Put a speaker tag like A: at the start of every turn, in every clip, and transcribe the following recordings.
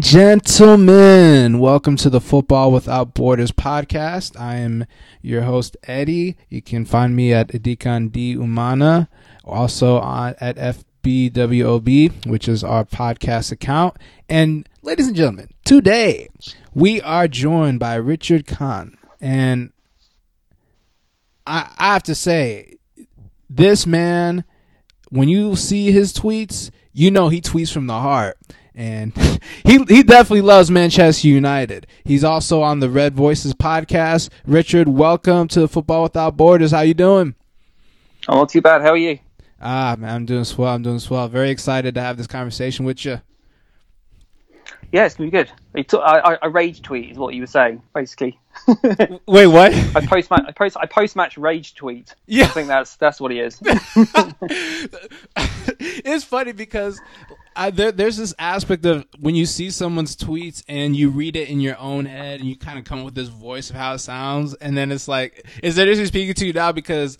A: Gentlemen, welcome to the Football Without Borders podcast. I am your host, Eddie. You can find me at Edikan D Umana, also on, at FBWOB, which is our podcast account. And ladies and gentlemen, today we are joined by Richard Kahn. And I, I have to say, this man, when you see his tweets, you know he tweets from the heart and he he definitely loves Manchester United. He's also on the Red Voices podcast. Richard, welcome to Football Without Borders. How you doing?
B: I'm not too bad. How are you?
A: Ah, man, I'm doing swell. I'm doing swell. Very excited to have this conversation with you.
B: Yeah, it's gonna be good. I, I, I rage tweet is what you were saying, basically.
A: Wait, what?
B: I post match. I post. I post match rage tweet.
A: Yeah,
B: I think that's that's what he is.
A: it's funny because I, there, there's this aspect of when you see someone's tweets and you read it in your own head and you kind of come up with this voice of how it sounds, and then it's like, is that just speaking to you now because,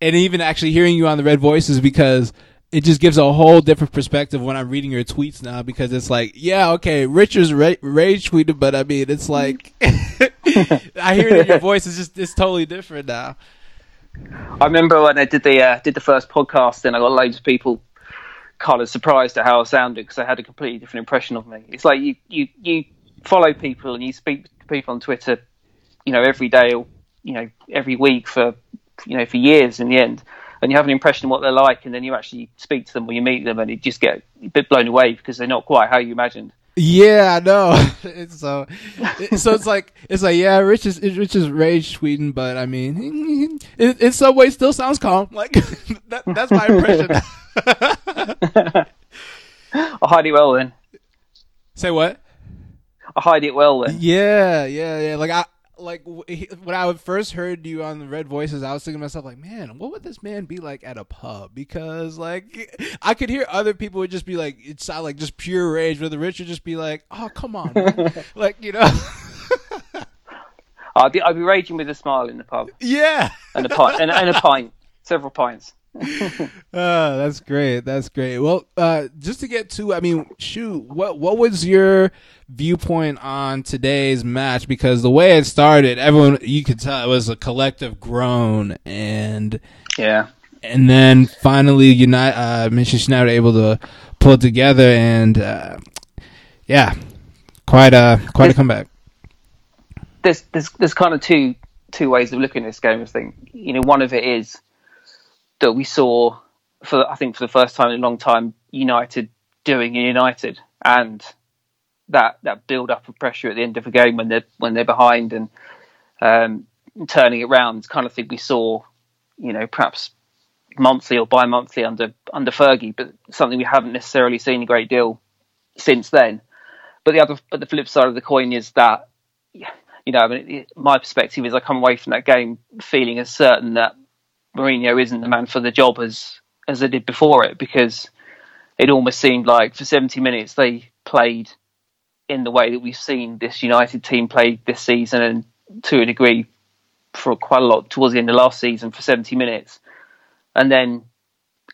A: and even actually hearing you on the Red Voices because it just gives a whole different perspective when I'm reading your tweets now because it's like, yeah, okay, Richard's ra- rage tweeted, but I mean, it's like, I hear it in your voice. It's just, it's totally different now.
B: I remember when I did the uh, did the first podcast, and I got loads of people kind of surprised at how I sounded because I had a completely different impression of me. It's like you you you follow people and you speak to people on Twitter, you know, every day or you know every week for you know for years in the end and you have an impression of what they're like, and then you actually speak to them or you meet them, and you just get a bit blown away because they're not quite how you imagined.
A: Yeah, I know. It's uh, so, so it's like it's like yeah, Rich is Rich is rage tweeting, but I mean, in, in some ways, still sounds calm. Like that, that's my impression.
B: I hide it well then.
A: Say what?
B: I hide it well then.
A: Yeah, yeah, yeah. Like I, like when I first heard you on the Red Voices, I was thinking to myself, like, man, what would this man be like at a pub? Because like I could hear other people would just be like, it sounded like just pure rage, but the Rich would just be like, oh, come on, like you know.
B: I'd be I'd be raging with a smile in the pub.
A: Yeah,
B: and a pint and, and a pint, several pints.
A: Oh, that's great. That's great. Well, uh, just to get to, I mean, shoot, what what was your viewpoint on today's match? Because the way it started, everyone you could tell it was a collective groan, and
B: yeah,
A: and then finally, United, uh, Manchester United able to pull it together, and uh, yeah, quite a quite there's, a comeback.
B: There's there's there's kind of two two ways of looking at this game. I think you know one of it is that we saw for I think for the first time in a long time United doing United. And that that build up of pressure at the end of a game when they're when they're behind and um, turning it around kind of thing we saw you know perhaps monthly or bi-monthly under under Fergie but something we haven't necessarily seen a great deal since then. But the other but the flip side of the coin is that you know I mean, my perspective is I come away from that game feeling as certain that Mourinho isn't the man for the job as as they did before it because it almost seemed like for 70 minutes they played in the way that we've seen this United team play this season and to a degree for quite a lot towards the end of last season for 70 minutes. And then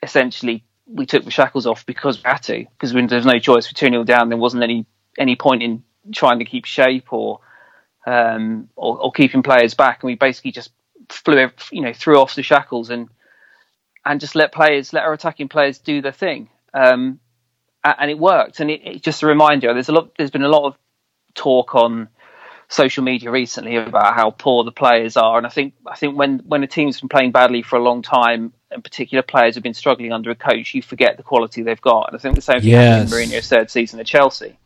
B: essentially we took the shackles off because we had to, because there was no choice for 2 0 down, there wasn't any any point in trying to keep shape or, um, or, or keeping players back. And we basically just flew, you know, threw off the shackles and and just let players, let our attacking players do their thing. Um, and it worked. And it, it, just a reminder, there's a lot, there's been a lot of talk on social media recently about how poor the players are. And I think, I think when, when a team's been playing badly for a long time and particular players have been struggling under a coach, you forget the quality they've got. And I think the same thing yes. happened in Mourinho's third season at Chelsea.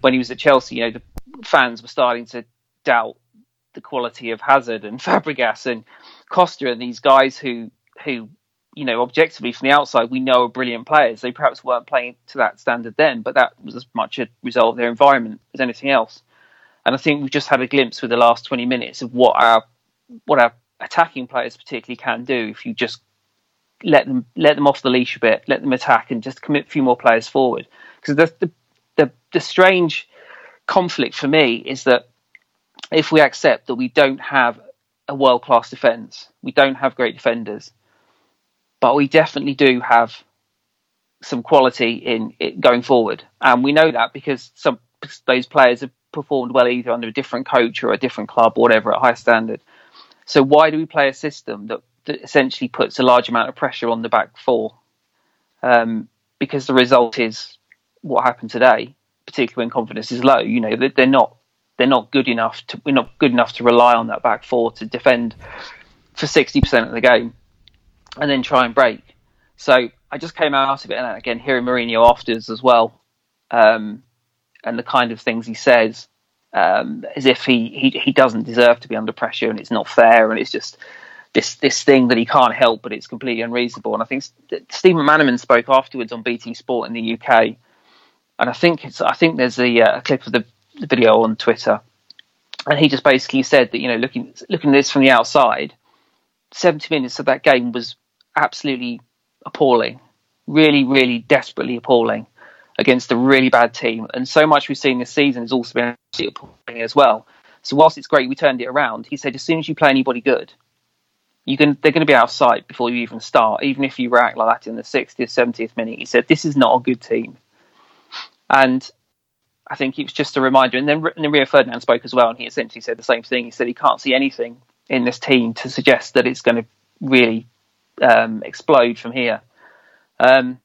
B: When he was at Chelsea, you know, the fans were starting to doubt the quality of Hazard and Fabregas and Costa and these guys who who you know objectively from the outside we know are brilliant players. They perhaps weren't playing to that standard then, but that was as much a result of their environment as anything else. And I think we've just had a glimpse with the last twenty minutes of what our what our attacking players particularly can do if you just let them let them off the leash a bit, let them attack, and just commit a few more players forward. Because the, the the the strange conflict for me is that if we accept that we don't have a world class defence, we don't have great defenders, but we definitely do have some quality in it going forward, and we know that because some those players have performed well either under a different coach or a different club, or whatever, at high standard. So why do we play a system that, that essentially puts a large amount of pressure on the back four? Um, because the result is what happened today, particularly when confidence is low. You know, they're not they're not good enough to we're not good enough to rely on that back four to defend for sixty percent of the game and then try and break. So I just came out of it, and again hearing Mourinho afterwards as well, um, and the kind of things he says, um, as if he, he he doesn't deserve to be under pressure, and it's not fair, and it's just this this thing that he can't help, but it's completely unreasonable. And I think Stephen McManaman spoke afterwards on BT Sport in the UK, and I think it's I think there's a, uh, a clip of the, the video on Twitter, and he just basically said that you know looking looking at this from the outside, 70 minutes of that game was absolutely appalling, really, really desperately appalling against a really bad team. And so much we've seen this season has also been appalling as well. So whilst it's great we turned it around, he said as soon as you play anybody good, you can they're going to be out of sight before you even start. Even if you react like that in the 60th, 70th minute, he said this is not a good team. And I think it was just a reminder. And then, and then Rio Ferdinand spoke as well, and he essentially said the same thing. He said he can't see anything in this team to suggest that it's going to really um, explode from here. Um,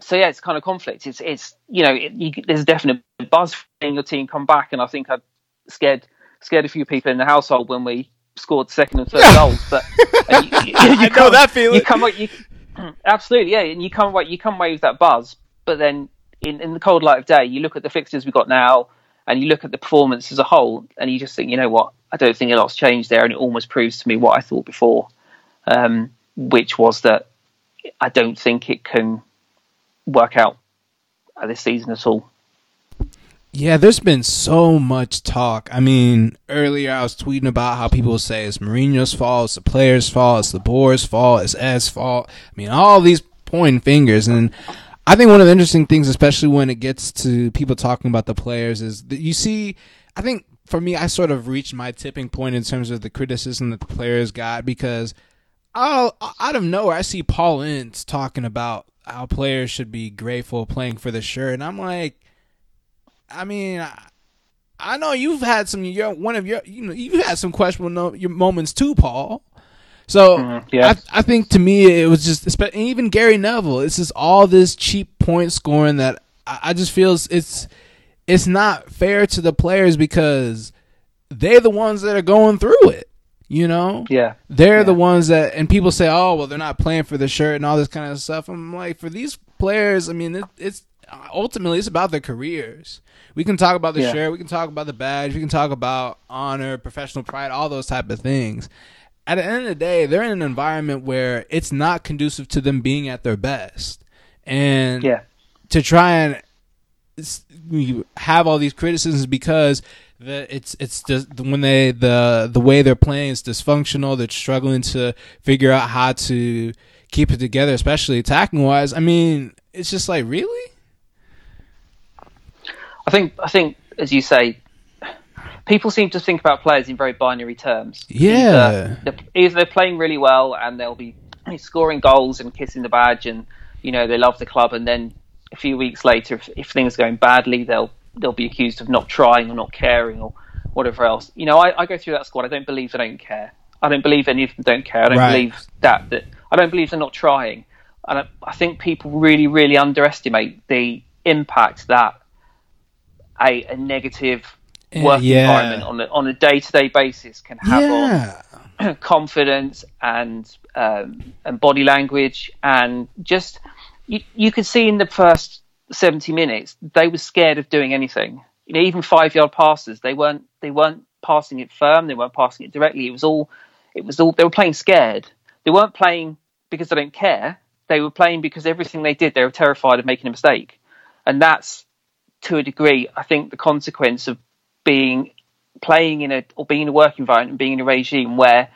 B: so yeah, it's kind of conflict. It's it's you know it, you, there's a definite buzz seeing your team come back, and I think I scared scared a few people in the household when we scored second and third goals. But
A: you, you, you, know that feeling.
B: You come you, absolutely yeah, and you come away you come away with that buzz. But then in, in the cold light of day, you look at the fixtures we've got now, and you look at the performance as a whole, and you just think, you know what, I don't think a lot's changed there, and it almost proves to me what I thought before. Um, which was that I don't think it can work out this season at all.
A: Yeah, there's been so much talk. I mean, earlier I was tweeting about how people say it's Mourinho's fault, it's the players' fault, it's the board's fault, it's Ed's fault. I mean, all these pointing fingers. And I think one of the interesting things, especially when it gets to people talking about the players, is that you see, I think for me, I sort of reached my tipping point in terms of the criticism that the players got because – out of nowhere, I see Paul Ince talking about how players should be grateful playing for the shirt, and I'm like, I mean, I, I know you've had some your one of your you know you've had some questionable no, your moments too, Paul. So mm, I, I think to me it was just even Gary Neville. It's just all this cheap point scoring that I, I just feel it's it's not fair to the players because they're the ones that are going through it. You know,
B: yeah,
A: they're
B: yeah.
A: the ones that, and people say, "Oh, well, they're not playing for the shirt and all this kind of stuff." I'm like, for these players, I mean, it, it's ultimately it's about their careers. We can talk about the yeah. shirt, we can talk about the badge, we can talk about honor, professional pride, all those type of things. At the end of the day, they're in an environment where it's not conducive to them being at their best, and
B: yeah.
A: to try and have all these criticisms because the it's it's just when they the the way they're playing is dysfunctional. They're struggling to figure out how to keep it together, especially attacking wise. I mean, it's just like really.
B: I think I think as you say, people seem to think about players in very binary terms.
A: Yeah,
B: either, either they're playing really well and they'll be scoring goals and kissing the badge, and you know they love the club, and then a few weeks later, if, if things are going badly, they'll they'll be accused of not trying or not caring or whatever else. You know, I, I go through that squad. I don't believe they don't care. I don't believe any of them don't care. I don't right. believe that that I don't believe they're not trying. And I, I think people really, really underestimate the impact that a, a negative work yeah. environment on a, on a day to day basis can have yeah. on confidence and um, and body language and just you you could see in the first 70 minutes, they were scared of doing anything. You know, even five yard passes, they weren't they weren't passing it firm, they weren't passing it directly. It was all it was all they were playing scared. They weren't playing because they don't care. They were playing because everything they did, they were terrified of making a mistake. And that's to a degree, I think, the consequence of being playing in a or being in a work environment and being in a regime where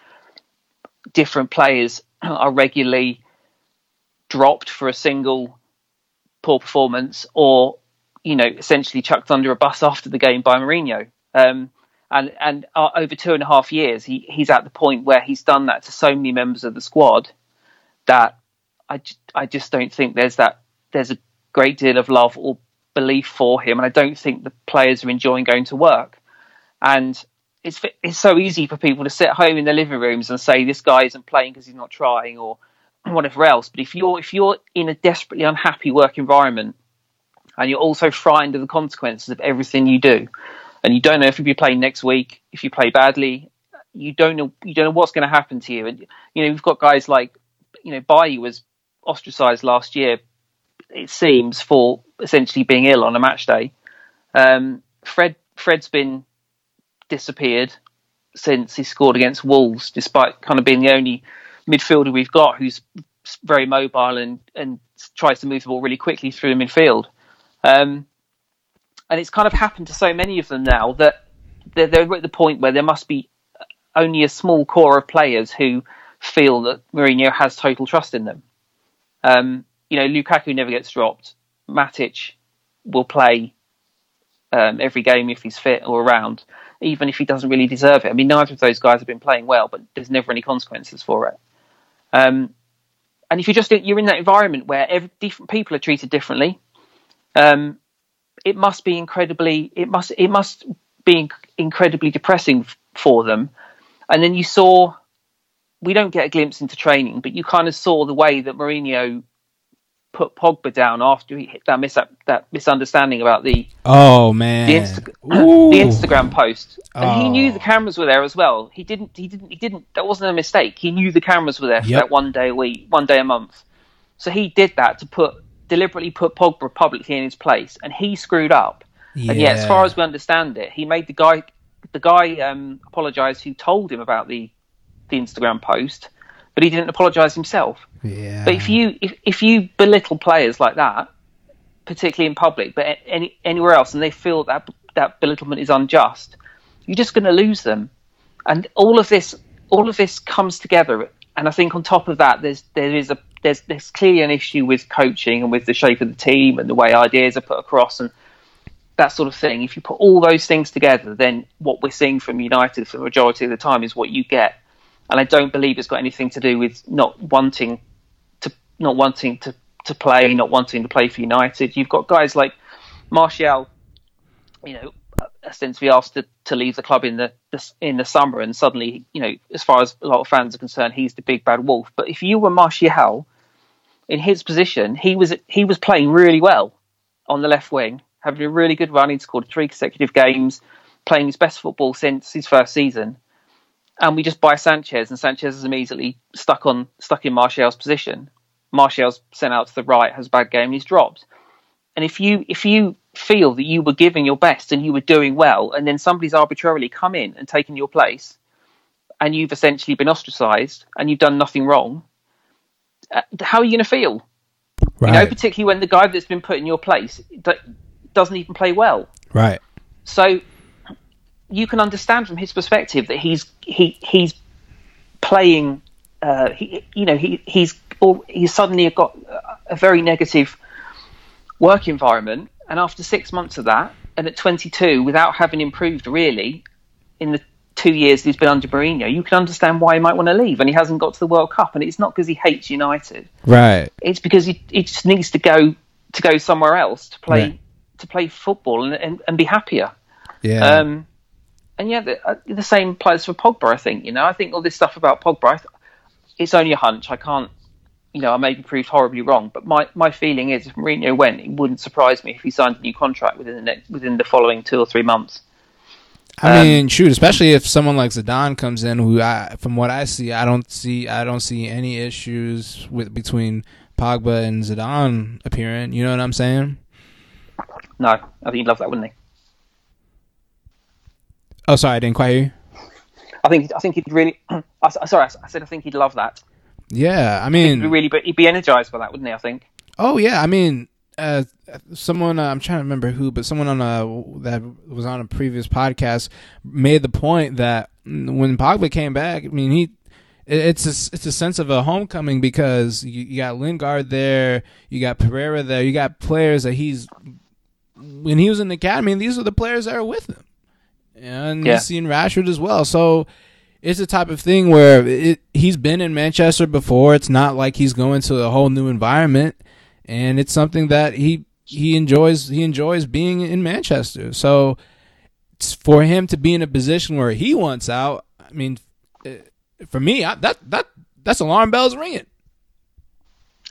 B: different players are regularly dropped for a single poor performance or you know essentially chucked under a bus after the game by Mourinho. Um, and and uh, over two and a half years, he he's at the point where he's done that to so many members of the squad that I I just don't think there's that there's a great deal of love or belief for him, and I don't think the players are enjoying going to work. And it's it's so easy for people to sit home in their living rooms and say this guy isn't playing because he's not trying or whatever else. But if you're if you're in a desperately unhappy work environment and you're also frightened of the consequences of everything you do, and you don't know if you'll be playing next week, if you play badly, you don't know you don't know what's going to happen to you. And you know we've got guys like you know Bailly was ostracised last year. It seems for essentially being ill on a match day. Um, Fred Fred's been disappeared since he scored against Wolves, despite kind of being the only midfielder we've got who's very mobile and, and tries to move the ball really quickly through the midfield. Um, and it's kind of happened to so many of them now that they're, they're, at the point where there must be only a small core of players who feel that Mourinho has total trust in them. Um, you know, Lukaku never gets dropped. Matic will play um, every game if he's fit or around even if he doesn't really deserve it. I mean, neither of those guys have been playing well, but there's never any consequences for it. Um, and if you're just you're in that environment where every, different people are treated differently, um, it must be incredibly it must it must be incredibly depressing for them. And then you saw we don't get a glimpse into training, but you kind of saw the way that Mourinho put Pogba down after he hit that mis- that misunderstanding about the
A: oh man
B: the, Insta- the Instagram post, and oh. he knew the cameras were there as well. He didn't he didn't he didn't that wasn't a mistake. He knew the cameras were there for yep. that one day a week, one day a month. So he did that to put deliberately put Pogba publicly in his place, and he screwed up. Yeah. And yet, as far as we understand it, he made the guy the guy um, apologise who told him about the the Instagram post but he didn't apologise himself.
A: Yeah.
B: But if you if, if you belittle players like that, particularly in public, but any, anywhere else, and they feel that that belittlement is unjust, you're just going to lose them. And all of this all of this comes together. And I think on top of that, there's there is a there's there's clearly an issue with coaching and with the shape of the team and the way ideas are put across and that sort of thing. If you put all those things together, then what we're seeing from United for the majority of the time is what you get and I don't believe it's got anything to do with not wanting to not wanting to, to play, not wanting to play for United. You've got guys like Martial, you know, uh, ostensibly asked to, to leave the club in the, the, in the summer, and suddenly, you know, as far as a lot of fans are concerned, he's the big bad wolf. But if you were Martial, in his position, he was he was playing really well on the left wing, having a really good run. He'd scored three consecutive games, playing his best football since his first season and we just buy Sanchez, and Sanchez is immediately stuck on stuck in Martial's position. Martial's sent out to the right, has a bad game, and he's dropped. And if you if you feel that you were giving your best and you were doing well, and then somebody's arbitrarily come in and taken your place, and you've essentially been ostracised and you've done nothing wrong, uh, how are you going to feel? Right. You know, particularly when the guy that's been put in your place doesn't even play well.
A: Right.
B: So you can understand from his perspective that he's he he's playing. Uh, he you know he he's or he's suddenly got a very negative work environment, and after six months of that, and at 22, without having improved really in the two years he's been under Mourinho, you can understand why he might want to leave, and he hasn't got to the World Cup, and it's not because he hates United,
A: right?
B: It's because he, he just needs to go to go somewhere else to play right. to play football and, and, and be happier.
A: Yeah.
B: Um, and yeah, the, uh, the, same applies for Pogba. I think you know, I think all this stuff about Pogba, it's only a hunch. I can't, you know, I may be proved horribly wrong, but my, my feeling is if Mourinho went, it wouldn't surprise me if he signed a new contract within the next, within the following two or three months.
A: I um, mean, shoot, especially if someone like Zidane comes in, who I, from what I see, I don't see, I don't see any issues with between Pogba and Zidane appearing. You know what I'm saying?
B: No, I think he'd love that, wouldn't he?
A: Oh, sorry, I didn't quite hear you.
B: I think I think he'd really. sorry, I said I think he'd love that.
A: Yeah, I mean,
B: he'd really, he'd be energized by that, wouldn't he? I think.
A: Oh yeah, I mean, uh, someone uh, I'm trying to remember who, but someone on a that was on a previous podcast made the point that when Pogba came back, I mean, he it's a, it's a sense of a homecoming because you, you got Lingard there, you got Pereira there, you got players that he's when he was in the academy, these are the players that are with him and yeah. he's seen Rashford as well. So it's the type of thing where it, he's been in Manchester before. It's not like he's going to a whole new environment. and it's something that he he enjoys. He enjoys being in Manchester. So for him to be in a position where he wants out, I mean, eh, for me, I, that that that's alarm bells ringing.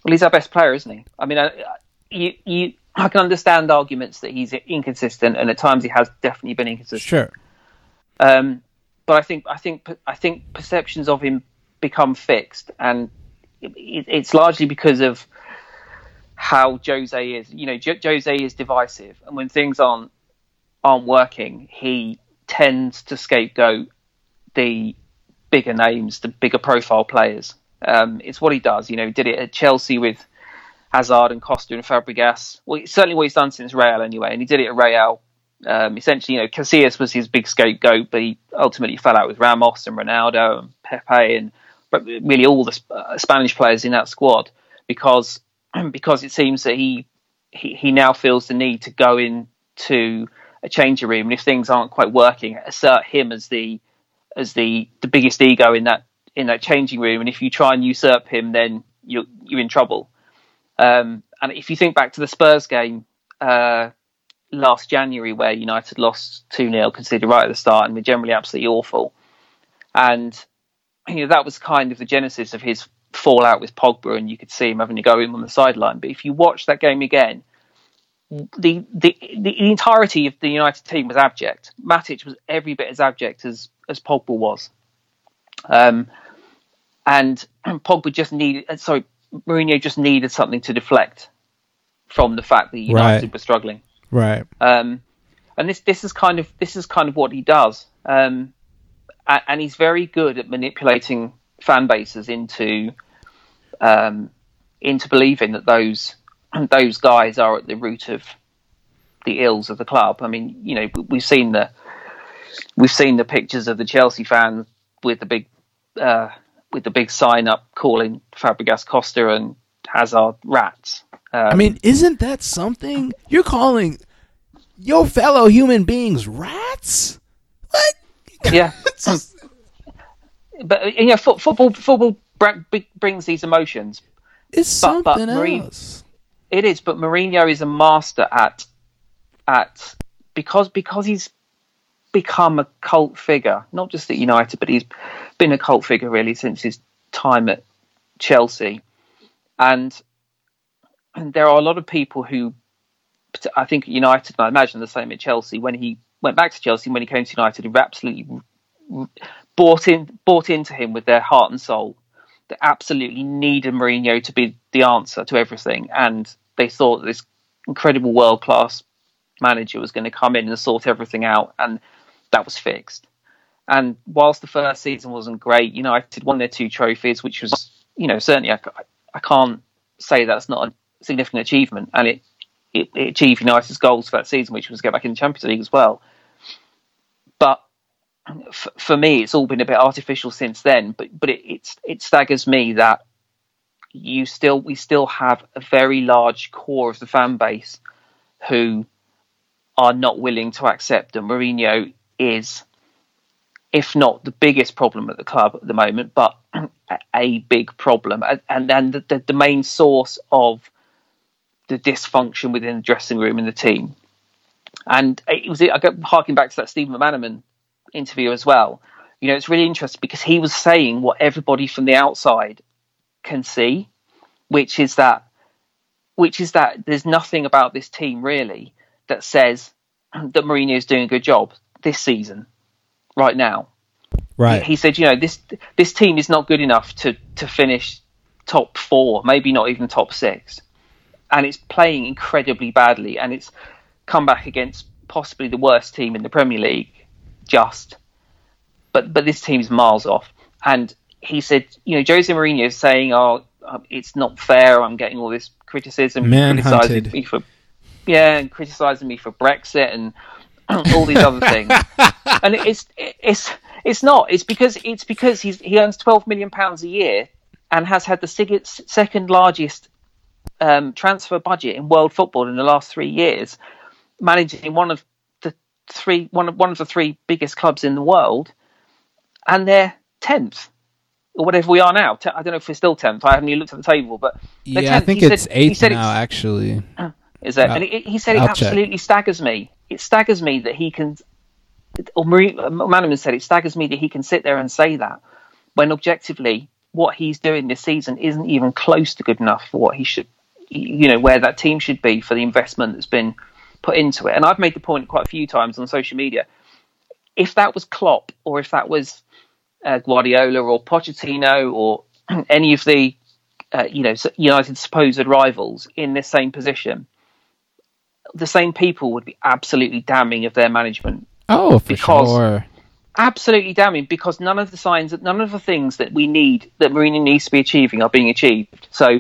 B: Well, he's our best player, isn't he? I mean, I, you you I can understand arguments that he's inconsistent, and at times he has definitely been inconsistent.
A: Sure.
B: Um, but I think I think I think perceptions of him become fixed, and it, it's largely because of how Jose is. You know, Jose is divisive, and when things aren't aren't working, he tends to scapegoat the bigger names, the bigger profile players. Um, it's what he does. You know, he did it at Chelsea with Hazard and Costa and Fabregas. Well, certainly what he's done since Real anyway, and he did it at Real. Um, essentially, you know, Casillas was his big scapegoat, but he ultimately fell out with Ramos and Ronaldo and Pepe and really all the uh, Spanish players in that squad because because it seems that he, he he now feels the need to go into a changing room, and if things aren't quite working, assert him as the as the the biggest ego in that in that changing room. And if you try and usurp him, then you're you're in trouble. Um, and if you think back to the Spurs game uh, last January, where United lost two 0 considered right at the start, and were generally absolutely awful, and you know that was kind of the genesis of his fallout with Pogba, and you could see him having to go in on the sideline. But if you watch that game again, the, the the entirety of the United team was abject. Matic was every bit as abject as as Pogba was, um, and, and Pogba just needed. Uh, sorry, Mourinho just needed something to deflect from the fact that United right. were struggling.
A: Right.
B: Um, and this this is kind of this is kind of what he does, um, and, and he's very good at manipulating fan bases into um, into believing that those those guys are at the root of the ills of the club. I mean, you know, we've seen the we've seen the pictures of the Chelsea fans with the big uh, with the big sign up calling Fabregas, Costa, and Hazard rats.
A: Um, I mean, isn't that something you're calling your fellow human beings rats? What?
B: Yeah. but you know, football football brings these emotions.
A: It's something but, but else.
B: It is, but Mourinho is a master at at because because he's become a cult figure, not just at United, but he's been a cult figure really since his time at Chelsea, and and there are a lot of people who I think United, and I imagine the same at Chelsea. When he went back to Chelsea, when he came to United, who absolutely bought in bought into him with their heart and soul they absolutely needed Mourinho to be the answer to everything, and they thought this incredible world class manager was going to come in and sort everything out, and that was fixed. And whilst the first season wasn't great, United won their two trophies, which was, you know, certainly I, I can't say that's not a significant achievement, and it, it, it achieved United's goals for that season, which was to get back in the Champions League as well. But f- for me, it's all been a bit artificial since then. But but it it staggers me that you still we still have a very large core of the fan base who are not willing to accept that Mourinho is, if not the biggest problem at the club at the moment, but a big problem, and and the, the main source of the dysfunction within the dressing room and the team. And it was I go harking back to that Stephen McManaman interview as well. You know, it's really interesting because he was saying what everybody from the outside can see, which is that which is that there's nothing about this team really that says that Mourinho is doing a good job this season, right now.
A: Right.
B: He, he said, you know, this this team is not good enough to to finish top four, maybe not even top six, and it's playing incredibly badly, and it's come back against possibly the worst team in the Premier League just. But but this team's miles off. And he said, you know, Jose Mourinho is saying, "Oh, uh, it's not fair. I'm getting all this criticism,
A: Man criticizing
B: me for yeah, and criticizing me for Brexit and all these other things." and it's it's it's not. It's because it's because he's he earns twelve million pounds a year and has had the second largest um, transfer budget in world football in the last three years, managing one of the three one of one of the three biggest clubs in the world, and they're tenth. or whatever we are now. I don't know if we're still tenth. I haven't even looked at the table, but
A: yeah, I think it's said, eighth now. It's, actually,
B: is that? and it, he said it I'll absolutely check. staggers me. It staggers me that he can. Or Marie McManaman said it staggers me that he can sit there and say that when objectively what he's doing this season isn't even close to good enough for what he should, you know, where that team should be for the investment that's been put into it. And I've made the point quite a few times on social media. If that was Klopp or if that was uh, Guardiola or Pochettino or any of the uh, you know United supposed rivals in this same position, the same people would be absolutely damning of their management.
A: Oh, for because, sure.
B: Absolutely damning because none of the signs, none of the things that we need that Mourinho needs to be achieving are being achieved. So,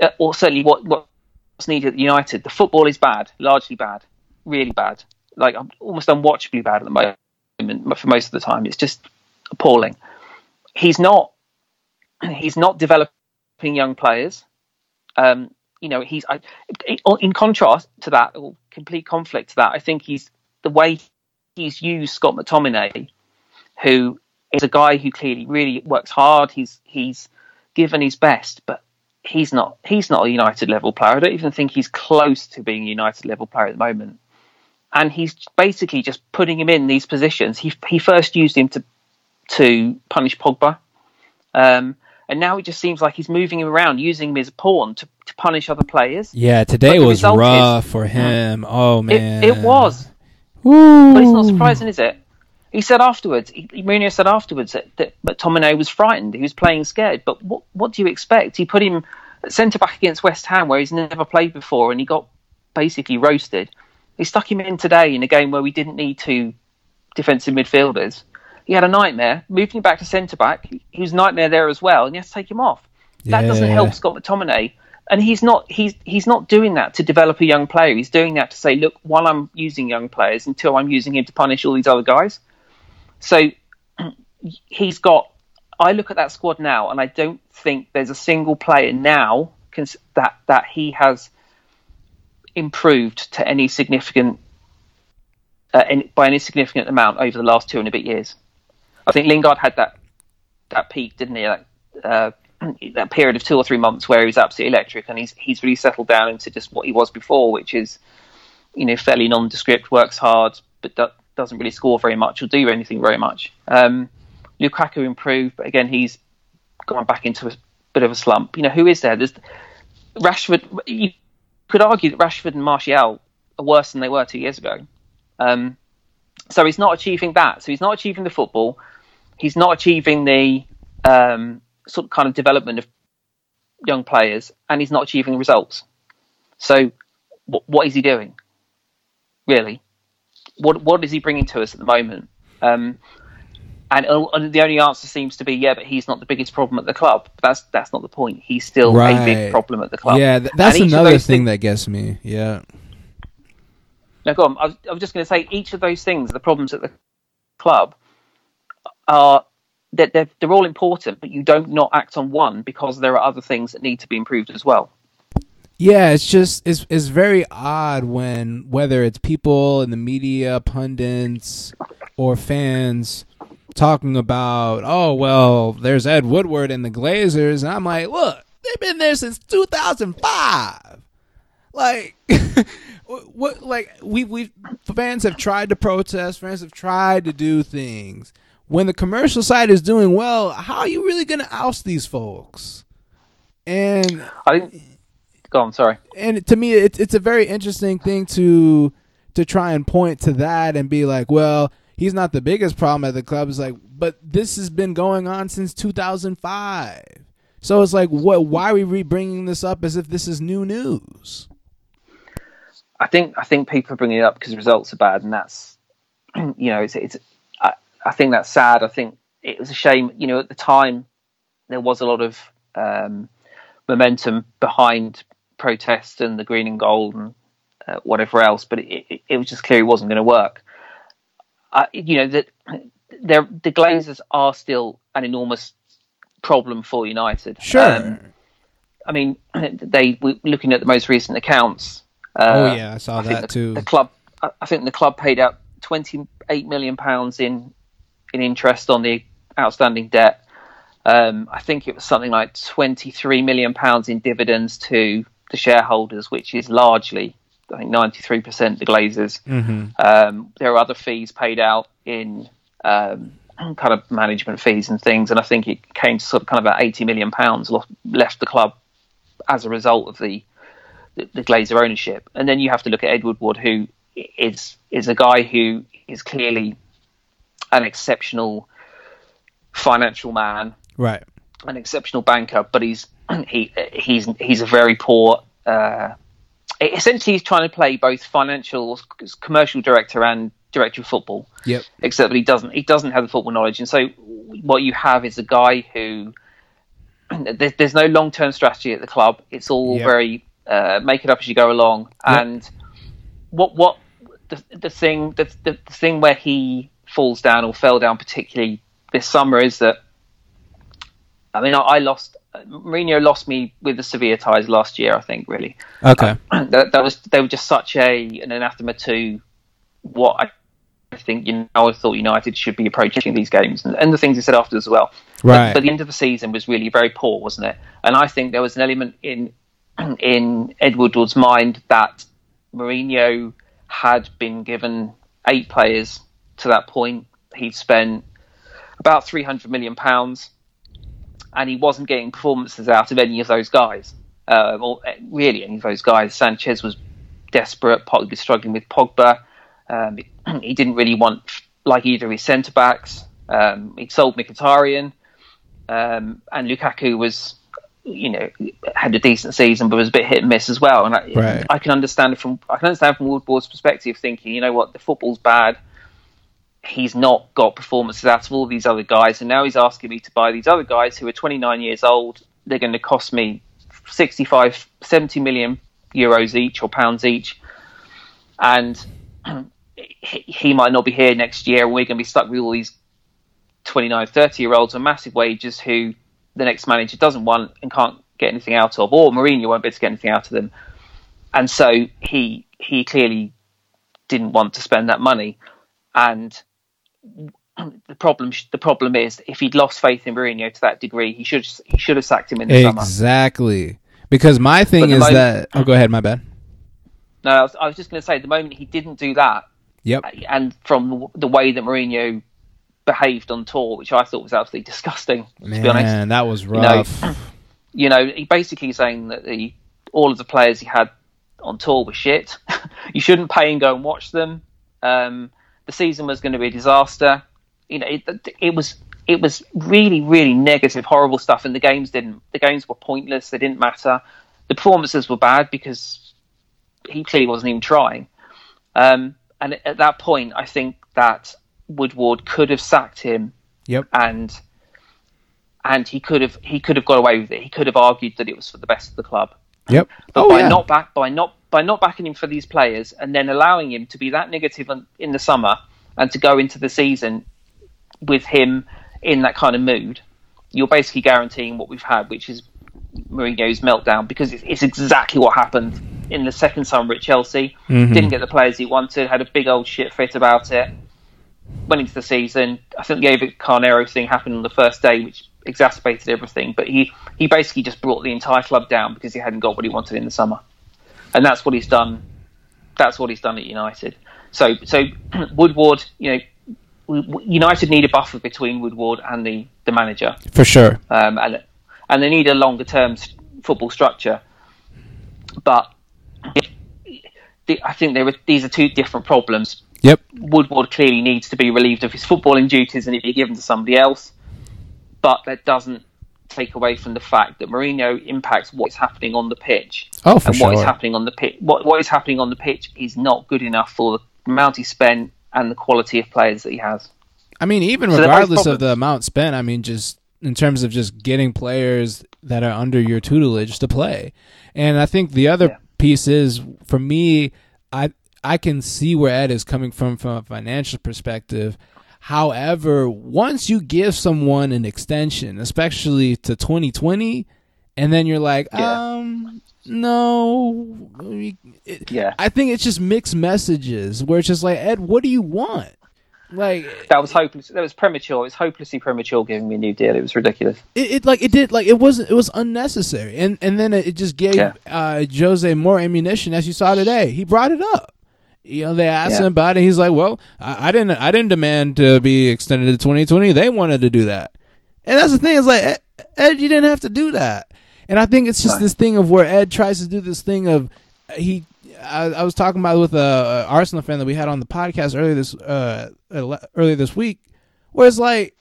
B: uh, or certainly what what's needed at United, the football is bad, largely bad, really bad, like almost unwatchably bad at the moment for most of the time. It's just appalling. He's not he's not developing young players. Um, you know, he's I, in contrast to that, or complete conflict to that. I think he's the way he's used Scott McTominay, who is a guy who clearly really works hard. He's he's given his best, but he's not he's not a United level player. I don't even think he's close to being a United level player at the moment. And he's basically just putting him in these positions. He he first used him to to punish Pogba. Um, and now it just seems like he's moving him around, using him as a pawn to, to punish other players.
A: Yeah, today was rough is, for mm. him. Oh man,
B: it, it was. Woo. But it's not surprising, is it? He said afterwards, he, Mourinho said afterwards that, that McTominay was frightened. He was playing scared. But what what do you expect? He put him centre back against West Ham, where he's never played before, and he got basically roasted. He stuck him in today in a game where we didn't need two defensive midfielders, he had a nightmare. Moved him back to centre back. He was nightmare there as well, and you have to take him off. That yeah. doesn't help Scott McTominay. And he's not he's he's not doing that to develop a young player. He's doing that to say, look, while I'm using young players, until I'm using him to punish all these other guys. So he's got. I look at that squad now, and I don't think there's a single player now that that he has improved to any significant uh, any, by any significant amount over the last two and a bit years. I think Lingard had that that peak, didn't he? That, uh, that period of two or three months where he was absolutely electric, and he's he's really settled down into just what he was before, which is you know fairly nondescript, works hard, but do, doesn't really score very much or do anything very much. Um, Lukaku improved, but again he's gone back into a bit of a slump. You know who is there? There's Rashford. You could argue that Rashford and Martial are worse than they were two years ago. Um, so he's not achieving that. So he's not achieving the football he's not achieving the um, sort of kind of development of young players, and he's not achieving results. So, w- what is he doing? Really, what what is he bringing to us at the moment? Um, and, and, the only answer seems to be, yeah, but he's not the biggest problem at the club. But that's that's not the point. He's still right. a big problem at the club.
A: Yeah, th- that's another thing that gets me. Yeah.
B: Now, go on. I was, I was just going to say each of those things, the problems at the club, are they're, they're, they're all important, but you don't not act on one because there are other things that need to be improved as well.
A: Yeah, it's just it's it's very odd when whether it's people in the media, pundits, or fans talking about, oh well, there's Ed Woodward and the Glazers, and I'm like, look, they've been there since 2005. Like, what? Like we we fans have tried to protest, fans have tried to do things, when the commercial side is doing well, how are you really going to oust these folks? And
B: I didn't go on. Sorry.
A: And to me, it's it's a very interesting thing to to try and point to that and be like, well, he's not the biggest problem at the club. It's like, but this has been going on since 2005. So it's like, what? Why are we bringing this up as if this is new news?
B: I think I think people are bringing it up because results are bad, and that's you know it's it's I think that's sad. I think it was a shame. You know, at the time there was a lot of um, momentum behind protest and the green and gold and uh, whatever else, but it, it, it, was just clear it wasn't going to work. Uh, you know that the Glazers are still an enormous problem for United.
A: Sure. Um,
B: I mean, they looking at the most recent accounts.
A: Uh, oh yeah, I saw I that
B: the,
A: too.
B: The club, I think the club paid out twenty eight million pounds in in interest on the outstanding debt. Um, I think it was something like 23 million pounds in dividends to the shareholders, which is largely, I think, 93% the Glazers.
A: Mm-hmm.
B: Um, there are other fees paid out in um, kind of management fees and things, and I think it came to sort of kind of about 80 million pounds left the club as a result of the, the Glazer ownership. And then you have to look at Edward Woodward, who is is a guy who is clearly an exceptional financial man,
A: Right.
B: an exceptional banker, but he's he he's he's a very poor. Uh, essentially, he's trying to play both financial, commercial director and director of football.
A: Yep.
B: Except that he doesn't he doesn't have the football knowledge, and so what you have is a guy who there's, there's no long term strategy at the club. It's all
A: Yep.
B: very uh, make it up as you go along,
A: Yep.
B: and what what the the thing the, the the thing where he falls down or fell down particularly this summer is that I mean I, I lost Mourinho lost me with the Sevilla ties last year I think really
A: Okay.
B: that, that was they were just such a an anathema to what I I think you know I thought United should be approaching these games and, and the things he said after as well.
A: Right.
B: But, but the end of the season was really very poor, wasn't it? And I think there was an element in in Ed Woodward's mind that Mourinho had been given eight players to that point. He'd spent about three hundred million pounds, and he wasn't getting performances out of any of those guys, uh, or uh, really any of those guys. Sanchez was desperate. Was struggling with Pogba. Um, he didn't really want like either of his centre backs. Um, he sold Mkhitaryan, um, and Lukaku was, you know, had a decent season, but was a bit hit and miss as well. And I,
A: Right.
B: I can understand it from I can understand from Woodward's perspective, thinking, you know what, the football's bad. He's not got performances out of all these other guys, and now he's asking me to buy these other guys who are 29 years old. They're going to cost me 65, 70 million euros each or pounds each, and he might not be here next year, and we're going to be stuck with all these 29, 30 year olds on massive wages who the next manager doesn't want and can't get anything out of, or Mourinho won't be able to get anything out of them. And so he he clearly didn't want to spend that money. And the problem the problem is if he'd lost faith in Mourinho to that degree, he should he should have sacked him in the summer.
A: Exactly. Because my thing is
B: moment-
A: that. Oh, go ahead. My bad.
B: No, I was, I was just going to say the moment he didn't do that,
A: Yep.
B: and from the way that Mourinho behaved on tour, which I thought was absolutely disgusting, to be honest.
A: Man, that was
B: know,
A: rough.
B: you know, he basically saying that the all of the players he had on tour were shit. you shouldn't pay and go and watch them. Um, the season was going to be a disaster. You know, it, it was it was really really negative, horrible stuff, and the games didn't. The games were pointless. They didn't matter. The performances were bad because he clearly wasn't even trying. Um, and at that point, I think that Woodward could have sacked him
A: Yep.
B: and and he could have he could have got away with it. He could have argued that it was for the best of the club.
A: Yep.
B: But
A: Oh
B: by
A: yeah.
B: not back by not by not backing him for these players and then allowing him to be that negative in, the summer and to go into the season with him in that kind of mood, you're basically guaranteeing what we've had, which is Mourinho's meltdown because it's, it's exactly what happened in the second summer at Chelsea.
A: Mhm.
B: Didn't get the players he wanted, had a big old shit fit about it. Went into the season. I think the David Carneiro thing happened on the first day, which exacerbated everything. But he, he basically just brought the entire club down because he hadn't got what he wanted in the summer, and that's what he's done. That's what he's done at United. So so Woodward, you know, United need a buffer between Woodward and the the manager
A: For sure.
B: um, and and they need a longer term football structure. But I think there are, these are two different problems.
A: Yep.
B: Woodward clearly needs to be relieved of his footballing duties and it be given to somebody else. But that doesn't take away from the fact that Mourinho impacts what is happening on the pitch.
A: Oh, for
B: and what is happening on the pitch, what what is happening on the pitch is not good enough for the amount he spent and the quality of players that he has.
A: I mean, even
B: So
A: regardless of the amount spent, I mean, just in terms of just getting players that are under your tutelage to play. And I think the other
B: Yeah.
A: piece is for me, I I can see where Ed is coming from from a financial perspective. However, once you give someone an extension, especially to 2020, and then you're like,
B: Yeah.
A: um, no, it-
B: Yeah.
A: I think it's just mixed messages where it's just like, Ed, what do you want? Like
B: that was hopeless. That was premature. It was hopelessly premature giving me a new deal. It was ridiculous.
A: It, it like it did like it wasn't it was unnecessary, and and then it just gave
B: Yeah.
A: uh, Jose more ammunition as you saw today. He brought it up. You know, they asked
B: Yeah.
A: him about it. He's like, "Well, I, I didn't I didn't demand to be extended to 2020. They wanted to do that." And that's the thing. Is like Ed, Ed, you didn't have to do that. And I think it's just
B: Right.
A: this thing of where Ed tries to do this thing of he. I, I was talking about it with a, a Arsenal fan that we had on the podcast earlier this uh earlier this week, where it's like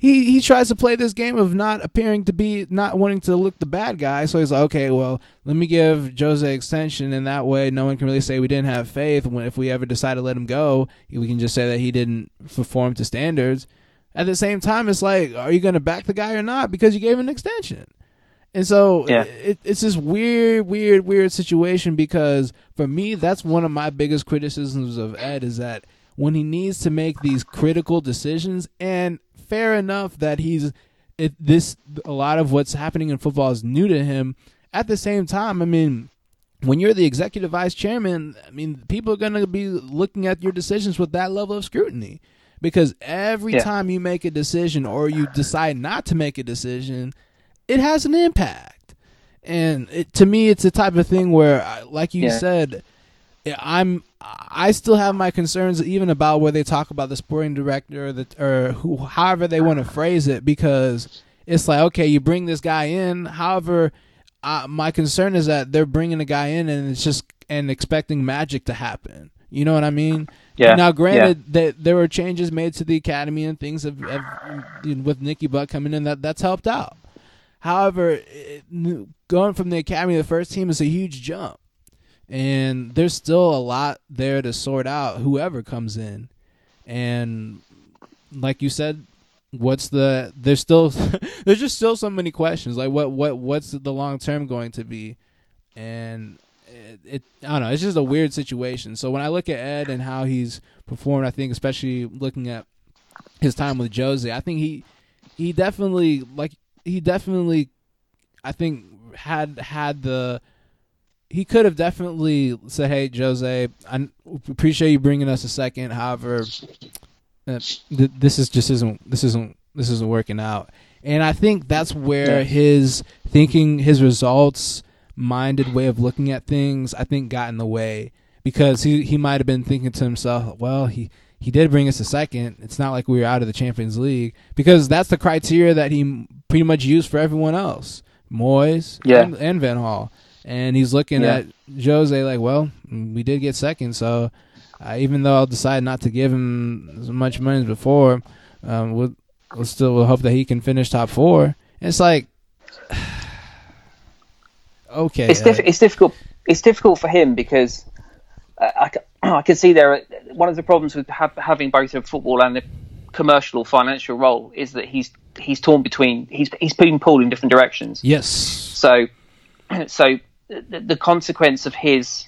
A: he he tries to play this game of not appearing to be not wanting to look the bad guy. So he's like, okay, well, let me give Jose extension, and that way no one can really say we didn't have faith. When if we ever decide to let him go, we can just say that he didn't perform to standards. At the same time, it's like, are you going to back the guy or not because you gave him an extension? And so
B: Yeah.
A: it, it's this weird, weird, weird situation because for me, that's one of my biggest criticisms of Ed is that when he needs to make these critical decisions, and fair enough that he's it, this a lot of what's happening in football is new to him. At the same time, I mean, when you're the executive vice chairman, I mean, people are going to be looking at your decisions with that level of scrutiny because every
B: Yeah.
A: time you make a decision or you decide not to make a decision, it has an impact. And it, to me, it's the type of thing where, like you
B: Yeah.
A: said, I'm I still have my concerns even about where they talk about the sporting director or the or who however they want to phrase it because it's like okay you bring this guy in. However uh, my concern is that they're bringing a guy in and it's just and expecting magic to happen. You know what I mean?
B: Yeah.
A: now granted that there were changes made to the academy and things have, have with Nicky Butt coming in that that's helped out. However it, going from the academy to the first team is a huge jump and there's still a lot there to sort out whoever comes in. And like you said what's the there's still there's just still so many questions. Like what what what's the long term going to be? And it, it i don't know. It's just a weird situation. So when i look at ed and how he's performed i think especially looking at his time with jose i think he he definitely like he definitely i think had had the he could have definitely said, "Hey, Jose, I appreciate you bringing us a second. However, uh, th- this is just isn't this isn't this isn't working out." And I think that's where his thinking, his results minded way of looking at things, I think, got in the way because he he might have been thinking to himself, "Well, he." He did bring us a second. It's not like we were out of the Champions League because that's the criteria that he pretty much used for everyone else, Moyes
B: Yeah.
A: and, and Van Gaal and he's looking
B: Yeah.
A: at Jose like, well, we did get second, so uh, even though I'll decide not to give him as much money as before, um, we'll, we'll still we'll hope that he can finish top four. And it's like, okay,
B: it's, diff-
A: uh,
B: it's difficult. It's difficult for him because uh, I, I can see there one of the problems with ha- having both a football and a commercial or financial role is that he's he's torn between he's he's being pulled in different directions.
A: yes,
B: So, so the, the consequence of his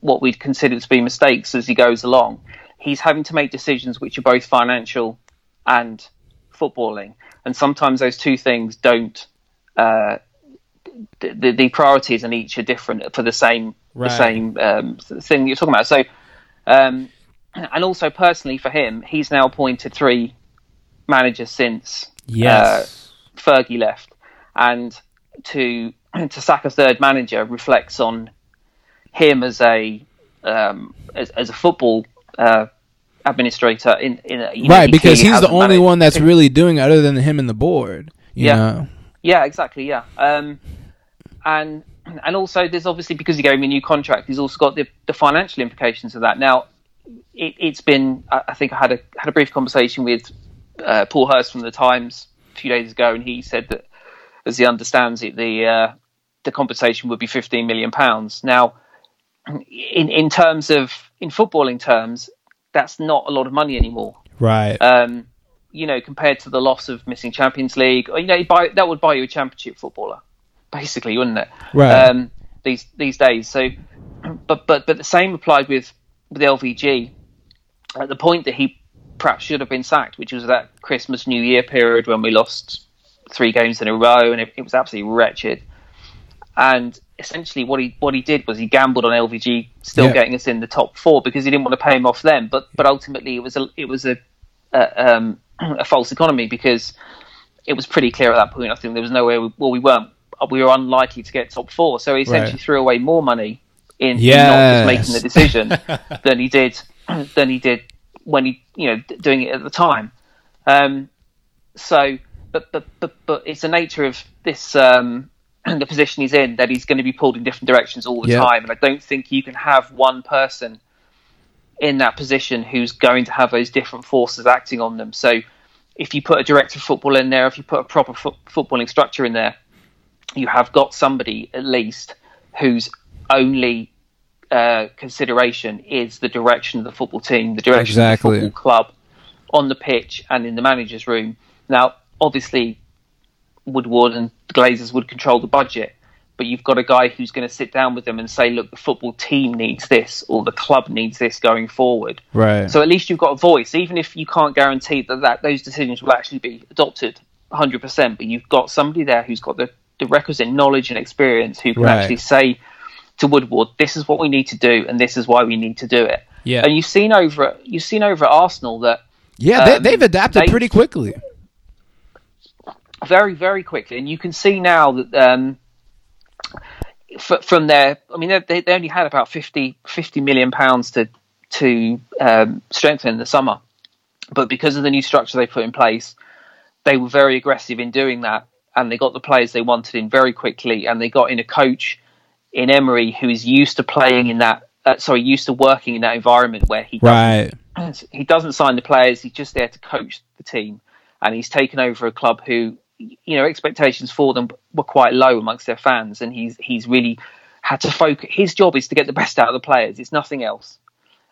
B: what we'd consider to be mistakes as he goes along, he's having to make decisions which are both financial and footballing, and sometimes those two things don't. Uh, the, the, the priorities in each are different for the same
A: Right.
B: the same um, thing you're talking about. So, um, and also personally for him, he's now appointed three managers since
A: yes,
B: Fergie left, and to to sack a third manager reflects on him as a um, as, as a football uh, administrator. In, in a, know,
A: right,
B: he
A: because he's the only
B: managed-
A: one that's really doing it other than him and the board. You
B: Yeah.
A: know?
B: Yeah, exactly. Yeah, um, and and also there's obviously because he gave me a new contract, he's also got the, the financial implications of that. Now, it, it's been I I think I had a had a brief conversation with uh, Paul Hirst from the Times a few days ago, and he said that as he understands it, the uh, the compensation would be 15 million pounds. Now, in in terms of in footballing terms, that's not a lot of money anymore
A: right,
B: um, you know, compared to the loss of missing Champions League, you know, buy, that would buy you a championship footballer, basically, wouldn't it?
A: Right.
B: Um, these these days. So, but but but the same applied with with LVG. At the point that he perhaps should have been sacked, which was that Christmas New Year period when we lost three games in a row, and it, it was absolutely wretched. And essentially what he what he did was he gambled on LVG still
A: Yeah.
B: getting us in the top four because he didn't want to pay him off then. But but ultimately it was a it was a a, um, a false economy because it was pretty clear at that point. I think there was no way. We, well, we weren't. We were unlikely to get top four, so he essentially
A: Right.
B: threw away more money in, in not just making the decision than he did than he did when he you know doing it at the time. Um, so, but but but but it's the nature of this um, the position he's in that he's going to be pulled in different directions all the
A: Yeah.
B: time, and I don't think you can have one person in that position who's going to have those different forces acting on them. So, if you put a director of football in there, if you put a proper fo- footballing structure in there, you have got somebody at least whose only uh, consideration is the direction of the football team, the direction
A: Exactly.
B: of the football club on the pitch and in the manager's room. Now, obviously, Woodward and the Glazers would control the budget, but you've got a guy who's going to sit down with them and say, look, the football team needs this or the club needs this going forward.
A: Right.
B: So at least you've got a voice, even if you can't guarantee that, that those decisions will actually be adopted 100%. But you've got somebody there who's got the, the requisite knowledge and experience who can
A: Right.
B: actually say to Woodward, "This is what we need to do, and this is why we need to do it."
A: Yeah.
B: And you've seen over at- you've seen over at Arsenal that
A: yeah, they,
B: um,
A: they've adapted
B: they-
A: pretty quickly.
B: Very very quickly, and you can see now that um, f- from their, I mean, they, they only had about 50, 50 million pounds to to um, strengthen in the summer, but because of the new structure they put in place, they were very aggressive in doing that, and they got the players they wanted in very quickly, and they got in a coach in Emery who is used to playing in that. Uh, sorry, used to working in that environment where he
A: Right.
B: he doesn't sign the players. He's just there to coach the team, and he's taken over a club who, you know, expectations for them were quite low amongst their fans, and he's he's really had to focus. His job is to get the best out of the players. It's nothing else.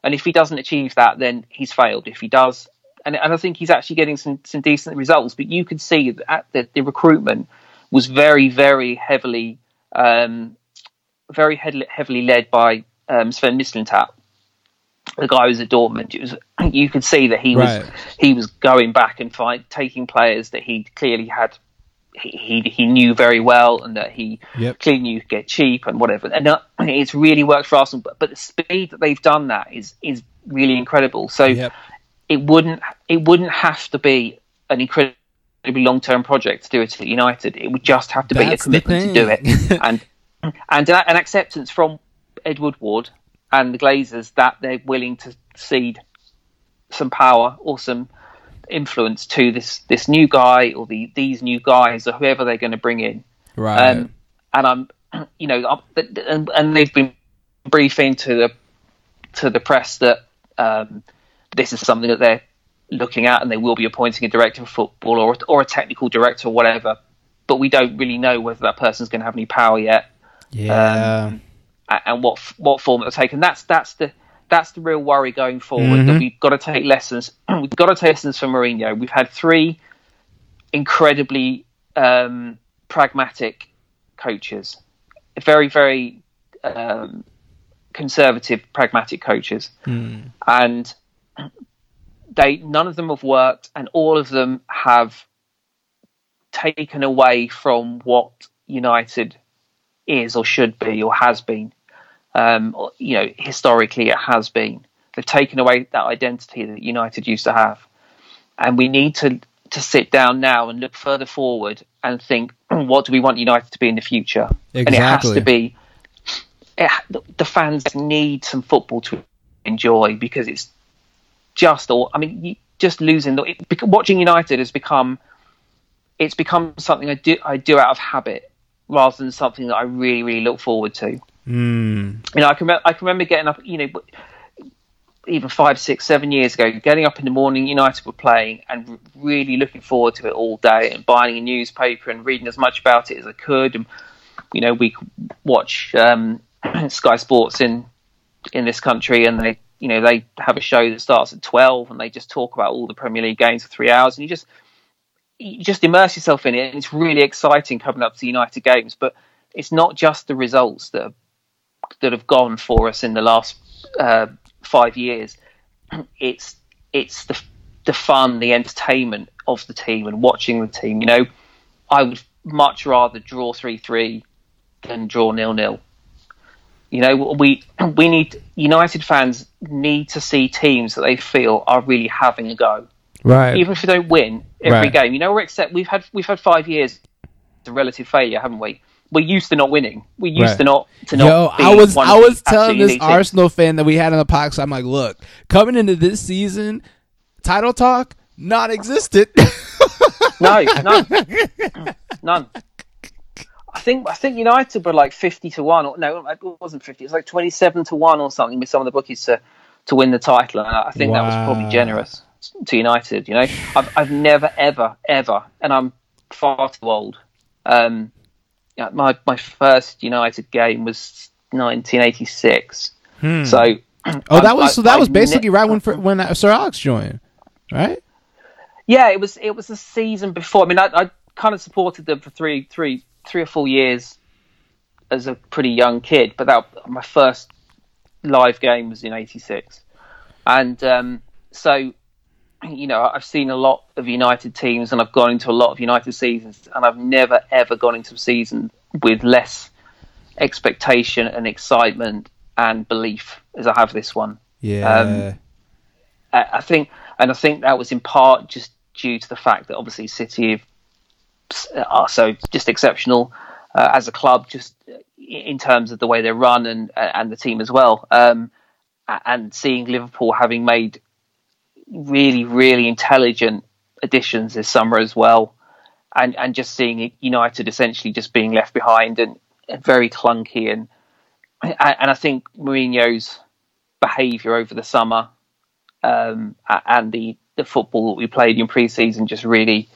B: And if he doesn't achieve that, then he's failed. If he does, and, and I think he's actually getting some, some decent results. But you could see that the, the recruitment was very, very heavily, um, very heavily led by um, Sven Mislintat, the guy was at Dortmund. It was you could see that he
A: Right.
B: was he was going back and find, taking players that he clearly had. He, he he knew very well, and that he
A: Yep.
B: clearly knew could get cheap and whatever. And uh, it's really worked for Arsenal. But, but the speed that they've done that is is really incredible. So
A: Yep.
B: it wouldn't it wouldn't have to be an incredibly long term project to do it at United. It would just have to be a commitment to do it, and and an an acceptance from Edward Woodward and the Glazers that they're willing to cede some power or some influence to this this new guy or the these new guys or whoever they're going to bring in.
A: Right.
B: Um, and I'm, you know, I'm, and, and they've been briefing to the to the press that um, this is something that they're looking at, and they will be appointing a director of football or or a technical director or whatever. But we don't really know whether that person's going to have any power yet,
A: yeah.
B: a- and what what form it'll take. And that's that's the that's the real worry going forward.
A: Mhm.
B: That we've got to take lessons. we've got to take lessons from Mourinho. We've had three incredibly um, pragmatic coaches, very very um, conservative, pragmatic coaches,
A: Hmm.
B: and they none of them have worked, and all of them have taken away from what United is or should be or has been. Um, you know, historically it has been. They've taken away that identity that United used to have, and we need to to sit down now and look further forward and think, what do we want United to be in the future? And it has to be. It, the- the fans need some football to enjoy because it's just all. I mean, just losing the it, watching United has become. It's become something I do I do out of habit rather than something that I really really look forward to.
A: Hmm.
B: You know, I can remember, I can remember getting up. You know, even five, six, seven years ago, getting up in the morning, United were playing, and really looking forward to it all day, and buying a newspaper and reading as much about it as I could. And you know, we watch um, Sky Sports in in this country, and they, you know, they have a show that starts at twelve, and they just talk about all the Premier League games for three hours, and you just you just immerse yourself in it, and it's really exciting coming up to the United games. But it's not just the results that are, that have gone for us in the last uh, five years. It's it's the the fun, the entertainment of the team, and watching the team. You know, I would much rather draw three three than draw nil nil. You know, we we need United fans need to see teams that they feel are really having a go.
A: Right.
B: Even if we don't win every
A: Right.
B: game, you know, we're except we've had we've had five years of relative failure, haven't we? We're used to not winning. We're used
A: Right.
B: to not to not.
A: Yo, I was I was telling this
B: teams.
A: Arsenal fan that we had on the podcast. I'm like, look, coming into this season, title talk non-existent.
B: No, none, none. I think I think United were like fifty to one. Or, no, it wasn't fifty. It was like twenty-seven to one or something with some of the bookies to to win the title. And I think that was probably generous to United. You know, I've I've never ever ever, and I'm far too old. Um, my my first United game was 1986. So.
A: oh, that was so. That
B: I-
A: was basically
B: ne-
A: right when when uh, Sir Alex joined, right?
B: Yeah, it was it was the season before. I mean, I, I kind of supported them for three three three or four years as a pretty young kid, but that my first live game was in '86, and um, so you know I've seen a lot of United teams, and I've gone into a lot of United seasons, and I've never ever gone into a season with less expectation and excitement and belief as I have this one.
A: Yeah.
B: I I think, and I think that was in part just due to the fact that obviously City are so just exceptional uh, as a club, just in terms of the way they run and and the team as well. Um, and seeing Liverpool having made really, really intelligent additions this summer as well, and and just seeing United essentially just being left behind and very clunky and and I think Mourinho's behaviour over the summer um, and the, the football that we played in pre-season just really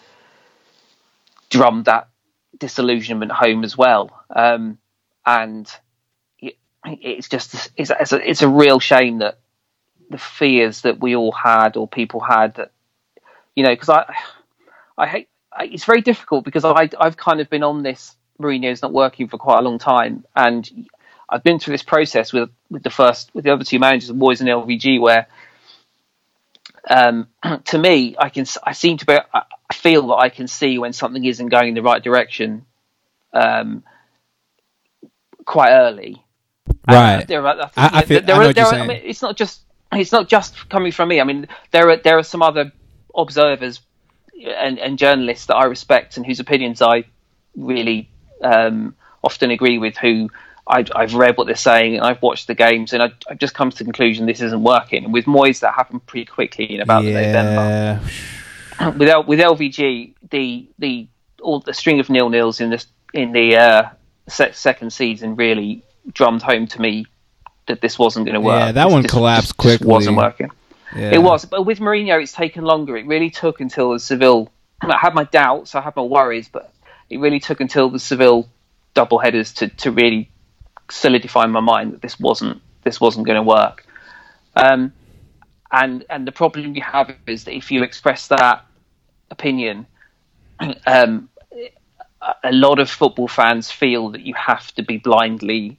B: drummed that disillusionment home as well. Um, and it, it's just it's, it's, a, it's a real shame that the fears that we all had or people had that you know because I I hate I, it's very difficult because I I've kind of been on this Mourinho's not working for quite a long time and I've been through this process with with the first with the other two managers, Moyes and LVG, where um, to me, I can I seem to be I feel that I can see when something isn't going in the right direction um, quite early.
A: Right.
B: There are, I,
A: feel-
B: there are, there
A: you're
B: I mean, it's not just it's not just coming from me. I mean, there are there are some other observers and, and journalists that I respect and whose opinions I really um, often agree with. Who I, I've read what they're saying and I've watched the games and I, I've just come to the conclusion this isn't working. And with Moyes, that happened pretty quickly in about November
A: yeah.
B: with L, with LVG, the the all the string of nil nils in this in the uh, se- second season really drummed home to me that this wasn't going to work.
A: Yeah, that
B: This
A: one
B: just-
A: collapsed
B: just- just
A: quickly.
B: wasn't working.
A: Yeah.
B: It was, but with Mourinho, it's taken longer. It really took until the Seville. I had my doubts, I had my worries, but it really took until the Seville double headers to, to really solidify in my mind that this wasn't this wasn't going to work. Um, and and the problem you have is that if you express that opinion, um, a lot of football fans feel that you have to be blindly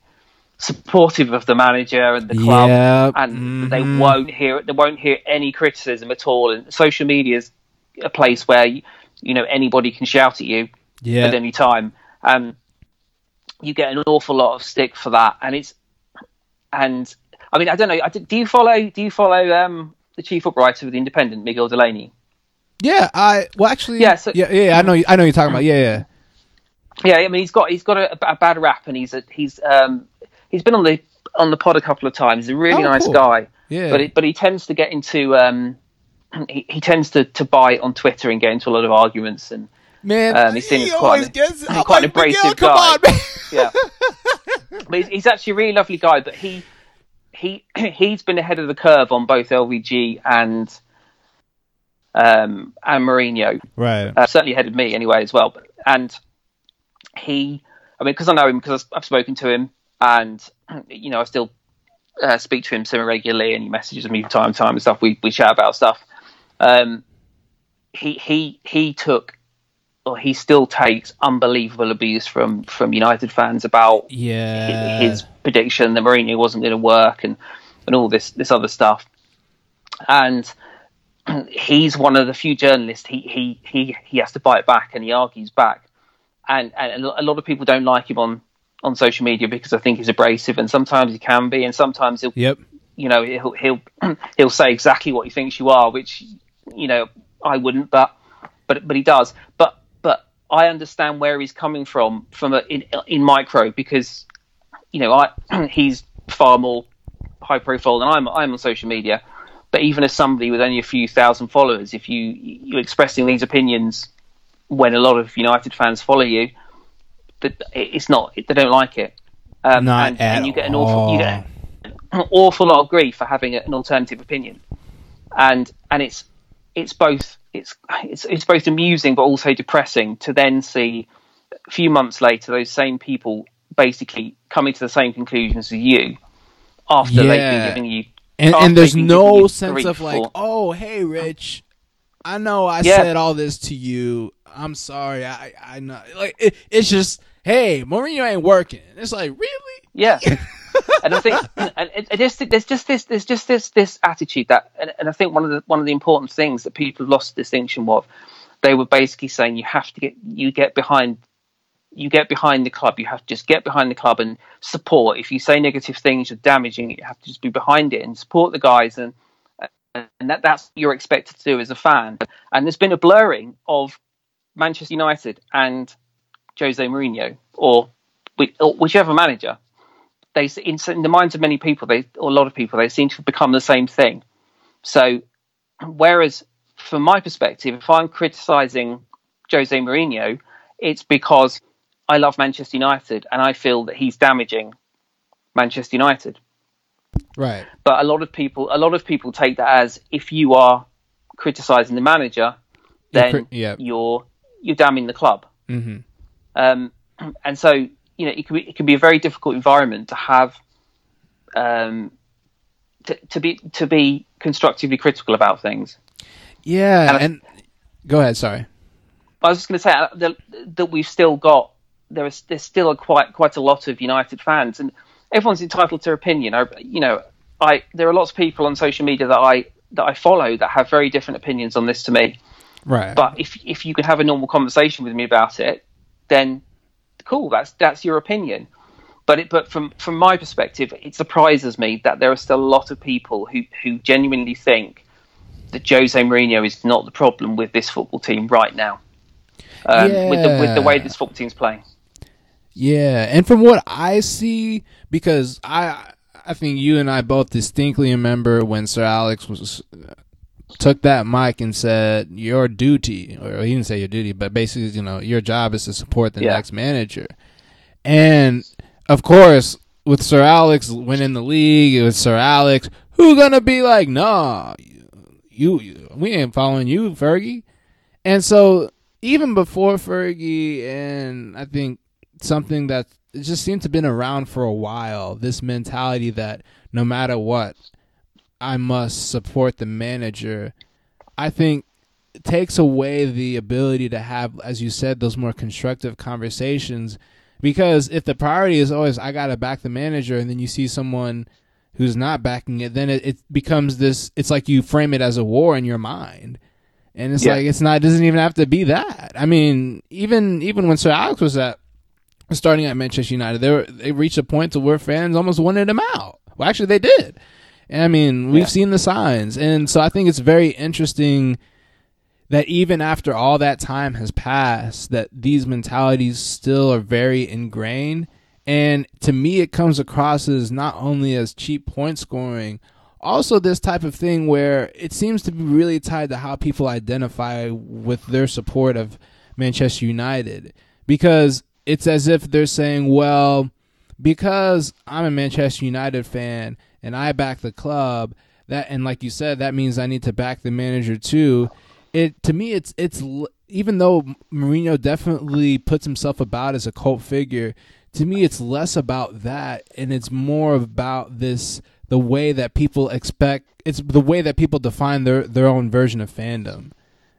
B: supportive of the manager and the club,
A: Yep.
B: and they
A: Mhm.
B: won't hear it they won't hear any criticism at all. And social media is a place where you, you know anybody can shout at you
A: Yeah.
B: at any time. Um, you get an awful lot of stick for that, and it's and I mean I don't know. I, do you follow? Do you follow um, the chief writer of the Independent, Miguel Delaney?
A: Yeah, I well actually
B: Yeah, so-
A: yeah, yeah, I know I know you're talking about. Yeah, yeah.
B: Yeah, I mean he's got he's got a, a bad rap, and he's a, he's um, he's been on the on the pod a couple of times. He's a really
A: Oh,
B: nice
A: cool.
B: guy,
A: Yeah.
B: but it, but he tends to get into um, he, he tends to, to bite on Twitter and get into a lot of arguments and
A: Man,
B: Um, he seems quite an-
A: gets I'm
B: quite an
A: like, Miguel,
B: abrasive guy.
A: on,
B: yeah. but he's, he's actually a really lovely guy. But he he he's been ahead of the curve on both LVG and um, and Mourinho.
A: Right.
B: Uh, certainly ahead of me anyway as well. But and he, I mean, because I know him because I've spoken to him, and you know I still uh, speak to him semi regularly, and he messages me from time to time and stuff. We we chat about stuff. Um, he he he took. Or he still takes unbelievable abuse from, from United fans about
A: yeah.
B: his prediction that Mourinho wasn't going to work and, and all this this other stuff. And he's one of the few journalists he he he, he has to bite back and he argues back. And and a lot of people don't like him on on social media because I think he's abrasive, and sometimes he can be, and sometimes he'll,
A: Yep.
B: you know, he'll he'll he'll say exactly what he thinks you are, which you know I wouldn't, but but but he does. But but I understand where he's coming from from a, in in micro because you know I he's far more high profile than I'm I'm on social media. But even as somebody with only a few thousand followers, if you you're expressing these opinions when a lot of United fans follow you, it's not they don't like it. Um,
A: Not
B: and,
A: at
B: and you get an
A: all.
B: awful you get an awful lot of grief for having an alternative opinion, and and it's it's both it's it's it's both amusing but also depressing to then see a few months later those same people basically coming to the same conclusions as you after they've been giving you
A: And, and there's
B: they've been giving
A: no sense of like, oh, hey, Rich, I know I
B: Yeah.
A: said all this to you. I'm sorry. I I know. Like it, it's just, hey, Mourinho ain't working. It's like, really?
B: Yeah, and I think, and it, it just, there's just this, there's just this, this attitude that, and, and I think one of the one of the important things that people lost distinction of, they were basically saying you have to get, you get behind, you get behind the club. You have to just get behind the club and support. If you say negative things, you're damaging it. You have to just be behind it and support the guys, and and that that's what you're expected to do as a fan. And there's been a blurring of Manchester United and Jose Mourinho, or, or whichever manager they in, in the minds of many people, they or a lot of people, they seem to become the same thing. So, whereas from my perspective, if I'm criticising Jose Mourinho, it's because I love Manchester United and I feel that he's damaging Manchester United.
A: Right.
B: But a lot of people, a lot of people take that as if you are criticising the manager,
A: You're
B: then
A: yeah.
B: you're you're damning the club.
A: Mm-hmm.
B: Um, and so, you know, it can be it can be a very difficult environment to have, um, to, to be to be constructively critical about things.
A: Yeah.
B: And I-
A: And, go ahead. Sorry.
B: I was just going to say uh, that, that we've still got there is there's still a quite quite a lot of United fans, and everyone's entitled to opinion. I, you know, I there are lots of people on social media that I that I follow that have very different opinions on this to me.
A: Right.
B: But if if you can have a normal conversation with me about it, then cool. That's that's your opinion. But it, but from from my perspective, it surprises me that there are still a lot of people who who genuinely think that Jose Mourinho is not the problem with this football team right now. Um, with the with the way this football team's playing.
A: Yeah, and from what I see, because I I think you and I both distinctly remember when Sir Alex was took that mic and said your duty, or he didn't say your duty, but basically, you know, your job is to support the
B: Yeah.
A: next manager. And of course, with Sir Alex winning the league, with Sir Alex, who gonna be like, nah, you, you we ain't following you, Fergie. And so even before Fergie, and I think something that just seemed to have been around for a while, this mentality that no matter what, I must support the manager. I think takes away the ability to have, as you said, those more constructive conversations. Because if the priority is always I gotta back the manager, and then you see someone who's not backing it, then it, it becomes this. It's like you frame it as a war in your mind, and it's
B: Yeah.
A: like it's not. It doesn't even have to be that. I mean, even even when Sir Alex was at starting at Manchester United, they were, they reached a point to where fans almost wanted him out. Well, actually, they did. And, I mean, we've
B: Yeah.
A: seen the signs, and so I think it's very interesting that even after all that time has passed, that these mentalities still are very ingrained. And to me, it comes across as not only as cheap point scoring, also this type of thing where it seems to be really tied to how people identify with their support of Manchester United. Because it's as if they're saying, well, because I'm a Manchester United fan and I back the club, that and like you said, that means I need to back the manager too. It to me, it's it's even though Mourinho definitely puts himself about as a cult figure. To me, it's less about that, and it's more about this the way that people expect. It's the way that people define their their own version of fandom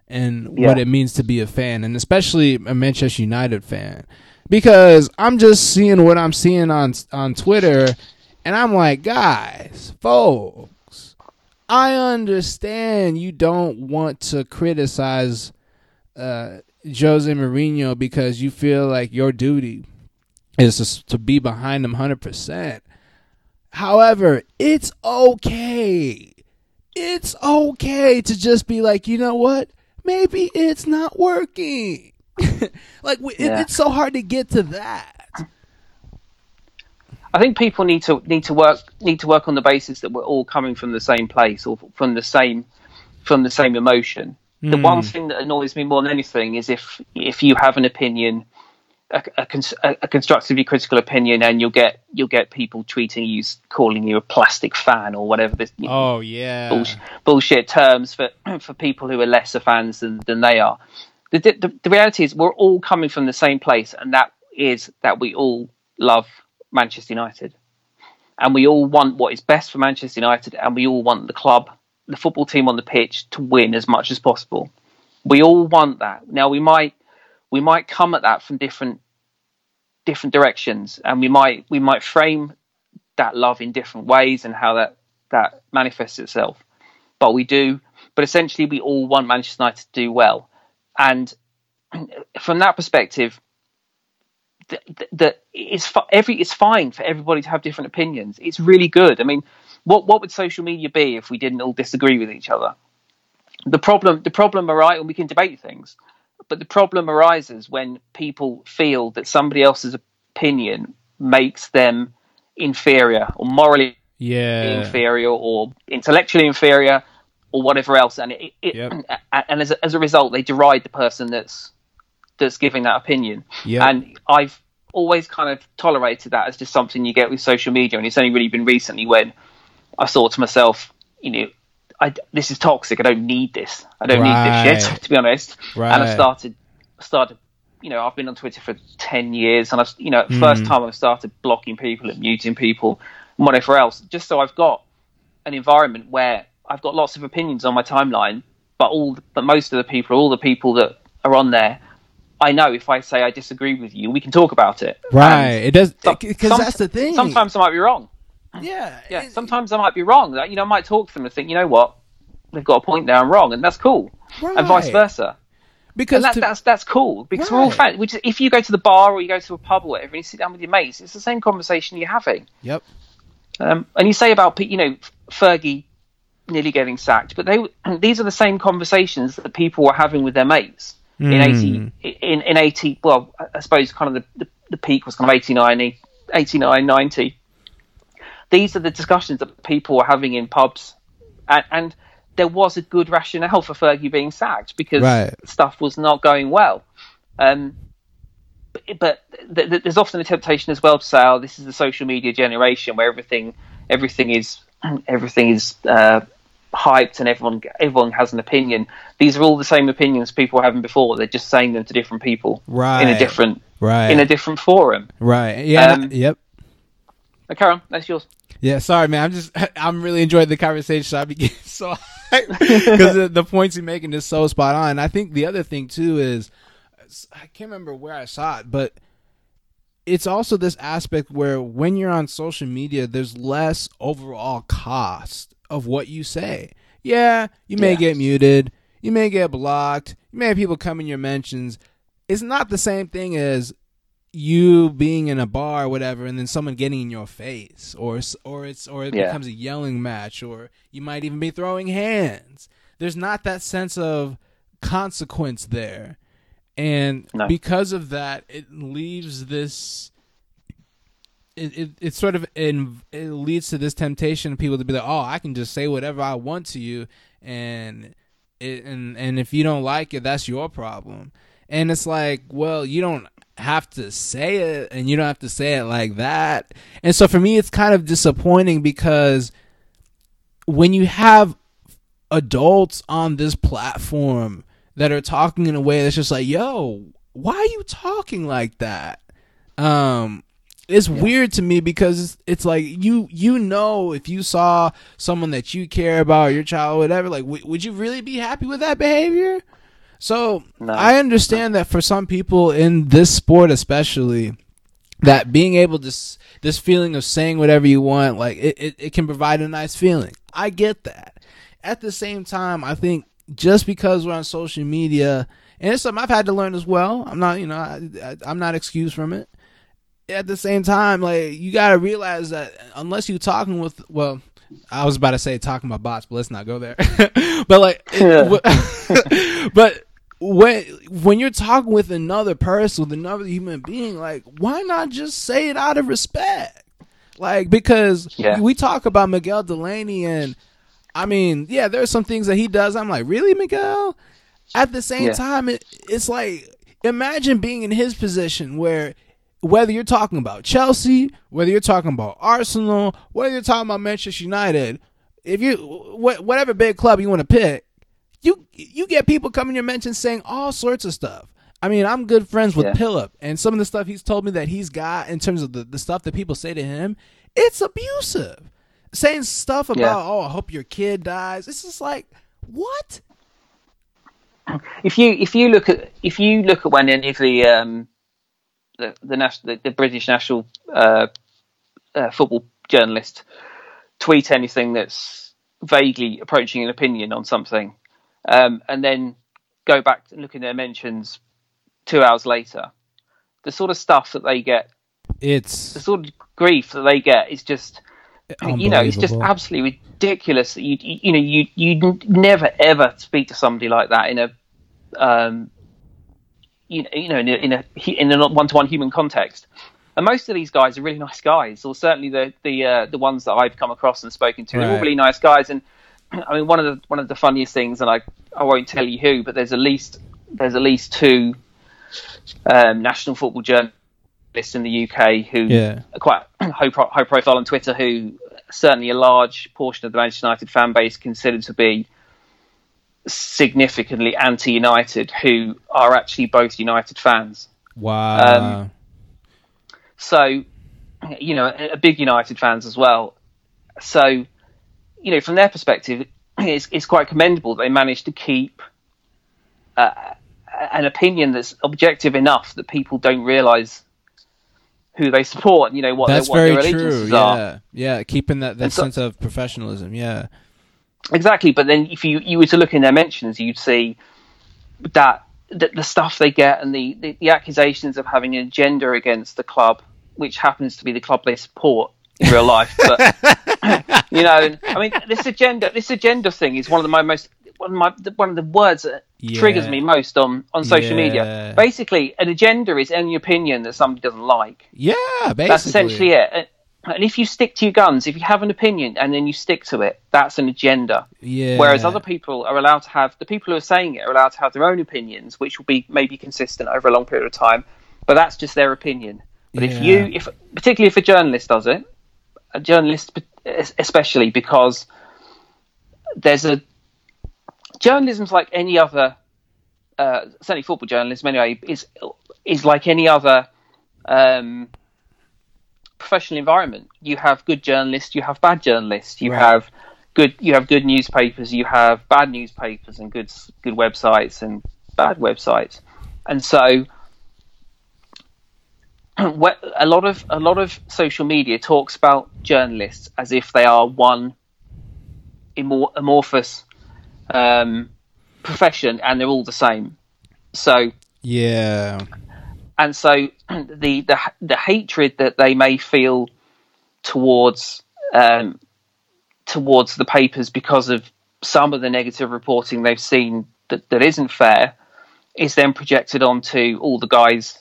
A: and what it means to be a fan, and especially a Manchester United fan. Because I'm just seeing what I'm seeing on on Twitter, and I'm like, guys, folks, I understand you don't want to criticize uh, Jose Mourinho because you feel like your duty is to, to be behind him 100%. However, it's okay. It's okay to just be like, you know what? Maybe it's not working. like it,
B: Yeah.
A: it's so hard to get to that.
B: I think people need to need to work need to work on the basis that we're all coming from the same place or from the same from the same emotion. The one hmm. thing that annoys me more than anything is if if you have an opinion, a, a, cons- a constructively critical opinion, and you'll get you'll get people tweeting you, calling you a plastic fan or whatever this know,
A: Oh yeah.
B: bullshit, bullshit terms for for people who are lesser fans than, than they are. The, the the reality is we're all coming from the same place, and that is that we all love Manchester United, and we all want what is best for Manchester United, and we all want the club, the football team on the pitch to win as much as possible. We all want that. Now we might we might come at that from different different directions, and we might we might frame that love in different ways and how that that manifests itself. But we do. But essentially, we all want Manchester United to do well, and from that perspective, that it's every it's fine for everybody to have different opinions. It's really good. I mean, what what would social media be if we didn't all disagree with each other? The problem the problem arises, and we can debate things, but the problem arises when people feel that somebody else's opinion makes them inferior or morally
A: yeah.
B: inferior or intellectually inferior or whatever else, and it, it
A: Yep.
B: and as a, as a result, they deride the person that's that's giving that opinion.
A: Yep.
B: And I've always kind of tolerated that as just something you get with social media, and it's only really been recently when I thought to myself, you know. I, this is toxic. I don't need this. I don't need this shit, to be honest. And I started, started, you know, I've been on Twitter for ten years, and I, you know, hmm. first time I've started blocking people and muting people and whatever else, just so I've got an environment where I've got lots of opinions on my timeline, but all, but most of the people, all the people that are on there, I know if I say I disagree with you, we can talk about it.
A: Right.
B: And
A: It does because
B: some-
A: that's the thing.
B: Sometimes I might be wrong.
A: yeah.
B: Yeah,
A: it-
B: sometimes I might be wrong. You know, I might talk to them and think, you know what, they've got a point there. I'm wrong, and that's cool. Right. And vice versa.
A: because
B: And that,
A: to-
B: that's that's cool because we're all fans. Which is, if you go to the bar or you go to a pub or whatever, and you sit down with your mates, it's the same conversation you're having.
A: Yep.
B: Um, and you say about you know Fergie nearly getting sacked, but they these are the same conversations that people were having with their mates in
A: Hmm.
B: eighty in in eighty. Well, I- suppose kind of the, the, the peak was kind of 89, 89, 90. These are the discussions that people were having in pubs, and, and there was a good rationale for Fergie being sacked because
A: Right.
B: stuff was not going well. Um, but, but th- th- there's often a temptation as well to say, "Oh, this is the social media generation where everything everything is everything is uh, hyped and everyone everyone has an opinion." These are all the same opinions people were having before. They're just saying them to different people
A: right?
B: in a different
A: Right.
B: in a different forum.
A: right. Yeah.
B: Um,
A: yep.
B: Uh, Karen, that's yours.
A: Yeah, sorry, man. I'm just, I'm really enjoying the conversation. I be getting so because the, the points you're making is so spot on. I think the other thing too is, I can't remember where I saw it, but it's also this aspect where when you're on social media, there's less overall cost of what you say. Yeah, you may
B: Yeah.
A: get muted, you may get blocked, you may have people come in your mentions. It's not the same thing as you being in a bar or whatever and then someone getting in your face or or it's or it
B: Yeah.
A: becomes a yelling match or you might even be throwing hands there's not that sense of consequence there and
B: No.
A: because of that it leaves this it, it, it sort of in, it leads to this temptation of people to be like oh i can just say whatever i want to you and it, and and if you don't like it that's your problem. And it's like well you don't have to say it and you don't have to say it like that. And so for me it's kind of disappointing because when you have adults on this platform that are talking in a way that's just like yo why are you talking like that? Um it's weird to me because it's, it's like you you know if you saw someone that you care about your child or whatever like w- would you really be happy with that behavior? So
B: No.
A: i understand that for some people in this sport especially that being able to s- this feeling of saying whatever you want like it, it, it can provide a nice feeling. I get that. At the same time i think just because we're on social media and it's something i've had to learn as well i'm not you know I, I, i'm not excused from it at the same time, like you gotta realize that unless you're talking with, well, I was about to say talking about bots, but let's not go there. but like, it, but when when you're talking with another person, with another human being, like why not just say it out of respect? Like because
B: Yeah.
A: we talk about Miguel Delaney and I mean, yeah, there's some things that he does. I'm like, really, Miguel? At the same
B: Yeah.
A: time, it, it's like imagine being in his position where whether you're talking about Chelsea, whether you're talking about Arsenal, whether you're talking about Manchester United, if you wh- whatever big club you want to pick, you you get people coming your mentions saying all sorts of stuff. I mean, I'm good friends with
B: Yeah.
A: Philip, and some of the stuff he's told me that he's got in terms of the, the stuff that people say to him, it's abusive. Saying stuff about,
B: Yeah.
A: oh, I hope your kid dies. It's just like, what?
B: if you if you look at if you look at when any of the um, the the, national, the, the British national uh, uh, football journalist tweet anything that's vaguely approaching an opinion on something, um, and then go back and look in their mentions two hours later, the sort of stuff that they get,
A: it's the
B: sort of grief that they get is just you know, it's just absolutely ridiculous that you, you, you know, you, you never ever speak to somebody like that in a, um, you know, you know, in a, in a, in a one-to-one human context. And most of these guys are really nice guys, or certainly the the uh, the ones that I've come across and spoken to, they're all
A: Right.
B: really nice guys. And I mean, one of the one of the funniest things, and I I won't tell you who, but there's at least there's at least two um, national football journalists in the UK who
A: Yeah.
B: are quite high, pro- high profile on Twitter, who certainly a large portion of the Manchester United fan base considered to be significantly anti-United, who are actually both United fans.
A: wow.
B: Um, So, you know, a big United fans as well. So, you know, from their perspective, it's, it's quite commendable that they managed to keep uh, an opinion that's objective enough that people don't realise who they support. You know what,
A: That's
B: their, what
A: very
B: their
A: true.
B: allegiances are.
A: Yeah, yeah, keeping that, that
B: so-
A: sense of professionalism. Yeah,
B: Exactly, but then if you, you were to look in their mentions, you'd see that the, the stuff they get and the, the, the accusations of having an agenda against the club, which happens to be the club they support in real life. But you know, I mean, this agenda, this agenda thing is one of the my most one of my one of the words that
A: Yeah.
B: triggers me most on on social
A: Yeah.
B: media. Basically, an agenda is any opinion that somebody doesn't like.
A: yeah. Basically,
B: That's essentially it. And- if you stick to your guns, if you have an opinion and then you stick to it, that's an agenda.
A: Yeah.
B: Whereas other people are allowed to have the people who are saying it are allowed to have their own opinions, which will be maybe consistent over a long period of time. But that's just their opinion. But if you, if particularly if a journalist does it, a journalist especially because there's a journalism's like any other, uh, certainly football journalism anyway, is is like any other. Um, professional environment. You have good journalists, you have bad journalists, you
A: Right.
B: have good you have good newspapers, you have bad newspapers and good good websites and bad websites. And so a lot of a lot of social media talks about journalists as if they are one amor- amorphous um, profession and they're all the same. So
A: Yeah.
B: And so the the the hatred that they may feel towards um, towards the papers because of some of the negative reporting they've seen that, that isn't fair is then projected onto all the guys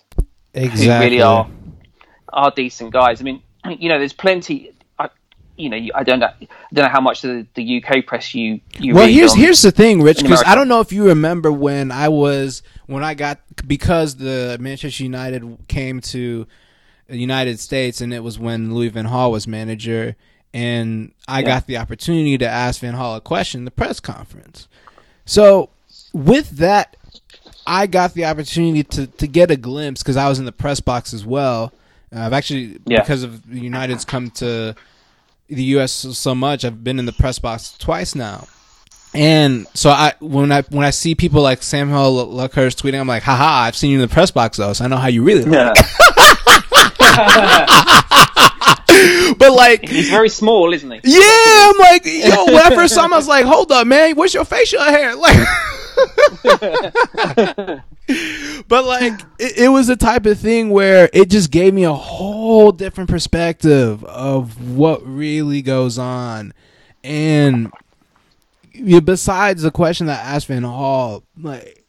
A: Exactly.
B: who really are are decent guys. I mean, you know, there's plenty. You know, I don't know. I don't know how much the, the UK press you you
A: well here's
B: on-
A: here's the thing rich because i don't know if you remember when i was when i got because the manchester united came to the united states and it was when louis van Gaal was manager and i
B: Yeah.
A: got the opportunity to ask van Gaal a question in the press conference so with that i got the opportunity to, to get a glimpse because i was in the press box as well Uh, i've actually
B: Yeah.
A: because of the united's come to the U.S. so- so much. I've been in the press box twice now, and so I when I when I see people like Samuel Luckhurst tweeting, I'm like, haha, I've seen you in the press box though, so I know how you really. Look.
B: Yeah.
A: But like,
B: He's very small, isn't he?
A: yeah, I'm like, yo, when I first saw him, I was like, hold up, man, where's your facial hair? Like, but like it, it was the type of thing where it just gave me a whole different perspective of what really goes on, and besides the question that I asked Van Gaal, like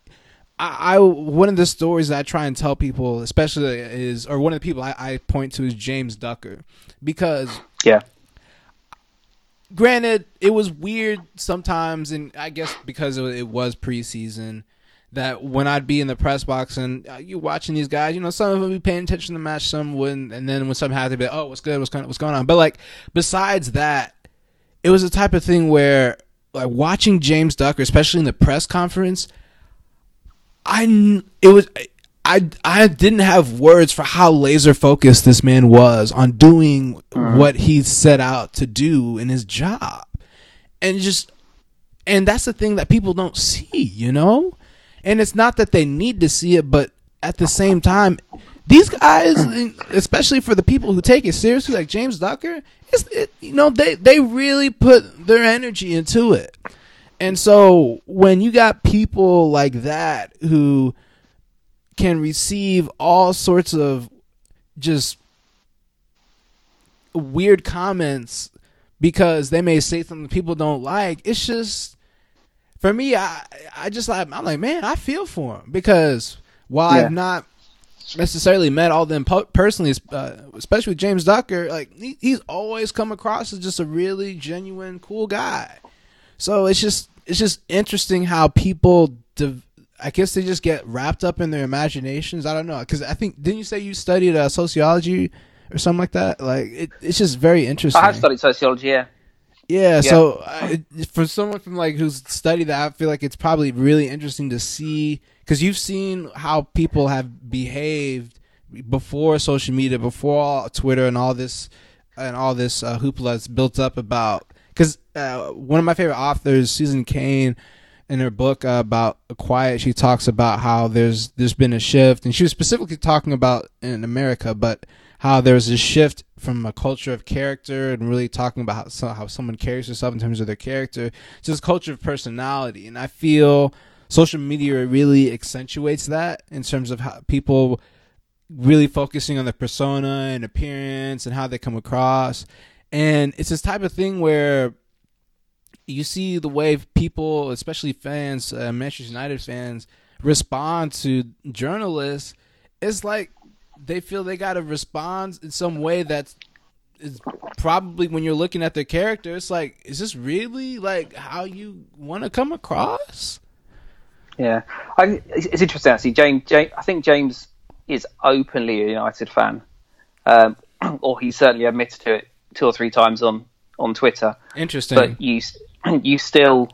A: I, I one of the stories that I try and tell people, especially is, or one of the people I, I point to is James Ducker, because
B: Yeah.
A: granted, it was weird sometimes, and I guess because it was preseason, that when I'd be in the press box and uh, you watching these guys, you know, some of them be paying attention to the match, some wouldn't, and then when something happened, they'd be like, "Oh, what's good? What's going? What's going on?" But like, besides that, it was the type of thing where, like, watching James Ducker, especially in the press conference, I it was. I, I didn't have words for how laser focused this man was on doing what he set out to do in his job. And just and that's the thing that people don't see, you know? And it's not that they need to see it, but at the same time, these guys, especially for the people who take it seriously, like James Ducker, it's, it, you know, they, they really put their energy into it. And so when you got people like that who can receive all sorts of just weird comments because they may say something people don't like, it's just for me. I I just like I'm like man, I feel for him because while
B: Yeah.
A: I've not necessarily met all them po- personally, uh, especially with James Ducker, like he, he's always come across as just a really genuine, cool guy. So it's just it's just interesting how people. Div- I guess they just get wrapped up in their imaginations. I don't know because I think didn't you say you studied uh, sociology or something like that? Like it, it's just very interesting.
B: I have studied sociology. Yeah.
A: Yeah, so uh, for someone from like who's studied that, I feel like it's probably really interesting to see because you've seen how people have behaved before social media, before all Twitter and all this and all this uh, hoopla that's built up about. Because uh, one of my favorite authors, Susan Cain, in her book uh, about quiet, she talks about how there's there's been a shift, and she was specifically talking about in America, but how there's a shift from a culture of character and really talking about how, so- how someone carries herself in terms of their character to this culture of personality. And I feel social media really accentuates that in terms of how people really focusing on their persona and appearance and how they come across. And it's this type of thing where you see the way people, especially fans, uh, Manchester United fans, respond to journalists. It's like they feel they got to respond in some way that's is probably when you're looking at their character. It's like, is this really like how you want to come across?
B: Yeah, I, it's, interesting actually. James, James, I think James is openly a United fan, um, or he certainly admitted to it two or three times on on Twitter.
A: Interesting.
B: But you you still,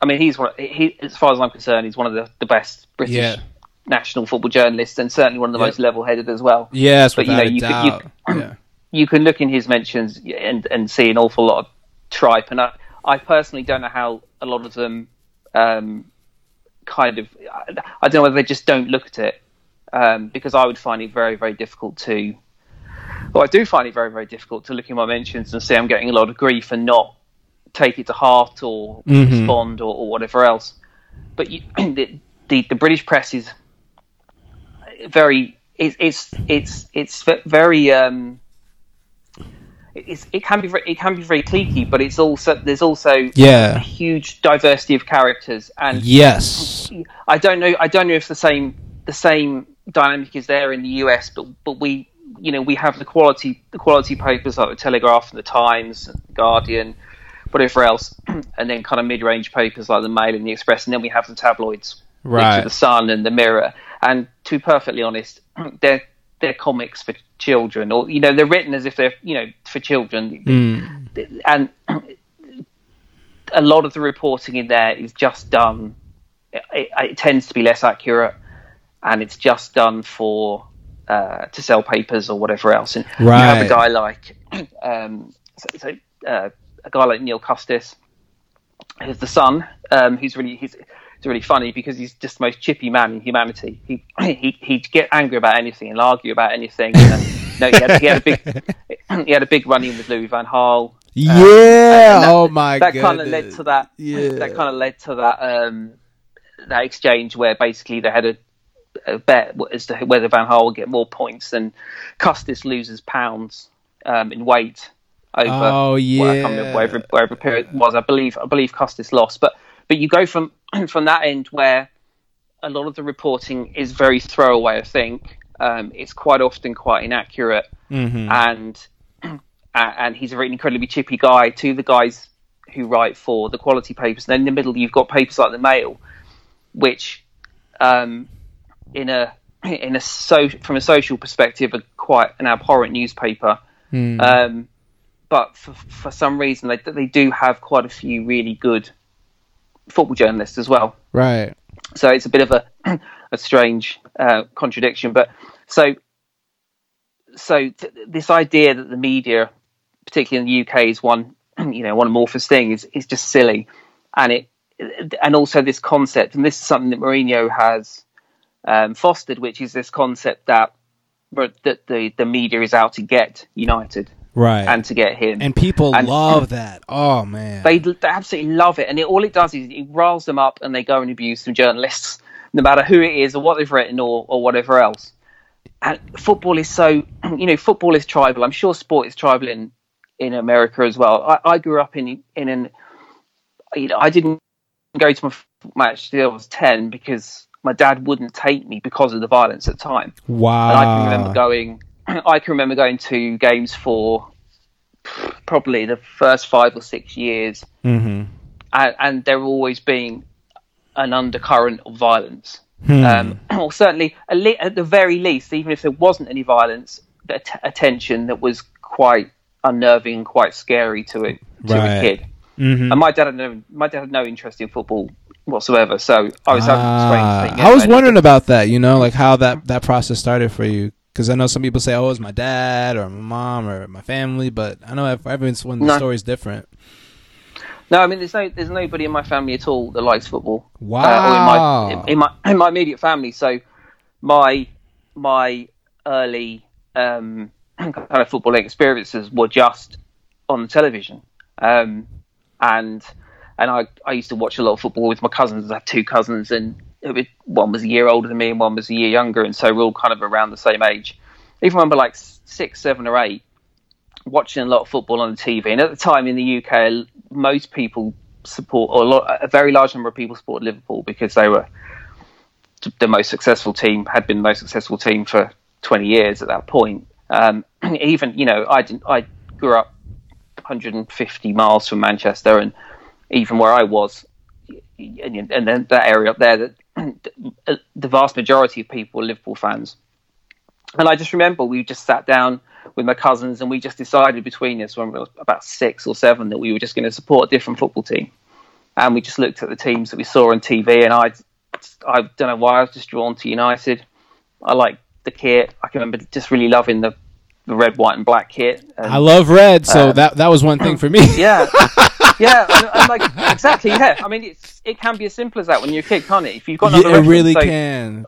B: I mean, he's one. He, as far as I'm concerned, he's one of the, the best British
A: Yeah.
B: National football journalists, and certainly one of the
A: Yep.
B: most level-headed as well.
A: yes,
B: but, you know, you
A: doubt.
B: you-
A: yeah.
B: you can look in his mentions and and see an awful lot of tripe, and I, I personally don't know how a lot of them um, kind of I, don't know whether they just don't look at it um, because I would find it very very difficult to. Well, I do find it very very difficult to look in my mentions and see I'm getting a lot of grief and not take it to heart or
A: Mhm.
B: respond or, or whatever else. But you, the, the the British press is very it's it's it's it's very um it's, it can be very, it can be very cliquey, but it's also there's also a
A: Yeah.
B: huge diversity of characters, and
A: Yes.
B: I don't know I don't know if the same the same dynamic is there in the US, but but we you know we have the quality the quality papers like the Telegraph and the Times, and the Guardian, whatever else, and then kind of mid range papers like the Mail and the Express, and then we have the tabloids,
A: Right.
B: to the Sun and the Mirror. And to be perfectly honest, they're they're comics for children, or you know they're written as if they're you know for children,
A: Mm.
B: and a lot of the reporting in there is just done. It, it, it tends to be less accurate, and it's just done for uh, to sell papers or whatever else. And you have
A: Right.
B: a guy like um, so, so, uh, a guy like Neil Custis, who's the Sun, um, who's really he's. It's really funny because he's just the most chippy man in humanity. He he he'd get angry about anything and argue about anything. And, no, he had, he had a big he had a big run in with Louis Van Gaal.
A: Yeah.
B: that-
A: oh my god.
B: that kind of led to that.
A: Yeah.
B: That kind of led to that um, that exchange where basically they had a a bet as to whether Van Gaal will get more points than Custis loses pounds um, in weight over
A: Oh, yeah.
B: whatever, whatever period it was. I believe I believe Custis lost, but but you go from from that end where a lot of the reporting is very throwaway. I think um, it's quite often quite inaccurate,
A: Mm-hmm.
B: and and he's a really incredibly chippy guy to the guys who write for the quality papers. And then in the middle, you've got papers like the Mail, which, um, in a in a so from a social perspective, are quite an abhorrent newspaper.
A: Hmm.
B: Um, but for, for some reason, they they do have quite a few really good football journalists as well.
A: Right.
B: So it's a bit of a a strange uh, contradiction. But so so th- this idea that the media, particularly in the UK, is one you know one amorphous thing is is just silly, and it and also this concept, and this is something that Mourinho has um, fostered, which is this concept that that the the media is out to get United
A: Right.
B: and to get him.
A: And people
B: And-
A: love that. Oh man.
B: They, they absolutely love it, and it, all it does is it riles them up, and they go and abuse some journalists, no matter who it is or what they've written or, or whatever else. And football is so, you know, football is tribal. I'm sure sport is tribal in in America as well. I, I grew up in in an, you know, I didn't go to my match till I was ten because my dad wouldn't take me because of the violence at the time.
A: wow.
B: And I can remember going. I can remember going to games for probably the first five or six years,
A: Mm-hmm.
B: and, and there always being an undercurrent of violence.
A: Hmm.
B: Um, or certainly, at, the very least, even if there wasn't any violence, a, t- a tension that was quite unnerving and quite scary to it to
A: Right.
B: a kid.
A: Mhm.
B: And my dad had no, my dad had no interest in football whatsoever, so I was having a strange thing.
A: I was wondering about that, you know, like how that, that process started for you. Because I know some people say, oh, it's my dad or my mom or my family, but I know everyone's one the
B: No.
A: story's different.
B: No, I mean, there's no, there's nobody in my family at all that likes football.
A: Wow.
B: Uh, in my in my in my immediate family. So my my early um, kind of footballing experiences were just on the television, um, and and I I used to watch a lot of football with my cousins. I have two cousins, and one was a year older than me, and one was a year younger, and so we're all kind of around the same age. Even when we're like six, seven, or eight, watching a lot of football on the TV. And at the time in the UK, most people support, or a, lot, a very large number of people support Liverpool because they were the most successful team, had been the most successful team for 20 years at that point. Um, even, you know, I didn't, I grew up 150 miles from Manchester, and even where I was, and, and then that area up there, that the vast majority of people were Liverpool fans. And I just remember we just sat down with my cousins and we just decided between us when we were about six or seven that we were just going to support a different football team. And we just looked at the teams that we saw on TV and I, I don't know why I was just drawn to United. I like the kit. I can remember just really loving the, the red, white, and black kit. And,
A: I love red, so
B: Um,
A: that that was one thing for me.
B: yeah, yeah, and, and like exactly. Yeah, I mean, it's it can be as simple as that when you're a kid, can't it? If you've got
A: Yeah, it really
B: so-
A: can.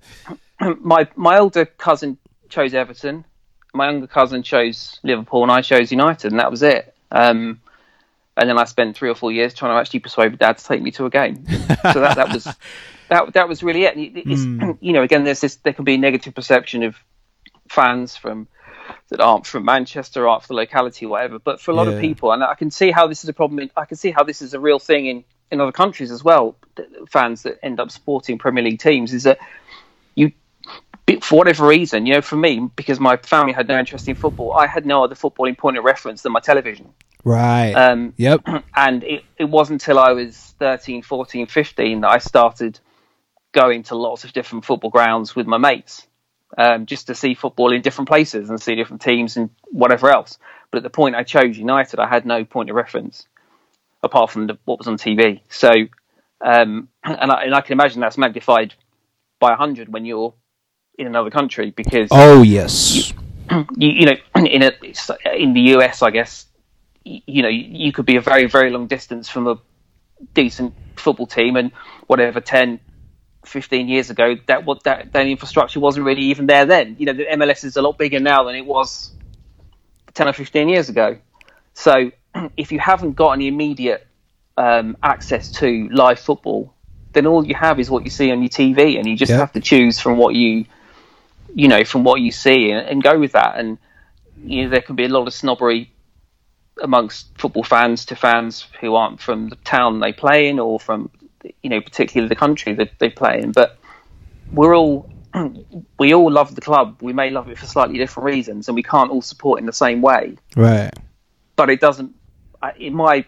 B: my my older cousin chose Everton, my younger cousin chose Liverpool, and I chose United, and that was it. Um, and then I spent three or four years trying to actually persuade dad to take me to a game. so that that was that that was really it. And it- You know, again, there's this there can be a negative perception of fans from that aren't from Manchester, aren't from the locality, whatever. But for a lot
A: Yeah.
B: of people, and I can see how this is a problem. In, I can see how this is a real thing in in other countries as well. Fans that end up supporting Premier League teams is that you for whatever reason, you know, for me, because my family had no interest in football, I had no other footballing point of reference than my television.
A: Right.
B: Um,
A: yep.
B: and it, it wasn't until I was 13, 14, 15 that I started going to lots of different football grounds with my mates um, just to see football in different places and see different teams and whatever else. But at the point I chose United, I had no point of reference apart from the, what was on TV. So, um, and, I, and I can imagine that's magnified by 100 when you're in another country because
A: Oh yes.
B: you, you know, in a, in the US, I guess, you, you know, you could be a very, very long distance from a decent football team, and whatever 10, 15 years ago, that what that that infrastructure wasn't really even there then. You know, the MLS is a lot bigger now than it was ten or fifteen years ago. So, if you haven't got any immediate um, access to live football, then all you have is what you see on your TV, and you just
A: Yeah.
B: have to choose from what you, you know, from what you see, and, and go with that. And you know, there can be a lot of snobbery amongst football fans to fans who aren't from the town they play in, or from you know, particularly the country that they play in. But we're all we all love the club. We may love it for slightly different reasons, and we can't all support in the same way.
A: Right.
B: But it doesn't, in my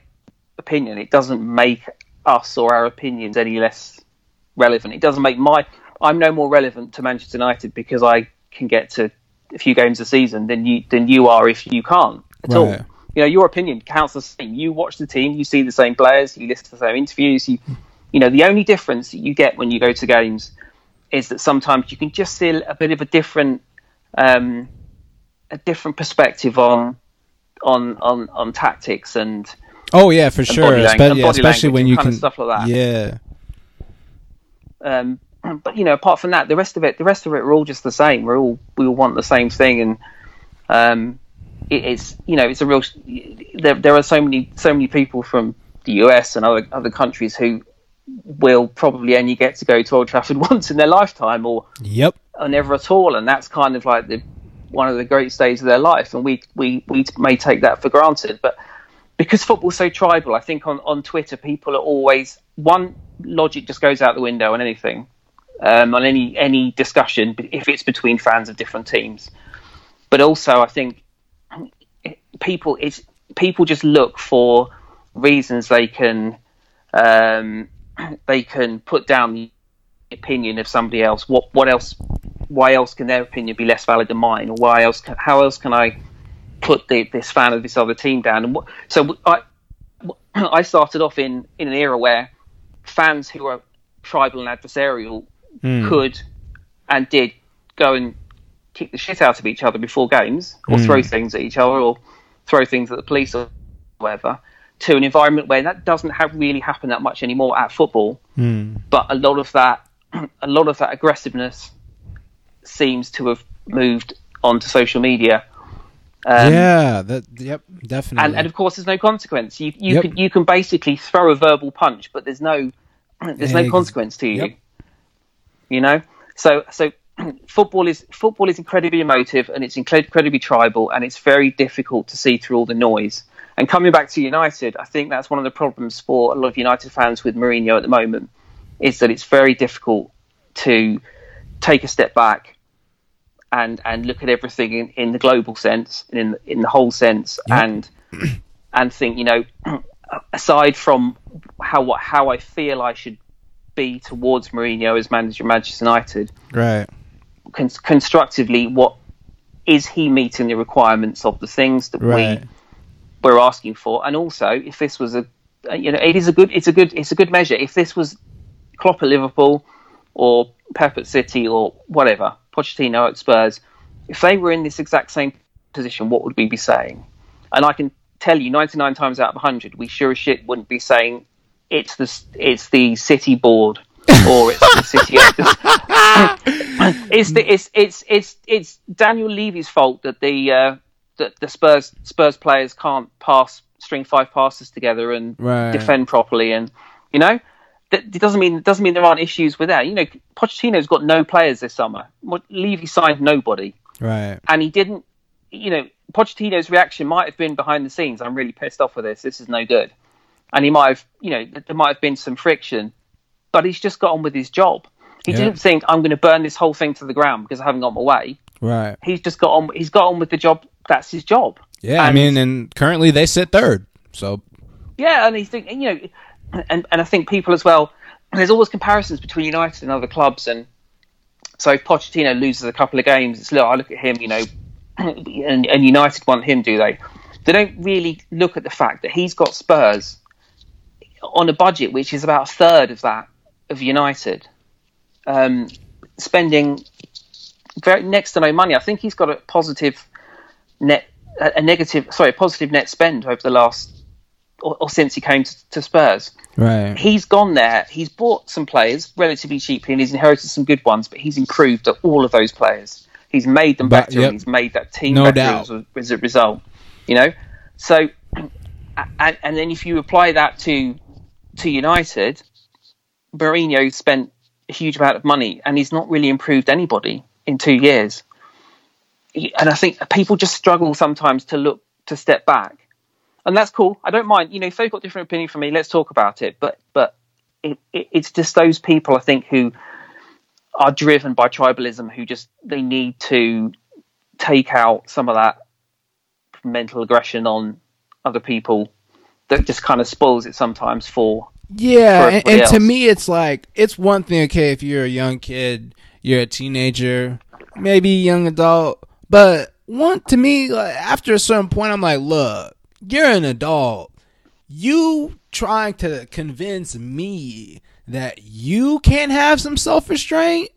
B: opinion, it doesn't make us or our opinions any less relevant. It doesn't make my. I'm no more relevant to Manchester United because I can get to a few games a season than you than you are if you can't at all.
A: Right.
B: You know, your opinion counts the same. You watch the team, you see the same players, you listen to the same interviews. You, you know, the only difference that you get when you go to games is that sometimes you can just see a bit of a different, um, a different perspective on, on, on, on tactics and
A: Oh yeah, for sure.
B: lang-
A: Espe- yeah, especially when you
B: kind
A: can
B: of stuff like that.
A: Yeah.
B: um, but you know, apart from that, the rest of it, the rest of it, we're all just the same. We're all we all want the same thing, and um, it, it's you know, it's a real. There, there are so many so many people from the US and other other countries who will probably only get to go to Old Trafford once in their lifetime, or
A: Yep.
B: or never at all, and that's kind of like the one of the great days of their life, and we we we may take that for granted, but because football's so tribal, I think on on Twitter people are always one logic just goes out the window on anything, um, on any any discussion if it's between fans of different teams, but also I think people it's people just look for reasons they can um, they can put down the opinion of somebody else. What what else? Why else can their opinion be less valid than mine? Or why else? Can, how else can I put the, this fan of this other team down? And what, so I I started off in in an era where fans who are tribal and adversarial hmm. could and did go and kick the shit out of each other before games, or hmm. throw things at each other, or throw things at the police or whatever. To an environment where that doesn't have really happen that much anymore at football, but a lot of that, a lot of that aggressiveness seems to have moved onto social media. Um,
A: yeah. That. Yep. Definitely.
B: and, and of course, there's no consequence. You you
A: Yep.
B: can you can basically throw a verbal punch, but there's no there's no consequence to you.
A: yep.
B: You know, so so football is football is incredibly emotive and it's incredibly tribal, and it's very difficult to see through all the noise. And coming back to United, I think that's one of the problems for a lot of United fans with Mourinho at the moment, is that it's very difficult to take a step back and and look at everything in, in the global sense, in in the whole sense,
A: Yep.
B: and and think you know, aside from how what how I feel I should be towards Mourinho as manager of Manchester United,
A: right.
B: con- constructively, what is he meeting the requirements of the things that
A: Right.
B: we we're asking for? And also, if this was a you know, it is a good it's a good it's a good measure. If this was Klopp at Liverpool or Pep at City or whatever, Pochettino at Spurs, if they were in this exact same position, what would we be saying? And I can tell you, 99 times out of 100, we sure as shit wouldn't be saying it's the it's the City board or it's the City. it's the it's it's it's it's Daniel Levy's fault that the uh, that the Spurs Spurs players can't pass string five passes together and
A: Right.
B: defend properly, and you know that it doesn't mean doesn't mean there aren't issues with that. You know, Pochettino's got no players this summer. Levy signed nobody,
A: Right.
B: and he didn't. You know, Pochettino's reaction might have been behind the scenes. I'm really pissed off with this. This is no good, and he might have. You know, there might have been some friction, but he's just got on with his job. He
A: Yeah.
B: didn't think I'm going to burn this whole thing to the ground because I haven't got my way.
A: Right.
B: He's just got on. He's got on with the job. That's his job.
A: Yeah. I mean, and currently they sit third. So.
B: Yeah, and he's think you know, and and I think people as well. There's always comparisons between United and other clubs, and so if Pochettino loses a couple of games, it's look. I look at him, you know, and, and United want him, do they? They don't really look at the fact that he's got Spurs on a budget which is about a third of that of United, um, spending very next to no money. I think he's got a positive net, a a negative, sorry, a positive net spend over the last or, or since he came to, to Spurs.
A: Right.
B: He's gone there. He's bought some players relatively cheaply, and he's inherited some good ones. But he's improved at all of those players. He's made them
A: But-
B: better,
A: yep.
B: and he's made that team
A: No
B: better
A: doubt.
B: As, a, as a result. You know, so and, and then if you apply that to to United, Mourinho spent a huge amount of money and he's not really improved anybody in two years. And I think people just struggle sometimes to look to step back, and that's cool. I don't mind. You know, if they've got different opinion from me, let's talk about it. But but it, it, it's just those people I think who are driven by tribalism who just they need to take out some of that mental aggression on other people that just kind of spoils it sometimes for
A: yeah for and, and to me it's like it's one thing okay if you're a young kid you're a teenager maybe young adult but one to me like, after a certain point i'm like look you're an adult you trying to convince me that you can't have some self-restraint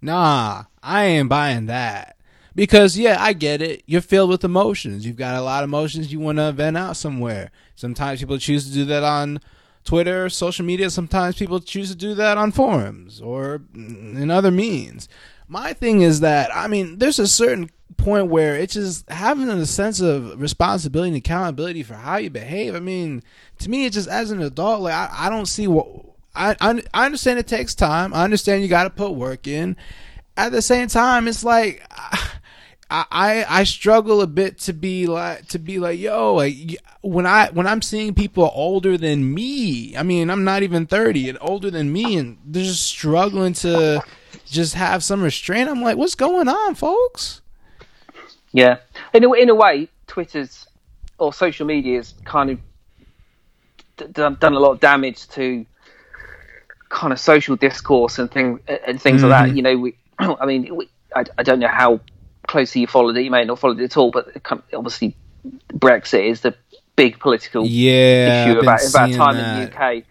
A: nah i ain't buying that because yeah, I get it. You're filled with emotions. You've got a lot of emotions you want to vent out somewhere. Sometimes people choose to do that on Twitter, social media. Sometimes people choose to do that on forums or in other means. My thing is that I mean, there's a certain point where it's just having a sense of responsibility and accountability for how you behave. I mean, to me, it's just as an adult, like I, I don't see what I, I I understand it takes time. I understand you got to put work in. At the same time, it's like. I, I struggle a bit to be like to be like yo like when I when I'm seeing people older than me I mean I'm not even 30 and older than me and they're just struggling to just have some restraint I'm like what's going on folks
B: yeah in a, in a way Twitter's or social media's kind of done, done a lot of damage to kind of social discourse and things and things mm-hmm. like that mm-hmm. you know we I mean we, I, I don't know how closely you followed it, you may not followed it at all, but obviously Brexit is the big political
A: yeah,
B: issue about, about time that. in the UK.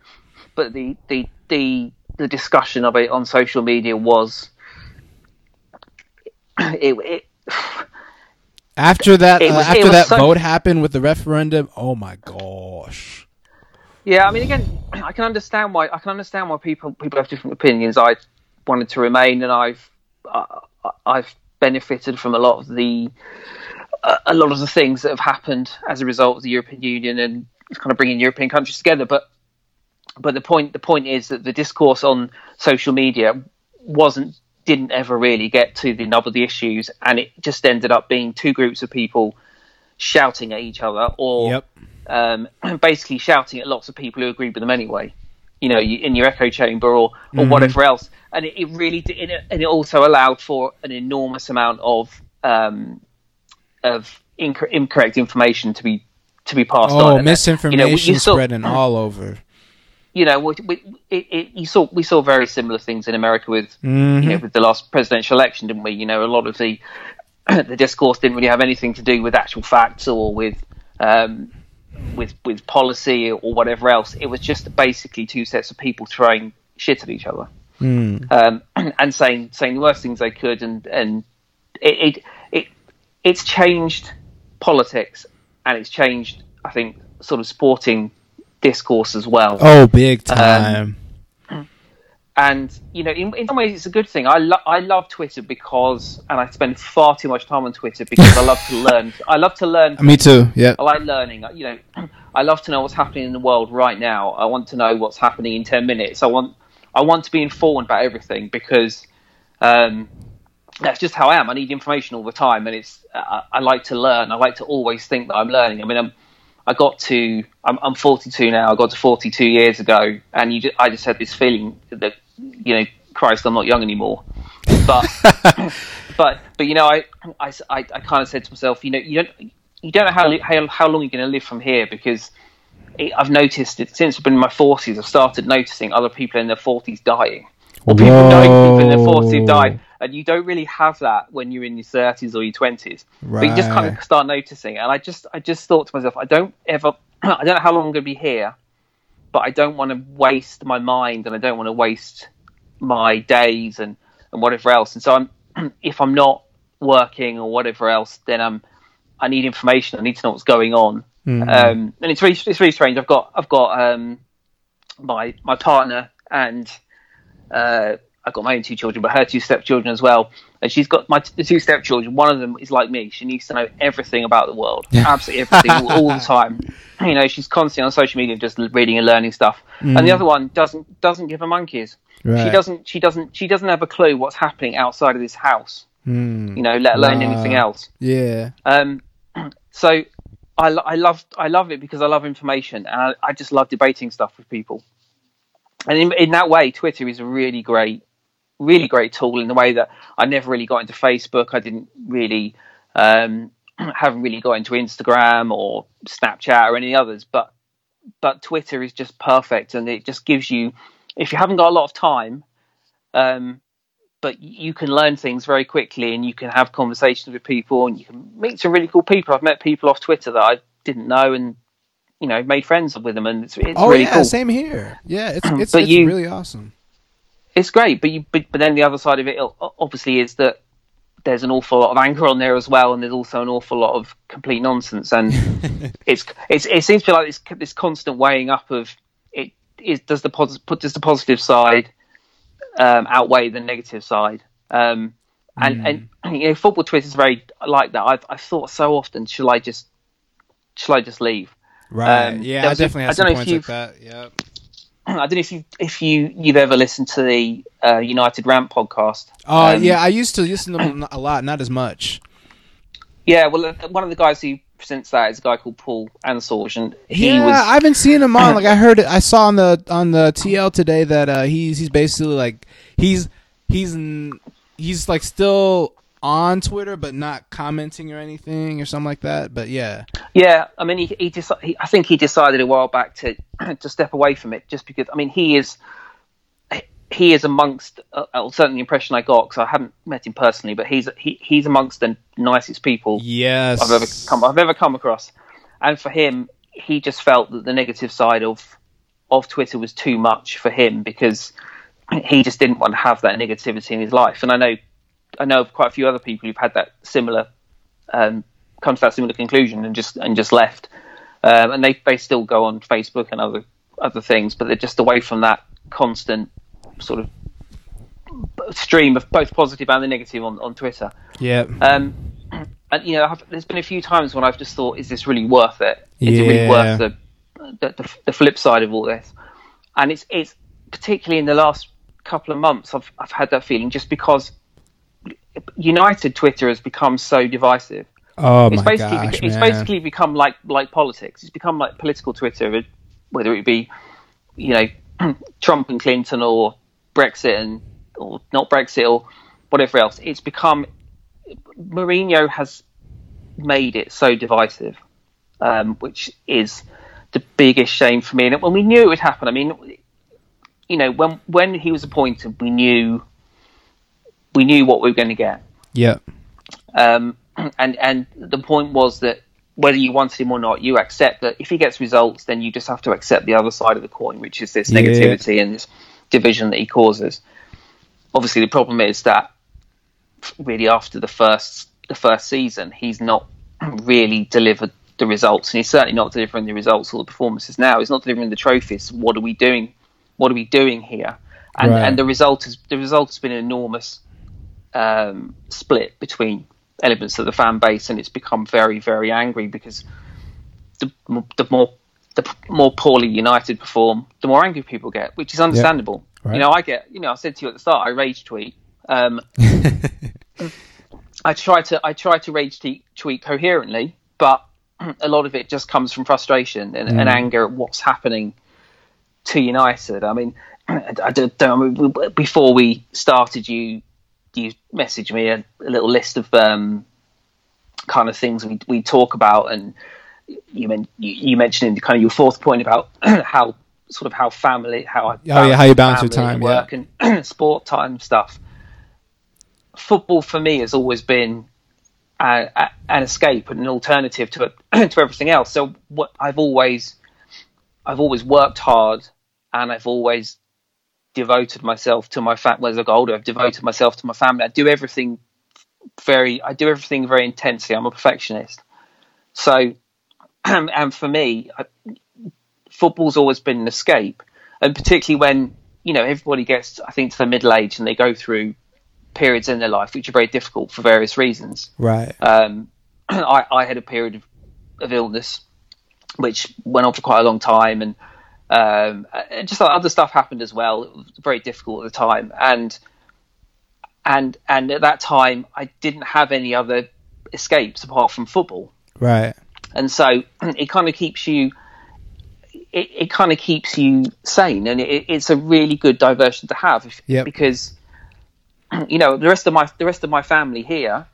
B: But the, the the the discussion of it on social media was it, it
A: after that was, uh, after that so, vote happened with the referendum. Oh my gosh.
B: Yeah, I mean, again, I can understand why I can understand why people people have different opinions. I wanted to remain, and I've uh, I've benefited from a lot of the uh, a lot of the things that have happened as a result of the European Union and kind of bringing European countries together. But but the point the point is that the discourse on social media wasn't didn't ever really get to the nub of the issues, and it just ended up being two groups of people shouting at each other or yep. um, basically shouting at lots of people who agreed with them anyway. You know, in your echo chamber or or mm-hmm. whatever else and it, it really did, and it also allowed for an enormous amount of um, of inc- incorrect information to be to be passed
A: oh,
B: on.
A: misinformation you know, spreading all over.
B: You know, we, we, it, it, you saw we saw very similar things in America with mm-hmm. you know, with the last presidential election, didn't we? You know, a lot of the the discourse didn't really have anything to do with actual facts or with um, with with policy or whatever else. It was just basically two sets of people throwing shit at each other
A: mm.
B: um, and saying saying the worst things they could, and and it, it it it's changed politics and it's changed, I think, sort of sporting discourse as well.
A: Oh, big um, time.
B: Um, and you know, in, in some ways, it's a good thing. I lo- I love Twitter because, and I spend far too much time on Twitter because I love to learn. I love to learn.
A: Me too. Yeah.
B: I like learning. You know, I love to know what's happening in the world right now. I want to know what's happening in ten minutes. I want I want to be informed about everything because um, that's just how I am. I need information all the time, and it's I, I, like to learn. I like to always think that I'm learning. I mean, I'm, I got to I'm, I'm 42 now. I got to 42 years ago, and you just, I just had this feeling that you know, Christ, I'm not young anymore. But but but you know, I I, I, I kind of said to myself, you know, you don't you don't know how how, how long you're going to live from here because I've noticed it since I've been in my forties. I've started noticing other people in their forties dying, or people Whoa. knowing people in their forties died, and you don't really have that when you're in your thirties or your twenties. Right. But you just kind of start noticing, and I just, I just thought to myself, I don't ever, I don't know how long I'm going to be here, but I don't want to waste my mind, and I don't want to waste my days and and whatever else. And so I'm, if I'm not working or whatever else, then I'm, I need information. I need to know what's going on. Mm-hmm. Um, and it's really it's really strange. I've got I've got um, my my partner and uh, I've got my own two children, but her two stepchildren as well. And she's got my the two stepchildren. One of them is like me; she needs to know everything about the world, absolutely everything, all, all, the time. You know, she's constantly on social media, just reading and learning stuff. Mm. And the other one doesn't doesn't give a monkeys. Right. She doesn't she doesn't she doesn't have a clue what's happening outside of this house. Mm. You know, let alone wow. anything else.
A: Yeah.
B: Um. So I, I love I love it because I love information and I, I just love debating stuff with people. And in, in that way, Twitter is a really great, really great tool in the way that I never really got into Facebook. I didn't really, um, haven't really got into Instagram or Snapchat or any others. But but Twitter is just perfect, and it just gives you, if you haven't got a lot of time, um, but you can learn things very quickly and you can have conversations with people and you can meet some really cool people. I've met people off Twitter that I didn't know and you know made friends with them and it's, it's
A: oh
B: really
A: yeah
B: cool.
A: same here yeah it's it's, it's you, really awesome
B: it's great but you but, but then the other side of it obviously is that there's an awful lot of anger on there as well and there's also an awful lot of complete nonsense and it's, it's it seems to be like this this constant weighing up of it is does the put does the positive side um, outweigh the negative side. Um, and, mm. and you know, football Twitter is very like that. I've I've thought so often, shall I just shall I just leave?
A: Right. Um, yeah, I definitely have some points like that. Yeah.
B: I don't know if you if you you've ever listened to the uh, United Rant podcast.
A: Oh um, yeah, I used to listen to them a lot, not as much.
B: Yeah, well, uh, one of the guys who presents that is a guy called Paul Ansorge, and he
A: yeah,
B: was.
A: I've been seeing him on. like I heard it, I saw on the on the TL today that uh, he's he's basically like he's he's he's like still on Twitter, but not commenting or anything or something like that. But yeah,
B: yeah. I mean, he, he, deci- he I think he decided a while back to to step away from it, just because. I mean, he is he is amongst uh, uh certainly the impression I got because I haven't met him personally, but he's he, he's amongst the nicest people
A: yes
B: I've ever come I've ever come across, and for him, he just felt that the negative side of of Twitter was too much for him because he just didn't want to have that negativity in his life. And I know, I know of quite a few other people who've had that similar, um, come to that similar conclusion and just and just left. Um, and they they still go on Facebook and other other things, but they're just away from that constant sort of stream of both positive and the negative on on Twitter.
A: Yeah.
B: Um, and you know, I've, there's been a few times when I've just thought, is this really worth it? Is yeah. it really worth the, the the the flip side of all this? And it's it's particularly in the last couple of months, I've I've had that feeling just because United Twitter has become so divisive.
A: Oh
B: it's basically
A: gosh,
B: it's
A: man.
B: basically become like like politics. It's become like political Twitter, whether it be you know Trump and Clinton or Brexit and or not Brexit or whatever else. It's become Mourinho has made it so divisive, um, which is the biggest shame for me. And when we knew it would happen, I mean, you know, when when he was appointed, we knew we knew what we were going to get.
A: Yeah.
B: Um, and and the point was that whether you wanted him or not, you accept that if he gets results, then you just have to accept the other side of the coin, which is this negativity yeah. and this division that he causes. Obviously, the problem is that really after the first the first season, he's not really delivered the results, and he's certainly not delivering the results or the performances now. He's not delivering the trophies. What are we doing what are we doing here? And right. and the result is the result has been an enormous um, split between elements of the fan base, and it's become very very angry because the the more the more poorly United perform, the more angry people get, which is understandable. Yep. Right. You know, I get you know I said to you at the start, I rage tweet. Um, I try to I try to rage tweet coherently, but a lot of it just comes from frustration and, mm. and anger at what's happening to United. I mean, I don't, I mean, before we started, you you messaged me a, a little list of um, kind of things we we talk about, and you, men, you, you mentioned in kind of your fourth point about how sort of how family how I
A: oh yeah how you balance your time
B: work
A: yeah.
B: and sport time stuff. Football for me has always been an escape and an alternative to to everything else. So what I've always I've always worked hard and I've always devoted myself to my family. As I got older, I've devoted myself to my family. I do everything very, I do everything very intensely. I'm a perfectionist. So, and for me, I, football's always been an escape. And particularly when you know, everybody gets, I think, to the middle age and they go through periods in their life which are very difficult for various reasons.
A: Right.
B: Um, I, I had a period of, of illness which went on for quite a long time, and um, and just like other stuff happened as well. It was very difficult at the time, and and and at that time I didn't have any other escapes apart from football.
A: Right.
B: And so it kind of keeps you. It, it kind of keeps you sane, and it, it's a really good diversion to have if,
A: Yep.
B: because you know the rest of my the rest of my family here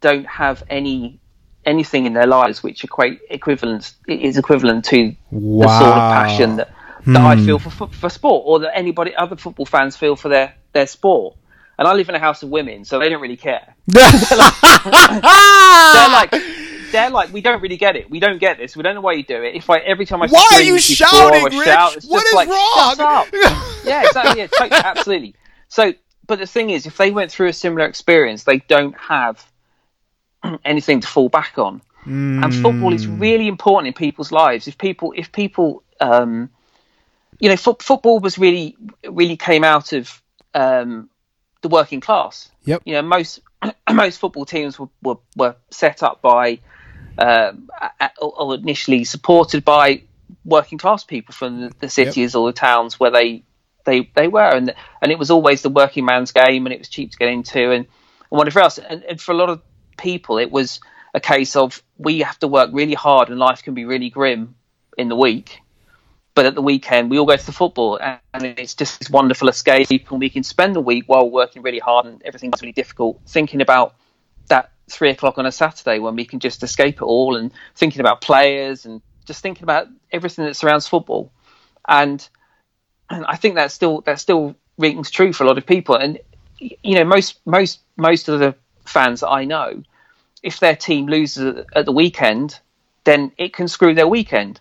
B: don't have any anything in their lives which equate equivalent is equivalent to
A: Wow.
B: the sort of passion that, that I
A: Hmm.
B: feel for for sport, or that anybody other football fans feel for their their sport. And I live in a house of women, so they don't really care. They're like, they're like, we don't really get it. We don't get this. We don't know why you do it. If I every time I
A: Why are you shouting, Rich?
B: shout, it's
A: What
B: just
A: is
B: like,
A: wrong?
B: Yeah, exactly. Yeah, totally, absolutely. So, but the thing is, if they went through a similar experience, they don't have anything to fall back on. And football is really important in people's lives. If people, if people, um, you know, fo- football was really, really came out of um, the working class.
A: Yep.
B: You know, most most football teams were were, were set up by um, a- or initially supported by working class people from the, the cities or the towns where they they they were, and and it was always the working man's game, and it was cheap to get into, and, and whatever else. And, and for a lot of people, it was a case of we have to work really hard, and life can be really grim in the week. But at the weekend, we all go to the football, and, it's just this wonderful escape, and we can spend the week while working really hard and everything's really difficult, thinking about that three o'clock on a Saturday when we can just escape it all and thinking about players and just thinking about everything that surrounds football. And and I think that still that still rings true for a lot of people. And you know, most most most of the fans that I know, if their team loses at- the weekend, then it can screw their weekend.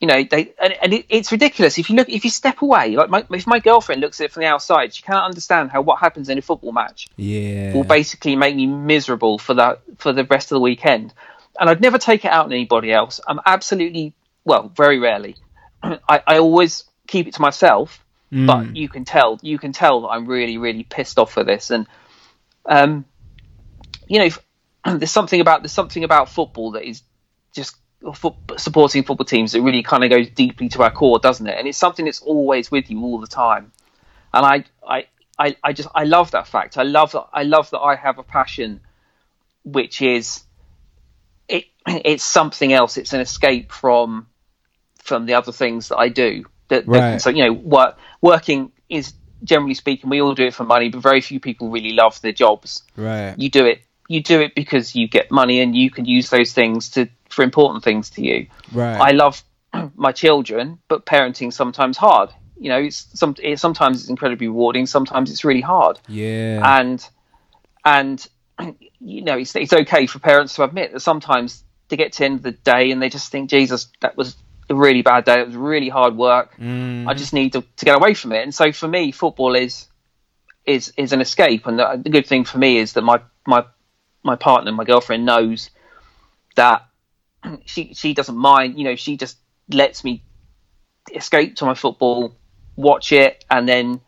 B: You know, they and, and it, it's ridiculous if you look if you step away. Like my, if my girlfriend looks at it from the outside, she can't understand how what happens in a football match
A: Yeah.
B: will basically make me miserable for that for the rest of the weekend. And I'd never take it out on anybody else. I'm absolutely well, very rarely. I, I always keep it to myself, but you can tell you can tell that I'm really really pissed off for this. And um, you know, there's something about there's something about football that is just supporting football teams that really kind of goes deeply to our core, doesn't it? And it's something that's always with you all the time. And I, I, I, I just I love that fact. I love that I love that I have a passion, which is it. It's something else. It's an escape from from the other things that I do. That, that-
A: Right.
B: so you know, work working is generally speaking, we all do it for money, but very few people really love their jobs
A: right.
B: you do it you do it because you get money and you can use those things to for important things to you
A: Right.
B: i love my children but parenting sometimes hard you know it's some it, sometimes it's incredibly rewarding sometimes it's really hard
A: yeah.
B: and and you know it's, it's okay for parents to admit that sometimes they get to the end of the day and they just think jesus that was a really bad day it was really hard work
A: Mm.
B: I just need to, to get away from it. And so for me, football is is is an escape. And the, the good thing for me is that my my my partner, my girlfriend, knows that she she doesn't mind. You know, she just lets me escape to my football, watch it, and then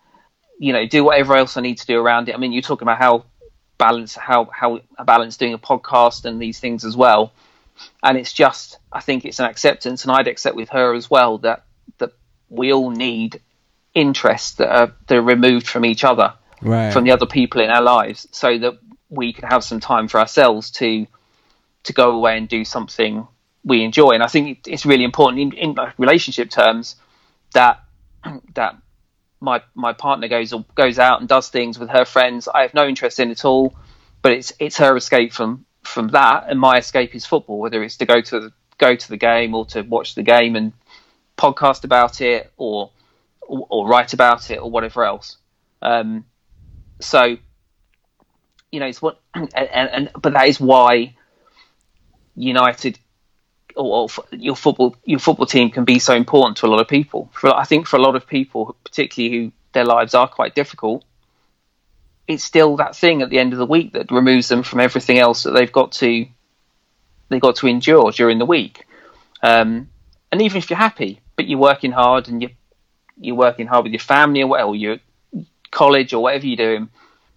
B: you know do whatever else I need to do around it. I mean, you're talking about how balance how how a balance doing a podcast and these things as well. And it's just, I think it's an acceptance, and I'd accept with her as well that that we all need interests that are, that are removed from each other,
A: right.
B: from the other people in our lives, so that we can have some time for ourselves to to go away and do something we enjoy. And I think it's really important in, in relationship terms that that my my partner goes goes out and does things with her friends I have no interest in at all, but it's it's her escape from from that, and my escape is football. Whether it's to go to the, go to the game or to watch the game and podcast about it, or or, write about it, or whatever else. Um, so you know, it's what and, and, but that is why United or, your football your football team can be so important to a lot of people. For I think for a lot of people, particularly who their lives are quite difficult, it's still that thing at the end of the week that removes them from everything else that they've got to they've got to endure during the week. Um, and even if you're happy, but you're working hard and you you're working hard with your family or whatever, you're college or whatever you're doing,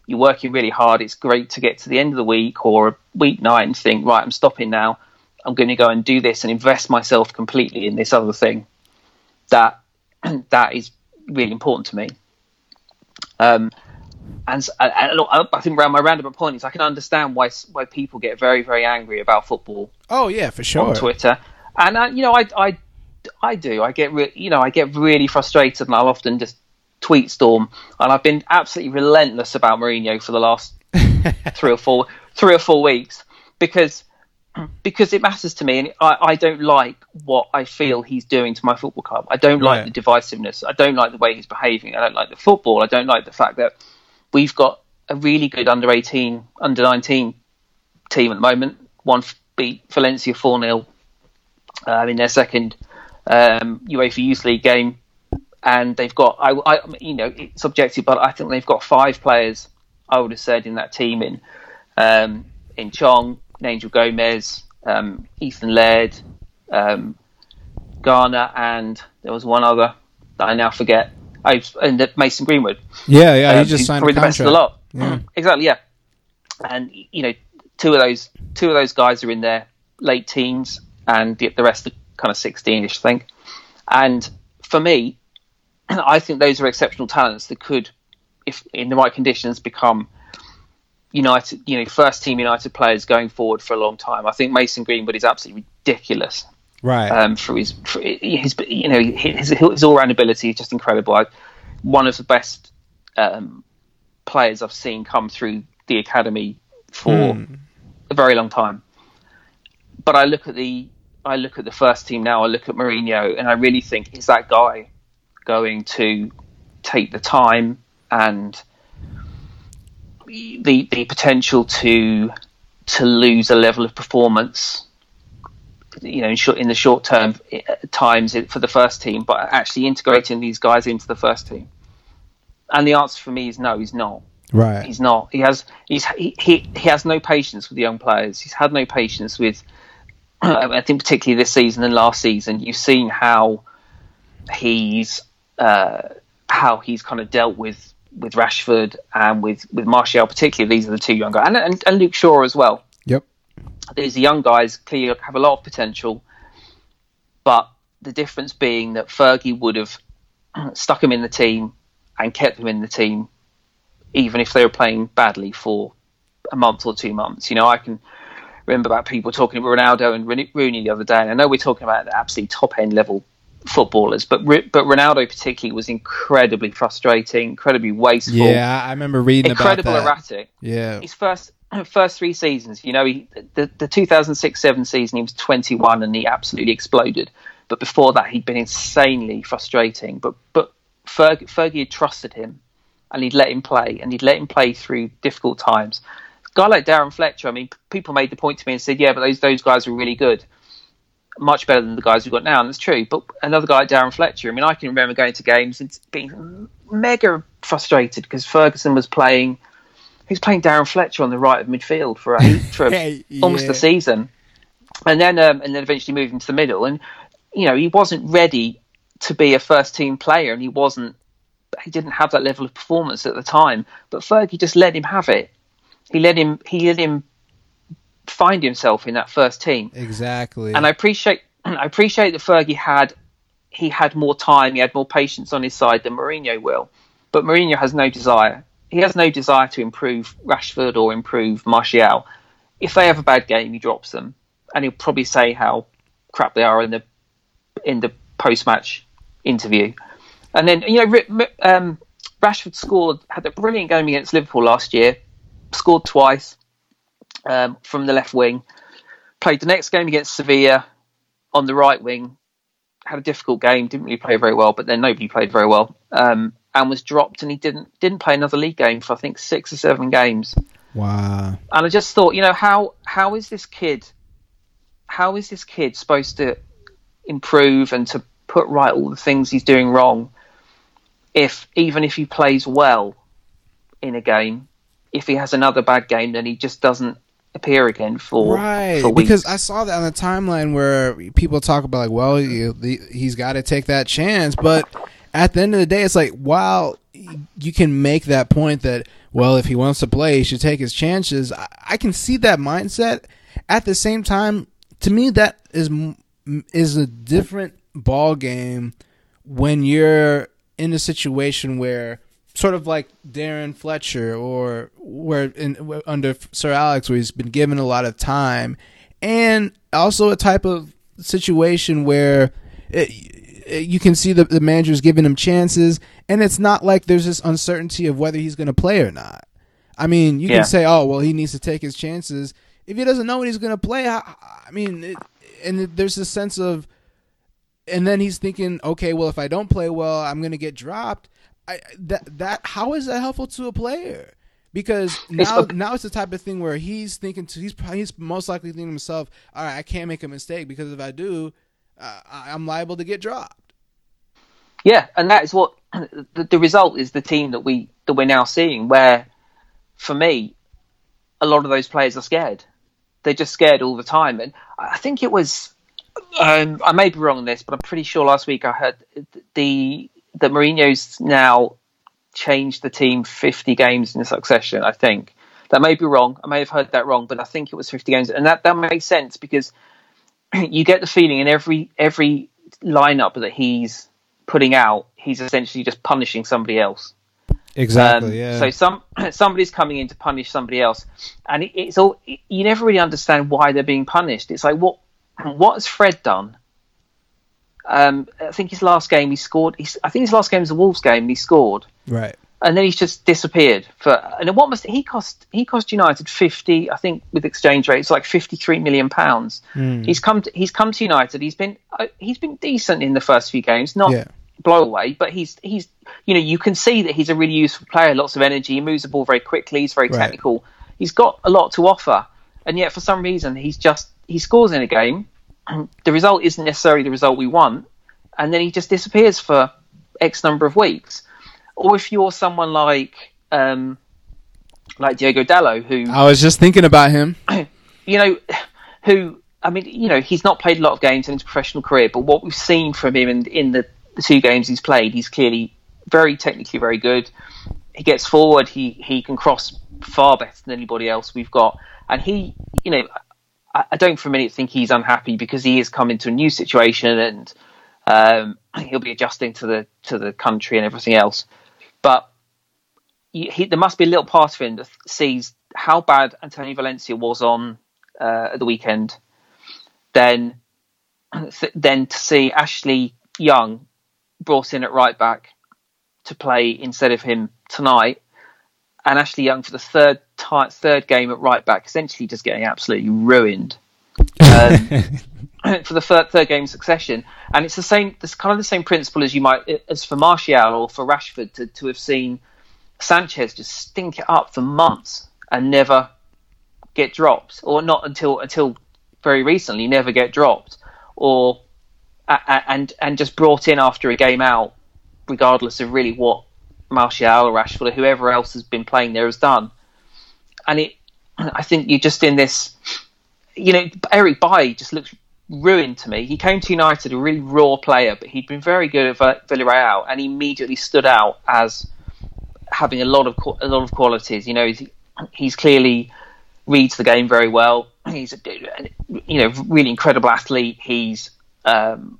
B: you're working really hard. It's great to get to the end of the week or a weeknight and think, right, I'm stopping now. I'm going to go and do this and invest myself completely in this other thing. That that is really important to me. Um, and, and I think around my roundabout point is I can understand why why people get very very angry about football.
A: Oh yeah, for sure
B: on Twitter, and uh, you know I, I I do I get re- you know I get really frustrated and I'll often just tweet storm, and I've been absolutely relentless about Mourinho for the last three or four three or four weeks because because it matters to me, and I, I don't like what I feel he's doing to my football club. I don't right. like the divisiveness. I don't like the way he's behaving. I don't like the football. I don't like the fact that we've got a really good under eighteen, under nineteen team at the moment. One beat Valencia four 0 um, in their second um, UEFA Youth League game and they've got I, I, you know it's objective, but I think they've got five players. I would have said in that team in um, in Chong, Angel Gomes, um, Ethan Laird, um, Garner, and there was one other that I now forget. I and Mason Greenwood.
A: Yeah, yeah, he um, just signed
B: probably
A: the best
B: of the lot. Yeah. exactly, yeah. And you know, two of those two of those guys are in their late teens, and the, the rest are kind of sixteen-ish, I think. And for me, I think those are exceptional talents that could, if in the right conditions, become United, you know, first team United players going forward for a long time. I think Mason Greenwood is absolutely ridiculous,
A: right?
B: Um, for his, for his, you know, his, his all round ability is just incredible. I, one of the best um, players I've seen come through the academy for mm. a very long time. But I look at the I look at the first team now. I look at Mourinho, and I really think he's that guy going to take the time and the the potential to to lose a level of performance you know in, short, in the short term uh, times for the first team but actually integrating these guys into the first team. And the answer for me is no he's not.
A: Right.
B: He's not. He has he's he, he, he has no patience with young players. He's had no patience with I think particularly this season and last season you've seen how he's uh, how he's kind of dealt with with Rashford and with with Martial, particularly. These are the two young guys, and, and, and Luke Shaw as well.
A: Yep,
B: these are young guys clearly have a lot of potential, but the difference being that Fergie would have stuck him in the team and kept him in the team, even if they were playing badly for a month or two months. You know, I can remember about people talking about Ronaldo and Rooney the other day, and I know we're talking about the absolute top end level footballers, but but Ronaldo particularly was incredibly frustrating, incredibly wasteful.
A: Yeah, I remember reading
B: incredible
A: about
B: that. erratic.
A: Yeah,
B: his first first three seasons, you know, he, the the 2006-7 season, he was 21 and he absolutely exploded. But before that, he'd been insanely frustrating. But but Ferg, Fergie had trusted him, and he'd let him play, and he'd let him play through difficult times. A guy like Darren Fletcher, I mean, people made the point to me and said, "Yeah, but those those guys were really good." Much better than the guys we've got now, and that's true. But another guy, Darren Fletcher. I mean, I can remember going to games and being mega frustrated because Ferguson was playing. he's playing Darren Fletcher on the right of midfield for a, for yeah. almost a season, and then um, and then eventually moved to the middle. And you know, he wasn't ready to be a first team player, and he wasn't. He didn't have that level of performance at the time. But Fergie just let him have it. He let him. He let him find himself in that first team.
A: Exactly.
B: And I appreciate I appreciate that Fergie had he had more time, he had more patience on his side than Mourinho will. But Mourinho has no desire. He has no desire to improve Rashford or improve Martial. If they have a bad game, he drops them, and he'll probably say how crap they are in the in the post match interview. And then you know, um, Rashford scored had a brilliant game against Liverpool last year, scored twice um, from the left wing. Played the next game against Sevilla on the right wing. Had a difficult game. Didn't really play very well, but then nobody played very well. Um, and was dropped, and he didn't didn't play another league game for I think six or seven games.
A: Wow!
B: And I just thought, you know, how how is this kid? How is this kid supposed to improve and to put right all the things he's doing wrong? If even if he plays well in a game, if he has another bad game, then he just doesn't appear again for
A: right
B: for
A: because I saw that on the timeline where people talk about like, well, he, he's got to take that chance, but at the end of the day, it's like while you can make that point that well, if he wants to play, he should take his chances. I, I can see that mindset. At the same time, to me, that is is a different ball game when you're in a situation where sort of like Darren Fletcher or where in, under Sir Alex where he's been given a lot of time and also a type of situation where it, it, you can see the, the manager's giving him chances and it's not like there's this uncertainty of whether he's going to play or not. I mean, you yeah. can say, "Oh, well, he needs to take his chances." If he doesn't know when he's going to play, I, I mean, it, and there's this sense of and then he's thinking, okay, well, if I don't play well, I'm going to get dropped. I, that that how is that helpful to a player? Because now it's, now it's the type of thing where he's thinking to, he's probably he's most likely thinking to himself, all right, I can't make a mistake because if I do, uh, I'm liable to get dropped.
B: Yeah, and that is what the, the result is. The team that we that we're now seeing, where for me, a lot of those players are scared. They're just scared all the time, and I think it was um, I may be wrong on this, but I'm pretty sure last week I heard the that Mourinho's now changed the team 50 games in succession. I think that may be wrong. I may have heard that wrong, but I think it was 50 games, and that that makes sense because you get the feeling in every every lineup that he's putting out, he's essentially just punishing somebody else.
A: Exactly. Um, yeah.
B: So some somebody's coming in to punish somebody else, and it, it's all you never really understand why they're being punished. It's like what what has Fred done? Um, I think his last game he scored. He's, I think his last game was the Wolves game, and he scored.
A: Right.
B: And then he's just disappeared for. And what must he cost? He cost United fifty. I think with exchange rates, like fifty-three million pounds. Mm. He's come. To, he's come to United. He's been. Uh, he's been decent in the first few games. Not yeah. blow away, but he's. He's. You know, you can see that he's a really useful player. Lots of energy. He moves the ball very quickly. He's very right. technical. He's got a lot to offer, and yet for some reason he's just he scores in a game, the result isn't necessarily the result we want, and then he just disappears for X number of weeks. Or if you're someone like um, like Diogo Dalot, who
A: I was just thinking about him,
B: you know, who I mean, you know, he's not played a lot of games in his professional career, but what we've seen from him in, in the, the two games he's played, he's clearly very technically very good. He gets forward, he he can cross far better than anybody else we've got, and he, you know, I don't for a minute think he's unhappy because he has come into a new situation and um, he'll be adjusting to the to the country and everything else. But he, there must be a little part of him that sees how bad Antonio Valencia was on uh, at the weekend. Then, then to see Ashley Young brought in at right back to play instead of him tonight and Ashley Young for the third t- third game at right back, essentially just getting absolutely ruined um, for the third, third game succession. And it's the same. It's kind of the same principle as you might as for Martial or for Rashford to, to have seen Sanchez just stink it up for months and never get dropped, or not until until very recently, never get dropped, or and and just brought in after a game out, regardless of really what Martial or Rashford or whoever else has been playing there has done. And it, I think you're just in this, you know, Eric Bailly just looks ruined to me. He came to United a really raw player, but he'd been very good at Villarreal, and he immediately stood out as having a lot of a lot of qualities. You know, he's, clearly reads the game very well. He's a, you know really incredible athlete. He's um,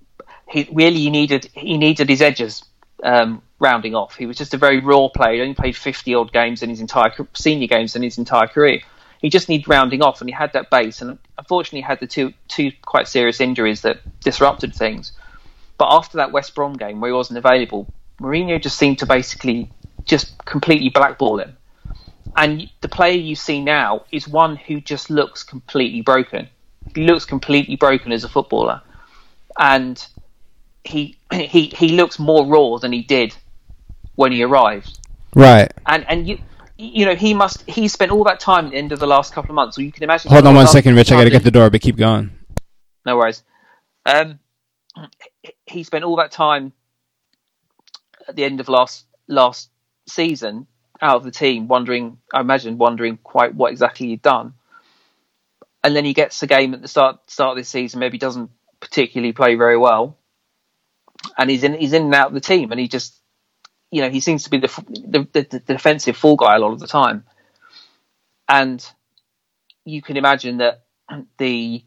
B: he really he needed he needed his edges um, rounding off. He was just a very raw player. He only played 50 odd games in his entire senior games in his entire career. He just needed rounding off, and he had that base. And unfortunately, he had the two two quite serious injuries that disrupted things. But after that West Brom game where he wasn't available, Mourinho just seemed to basically just completely blackball him. And the player you see now is one who just looks completely broken. He looks completely broken as a footballer. And he he he looks more raw than he did when he arrived.
A: Right.
B: And and you you know he must he spent all that time at the end of the last couple of months. So you can imagine.
A: Hold on one second, Rich. I got to get the door, but keep going.
B: No worries. Um, he spent all that time at the end of last last season out of the team, wondering. I imagine wondering quite what exactly he'd done. And then he gets a game at the start start of this season. Maybe doesn't particularly play very well, and he's in he's in and out of the team, and he just you know he seems to be the the, the, the defensive fall guy a lot of the time, and you can imagine that the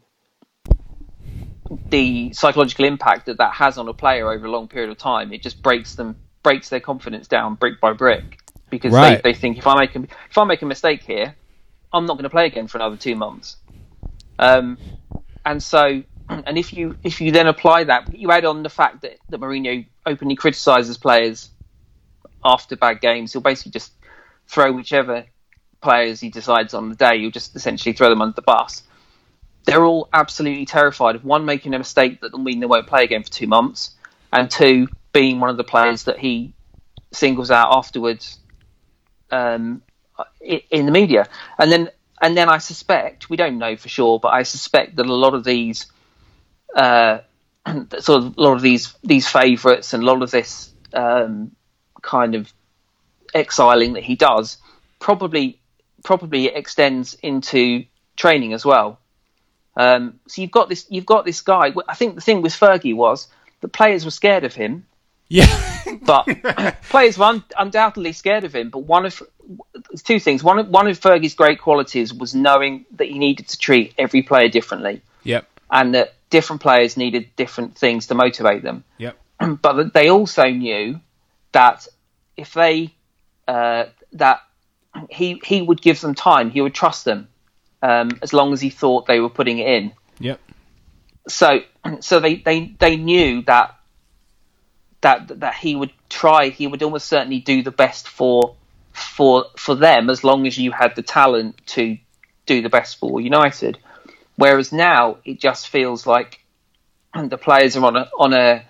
B: the psychological impact that that has on a player over a long period of time it just breaks them breaks their confidence down brick by brick because
A: Right.
B: they, they think if I make a, if I make a mistake here, I'm not going to play again for another two months. Um, and so, and if you if you then apply that, you add on the fact that that Mourinho openly criticises players after bad games. He'll basically just throw whichever players he decides on the day. He'll just essentially throw them under the bus. They're all absolutely terrified of one making a mistake that will mean they won't play again for two months, and two being one of the players that he singles out afterwards um, in the media, and then and then I suspect we don't know for sure, but I suspect that a lot of these uh, sort of a lot of these these favourites and a lot of this um, kind of exiling that he does probably probably extends into training as well. Um, so you've got this you've got this guy. I think the thing with Fergie was the players were scared of him
A: Yeah.
B: but players were un- undoubtedly scared of him. But one of two things. One of, one of Fergie's great qualities was knowing that he needed to treat every player differently,
A: yep.
B: and that different players needed different things to motivate them.
A: Yep.
B: but that they also knew that if they uh, that he he would give them time, he would trust them um, as long as he thought they were putting it in.
A: Yep.
B: so so they, they they knew that that that he would try he would almost certainly do the best for for for them as long as you had the talent to do the best for United. Whereas now it just feels like the players are on a on a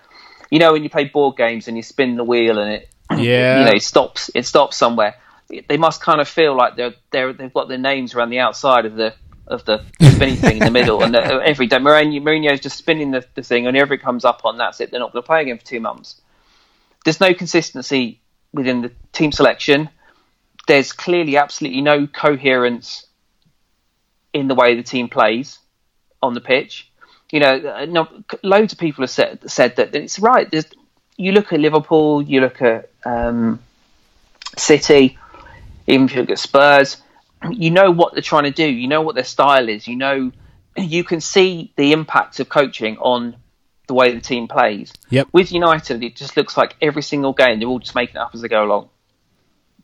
B: you know when you play board games and you spin the wheel and it
A: Yeah.
B: you know it stops it stops somewhere. They must kind of feel like they're they're they've got their names around the outside of the of the spinning thing in the middle and uh, every day. Mourinho, Mourinho's just spinning the, the thing and whenever it comes up on that's it. They're not going to play again for two months. There's no consistency within the team selection. There's clearly absolutely no coherence in the way the team plays on the pitch you know uh, no, loads of people have said said that it's right there's you look at Liverpool you look at um, City even if you look at Spurs, you know what they're trying to do. You know what their style is. You know, you can see the impact of coaching on the way the team plays.
A: Yep.
B: With United, it just looks like every single game they're all just making it up as they go along.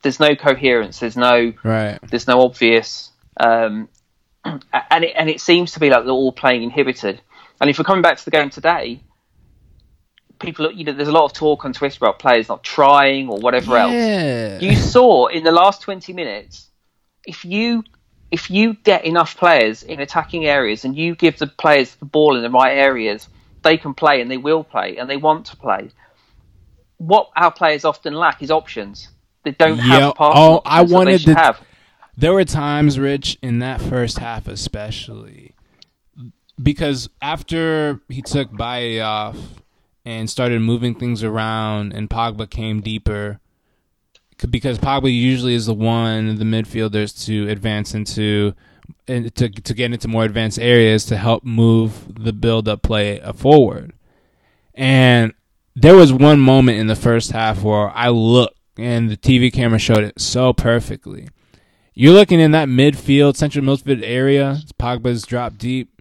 B: There's no coherence. There's no
A: Right.
B: there's no obvious, um, and it and it seems to be like they're all playing inhibited. And if we're coming back to the game today, people, you know, there's a lot of talk on Twitter about players not trying or whatever else. You saw in the last 20 minutes if you if you get enough players in attacking areas and you give the players the ball in the right areas they can play and they will play and they want to play. What our players often lack is options. They don't
A: Yeah,
B: have passing
A: oh,
B: options
A: I
B: that they
A: wanted
B: should
A: to-
B: have.
A: There were times, Rich, in that first half especially, because after he took Bailly off and started moving things around, and Pogba came deeper, because Pogba usually is the one the midfielders to advance into, and to to get into more advanced areas to help move the build up play uh, forward, and there was one moment in the first half where I looked and the TV camera showed it so perfectly. You're looking in that midfield, central midfield area. Pogba's dropped deep.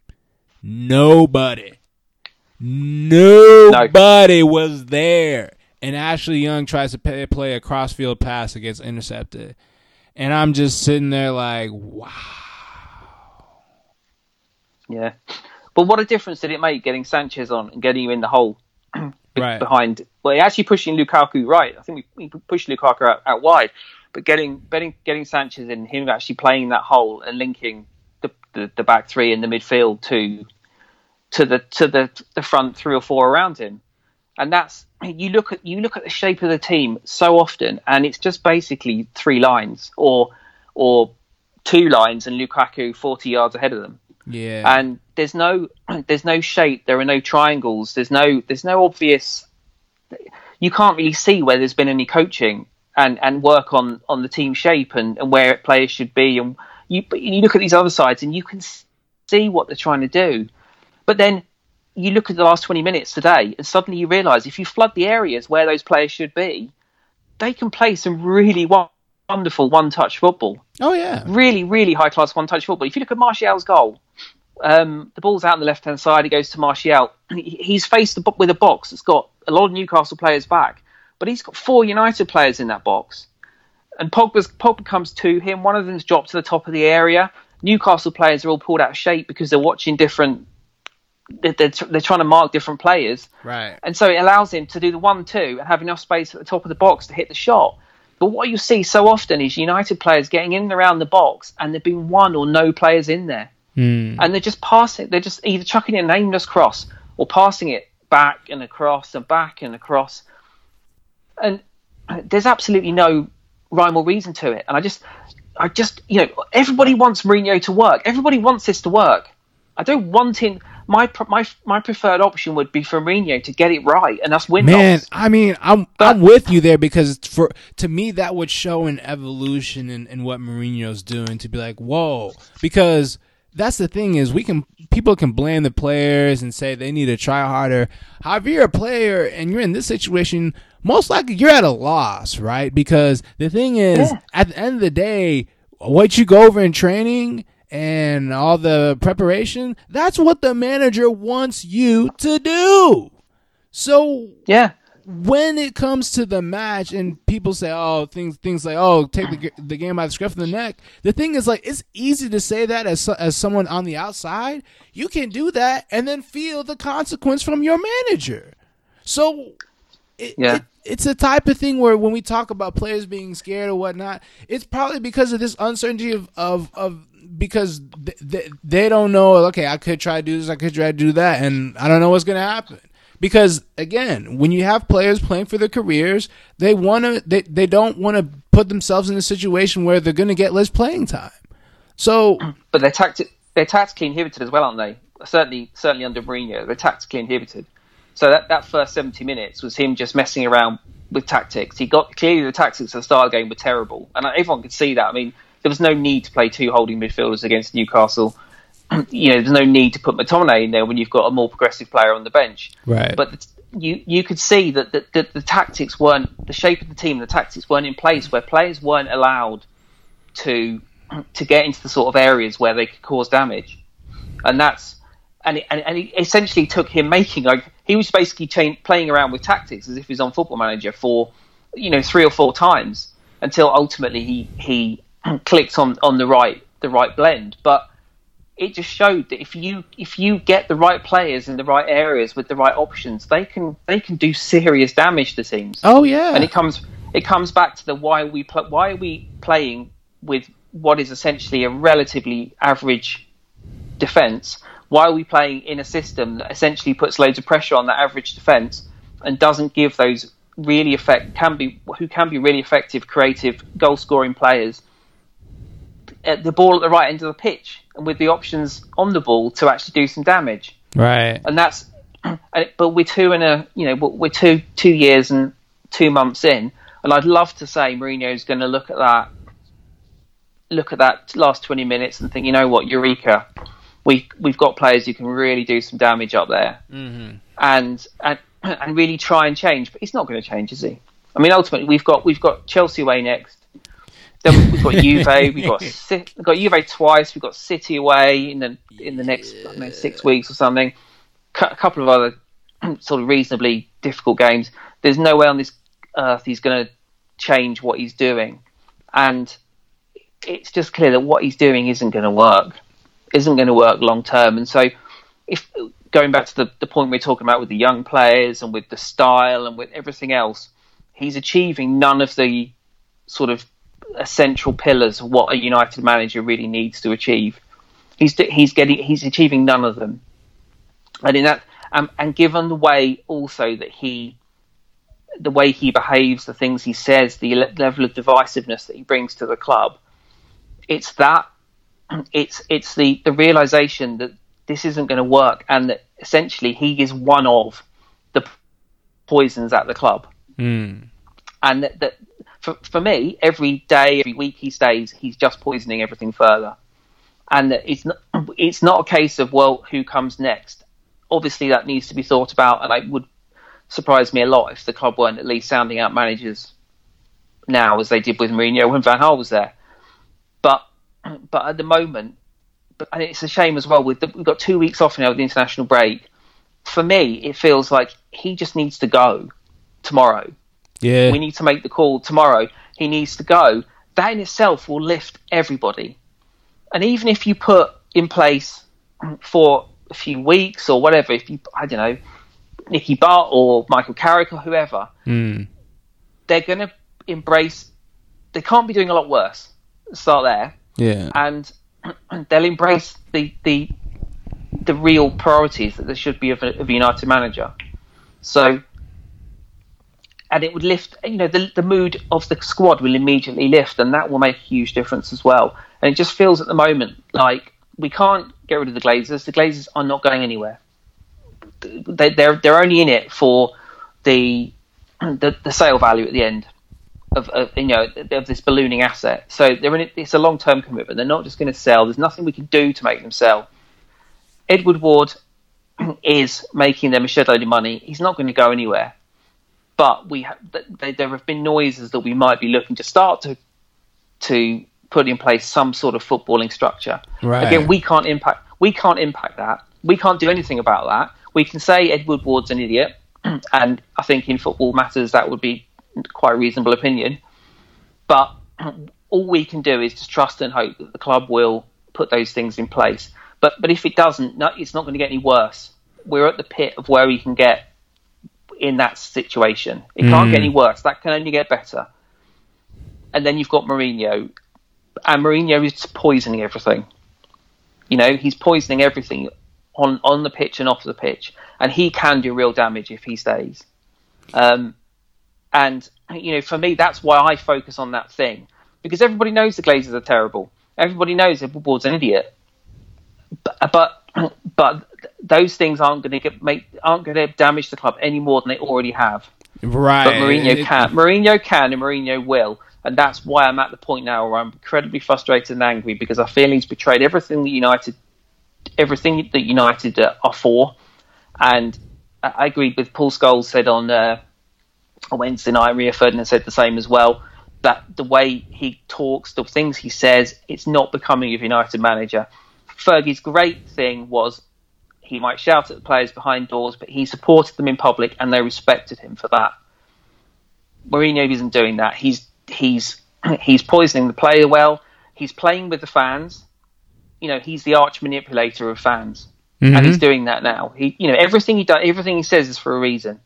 A: Nobody, nobody was there. And Ashley Young tries to play, play a crossfield pass that gets intercepted. And I'm just sitting there like, wow.
B: yeah but what a difference did it make getting Sanchez on and getting you in the hole
A: Right.
B: behind. Well, he actually pushing Lukaku right. I think we, we pushed Lukaku out, out wide, but getting getting getting Sanchez in, him actually playing that hole and linking the, the, back three in the midfield to to the to the the front three or four around him, and that's you look at you look at the shape of the team so often, and it's just basically three lines or or two lines and Lukaku forty yards ahead of them.
A: Yeah.
B: and there's no there's no shape. There are no triangles. There's no there's no obvious you can't really see where there's been any coaching and and work on on the team shape and, and where players should be and you but you look at these other sides and you can see what they're trying to do but then you look at the last 20 minutes today, and suddenly you realise if you flood the areas where those players should be, they can play some really wonderful one-touch football.
A: Oh yeah,
B: really, really high-class one-touch football. If you look at Martial's goal, um, the ball's out on the left-hand side. He goes to Martial. He's faced with a box that's got a lot of Newcastle players back, but he's got four United players in that box. And Pogba's, Pogba comes to him. One of them's dropped to the top of the area. Newcastle players are all pulled out of shape because they're watching different. They're, they're, they're trying to mark different players,
A: right?
B: And so it allows him to do the one-two and have enough space at the top of the box to hit the shot. But what you see so often is United players getting in and around the box, and there being one or no players in there,
A: mm.
B: and they're just passing. They're just either chucking in an aimless cross or passing it back and across and back and across, and there's absolutely no rhyme or reason to it. And I just, I just, you know, everybody wants Mourinho to work. Everybody wants this to work. I don't want him. My my my preferred option would be for Mourinho to get it right and us win.
A: Man, I mean, I'm but, I'm with you there because for to me that would show an evolution in, in what Mourinho's doing to be like, whoa, because that's the thing is we can people can blame the players and say they need to try harder. However, you're a player and you're in this situation, most likely you're at a loss, right? Because the thing is, yeah. at the end of the day, what you go over in training and all the preparation, that's what the manager wants you to do. So
B: yeah,
A: when it comes to the match and people say, "Oh, things things like oh, take the the game by the scruff of the neck," the thing is like it's easy to say that as as someone on the outside. You can do that and then feel the consequence from your manager. So, it, yeah. It, it's a type of thing where when we talk about players being scared or whatnot, it's probably because of this uncertainty of of, of because they, they don't know. Okay, I could try to do this, I could try to do that, and I don't know what's going to happen. Because again, when you have players playing for their careers, they want to they, they don't want to put themselves in a situation where they're going to get less playing time. So,
B: but they're they're tactically inhibited as well, aren't they? Certainly, certainly under Mourinho, they're tactically inhibited. So that, that first seventy minutes was him just messing around with tactics. He got clearly the tactics at the start of the game were terrible, and everyone could see that. I mean, there was no need to play two holding midfielders against Newcastle. you know, there's no need to put McTominay in there when you've got a more progressive player on the bench.
A: Right.
B: But you you could see that the, the, the tactics weren't the shape of the team. The tactics weren't in place where players weren't allowed to to get into the sort of areas where they could cause damage, and that's and it, and, and it essentially took him making like he was basically playing around with tactics as if he's on Football Manager for you know three or four times until ultimately he he clicked on on the right the right blend, but it just showed that if you if you get the right players in the right areas with the right options, they can they can do serious damage to teams.
A: Oh yeah,
B: and it comes it comes back to the why we pl- why are we playing with what is essentially a relatively average defense? Why are we playing in a system that essentially puts loads of pressure on that average defense and doesn't give those really effect can be who can be really effective, creative, goal scoring players at the ball at the right end of the pitch and with the options on the ball to actually do some damage.
A: Right.
B: And that's, but we're two in a, you know, we're two two years and two months in, and I'd love to say Mourinho's going to look at that, look at that last twenty minutes and think, you know what, Eureka, we we've got players who can really do some damage up there,
A: mm-hmm.
B: and and and really try and change. But he's not going to change, is he? I mean, ultimately, we've got we've got Chelsea away next. Then we've got Juve. We've got we've got Juve twice. We've got City away in the in the next know, six weeks or something. A couple of other sort of reasonably difficult games. There's no way on this earth he's going to change what he's doing, and it's just clear that what he's doing isn't going to work. Isn't going to work long term. And so, if going back to the, the point we we're talking about with the young players and with the style and with everything else, he's achieving none of the sort of essential pillars of what a United manager really needs to achieve. He's he's getting he's achieving none of them, and in that um, and given the way also that he the way he behaves, the things he says, the level of divisiveness that he brings to the club, it's that it's it's the the realization that this isn't going to work, and that essentially he is one of the poisons at the club,
A: mm.
B: and that, that for, for me, every day, every week he stays, he's just poisoning everything further. And it's not, it's not a case of, well, who comes next? obviously that needs to be thought about, and it would surprise me a lot if the club weren't at least sounding out managers now, as they did with Mourinho when Van Gaal was there. But at the moment, but, and it's a shame as well. With the, we've got two weeks off now with the international break. For me, it feels like he just needs to go tomorrow.
A: Yeah,
B: we need to make the call tomorrow. He needs to go. That in itself will lift everybody. And even if you put in place for a few weeks or whatever, if you I don't know, Nicky Butt or Michael Carrick or whoever,
A: mm.
B: they're going to embrace. They can't be doing a lot worse. Start there.
A: Yeah.
B: And they'll embrace the the the real priorities that there should be of a, of a United manager. So, and it would lift. You know, the the mood of the squad will immediately lift, and that will make a huge difference as well. And it just feels at the moment like we can't get rid of the Glazers. The Glazers are not going anywhere. They, they're they're only in it for the the, the sale value at the end of, of, you know of this ballooning asset. So they're in it, it's a long term commitment. They're not just going to sell. There's nothing we can do to make them sell. Ed Woodward is making them a shed load of money. He's not going to go anywhere. But we ha- they, there have been noises that we might be looking to start to to put in place some sort of footballing structure.
A: Right.
B: Again, we can't impact we can't impact that. We can't do anything about that. We can say Ed Woodward's an idiot, and I think in football matters that would be quite a reasonable opinion. But all we can do is just trust and hope that the club will put those things in place. But but if it doesn't, no, it's not going to get any worse. We're at the pit of where we can get in that situation. It mm. can't get any worse. That can only get better. And then you've got Mourinho, and Mourinho is poisoning everything. You know, he's poisoning everything on on the pitch and off the pitch, and he can do real damage if he stays. Um, and you know, for me, that's why I focus on that thing because everybody knows the Glazers are terrible. Everybody knows Woodward's an idiot. But but, but those things aren't going to make aren't going to damage the club any more than they already have.
A: Right.
B: But Mourinho can. Mourinho can, and Mourinho will. And that's why I'm at the point now where I'm incredibly frustrated and angry because I feel he's betrayed everything that United, everything that United uh, are for. And I agreed with Paul Scholes said on uh, on Wednesday night. Rio Ferdinand said the same as well. That the way he talks, the things he says, it's not becoming of United manager. Fergie's great thing was he might shout at the players behind doors, but he supported them in public and they respected him for that. Mourinho isn't doing that. He's he's he's poisoning the player well. He's playing with the fans. You know, he's the arch manipulator of fans, mm-hmm. and he's mm-hmm. doing that now. He, you know, everything he does, everything he says is for a reason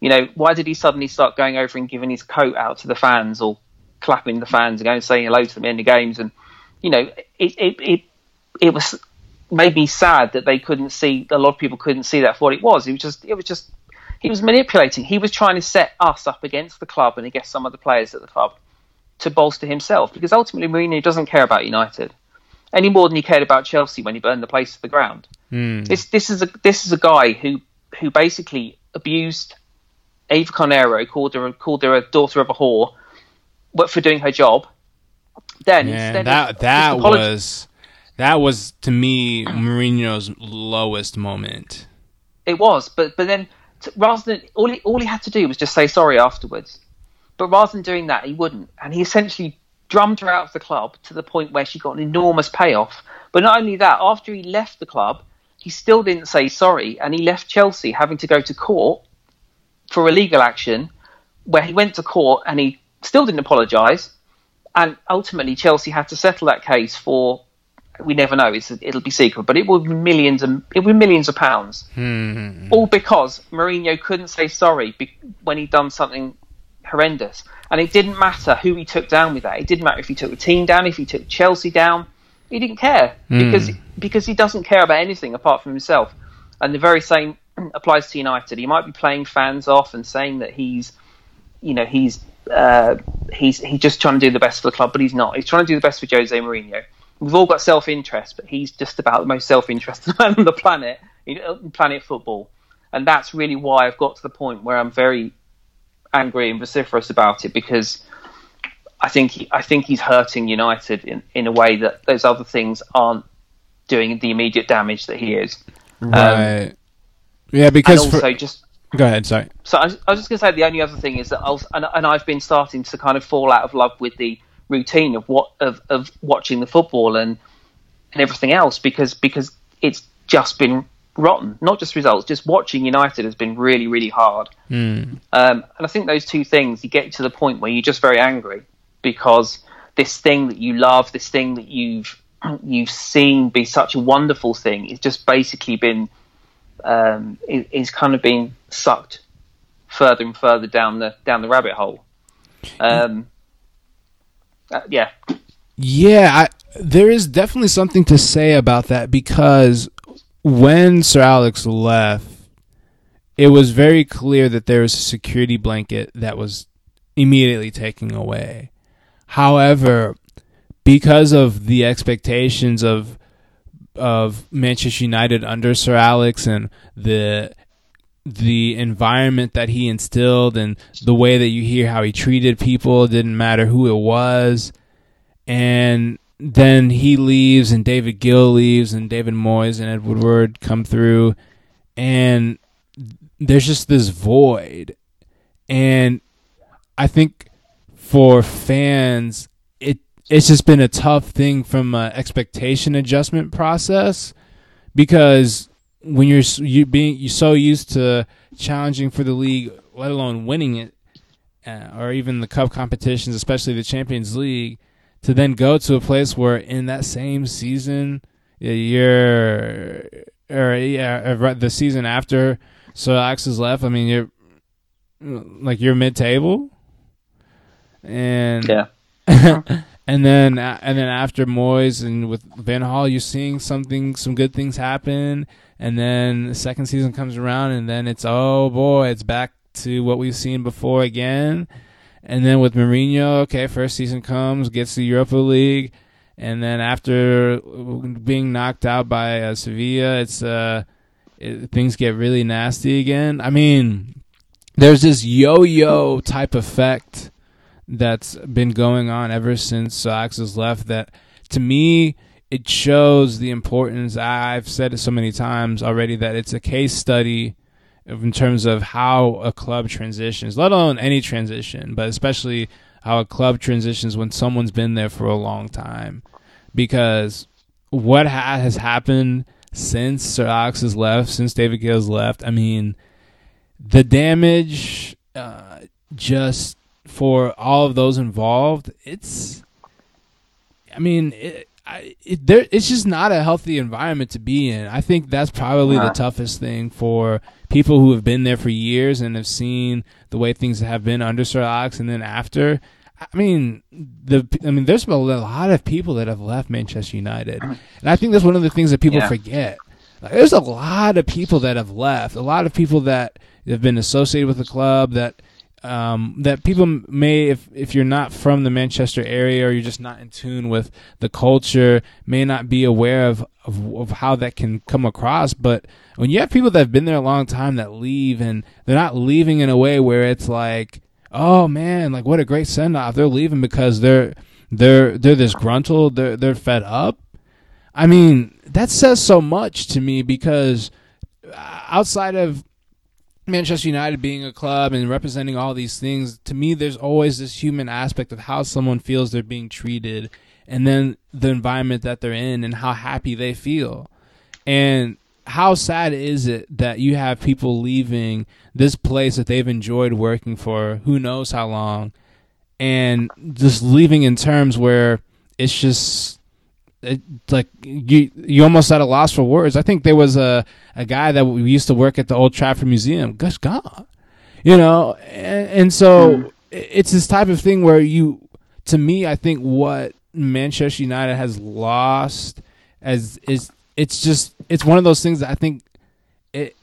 B: you know, why did he suddenly start going over and giving his coat out to the fans or clapping the fans and going and saying hello to them in the games? And you know, it it it, it was made me sad that they couldn't see. A lot of people couldn't see that for what it was. It was just it was just he was manipulating. He was trying to set us up against the club and against some of the players at the club to bolster himself because ultimately Mourinho doesn't care about United any more than he cared about Chelsea when he burned the place to the ground.
A: Mm.
B: This this is a this is a guy who who basically abused Eva Carneiro called her called her a daughter of a whore, but for doing her job. Then
A: Man, that that was that was to me Mourinho's lowest moment.
B: It was, but but then rather than all he, all he had to do was just say sorry afterwards. But rather than doing that, he wouldn't, and he essentially drummed her out of the club to the point where she got an enormous payoff. But not only that, after he left the club, he still didn't say sorry, and he left Chelsea having to go to court for a legal action where he went to court and he still didn't apologise. And ultimately, Chelsea had to settle that case for we never know. It's, it'll be secret, but it will be millions and it will be millions of pounds.
A: Hmm.
B: All because Mourinho couldn't say sorry be, when he'd done something horrendous, and it didn't matter who he took down with that. It didn't matter if he took the team down, if he took Chelsea down. He didn't care
A: hmm.
B: because because he doesn't care about anything apart from himself. And the very same applies to United. He might be playing fans off and saying that he's, you know, he's uh, he's he's just trying to do the best for the club, but he's not. He's trying to do the best for Jose Mourinho. We've all got self-interest, but he's just about the most self-interested man on the planet, planet football, and that's really why I've got to the point where I'm very angry and vociferous about it because I think he, I think he's hurting United in, in a way that those other things aren't doing the immediate damage that he is.
A: Right. Um, Yeah, because
B: and also
A: for,
B: just
A: go ahead. Sorry.
B: So I was, I was just going to say the only other thing is that I was, and, and I've been starting to kind of fall out of love with the routine of what of, of watching the football and and everything else because because it's just been rotten. Not just results, just watching United has been really really hard.
A: Mm.
B: Um, and I think those two things you get to the point where you're just very angry because this thing that you love, this thing that you've you've seen be such a wonderful thing, it's just basically been um, is, is kind of being sucked further and further down the down the rabbit hole. Um, uh, yeah,
A: Yeah, I, there is definitely something to say about that because when Sir Alex left, it was very clear that there was a security blanket that was immediately taken away. However, because of the expectations of of Manchester United under Sir Alex and the the environment that he instilled and the way that you hear how he treated people didn't matter who it was. And then he leaves and David Gill leaves and David Moyes and Ed Woodward come through. And there's just this void. And I think for fans it's just been a tough thing from an expectation adjustment process because when you're you being you're so used to challenging for the league, let alone winning it, uh, or even the cup competitions, especially the Champions League, to then go to a place where in that same season, you're or yeah, the season after so Alex is left. I mean, you're like you're mid table, and
B: yeah.
A: and then and then after Moyes and with Van Gaal, you're seeing something, some good things happen, and then the second season comes around, and then it's oh boy, it's back to what we've seen before again. And then with Mourinho, okay, first season comes, gets the Europa League, and then after being knocked out by uh, Sevilla, it's uh, it, things get really nasty again. I mean, there's this yo-yo type effect that's been going on ever since Alex has left. That to me, it shows the importance. I've said it so many times already that it's a case study in terms of how a club transitions, let alone any transition, but especially how a club transitions when someone's been there for a long time. Because what ha- has happened since Sir Alex has left, since David Gill's left, I mean, the damage uh, just for all of those involved, it's, I mean, it, I, it, there, it's just not a healthy environment to be in. I think that's probably the toughest thing for people who have been there for years and have seen the way things have been under Sir Alex and then after. I mean, the I mean, there's been a lot of people that have left Manchester United, and I think that's one of the things that people
B: Yeah.
A: forget. Like, there's a lot of people that have left, a lot of people that have been associated with the club that um, that people may, if if you're not from the Manchester area or you're just not in tune with the culture, may not be aware of, of of how that can come across. But when you have people that have been there a long time that leave, and they're not leaving in a way where it's like, oh man, like what a great send off. They're leaving because they're they're they're disgruntled. They're they're fed up. I mean, that says so much to me because uh, outside of Manchester United being a club and representing all these things, to me, there's always this human aspect of how someone feels they're being treated and then the environment that they're in and how happy they feel. And how sad is it that you have people leaving this place that they've enjoyed working for who knows how long and just leaving in terms where it's just it, like you you almost at a loss for words. I think there was a a guy that we used to work at the Old Trafford Museum, Gosh, God, you know, and, and so hmm. it's this type of thing where you, to me, I think what Manchester United has lost as is it's just it's one of those things that I think it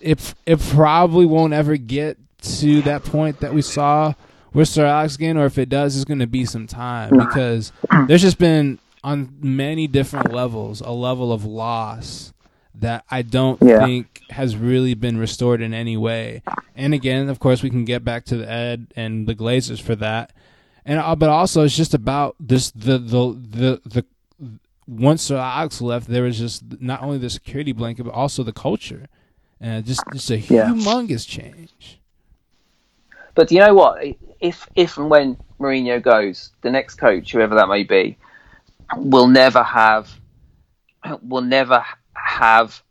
A: it it probably won't ever get to that point that we saw with Sir Alex again, or if it does, it's going to be some time because hmm. there's just been on many different levels a level of loss that I don't
B: Yeah.
A: think has really been restored in any way. And again, of course, we can get back to the Ed and the Glazers for that. And uh, but also, it's just about this the the the the once Sir Alex left, there was just not only the security blanket but also the culture. and just just a
B: Yeah.
A: humongous change.
B: But do you know what? If if and when Mourinho goes, the next coach, whoever that may be, will never have will never have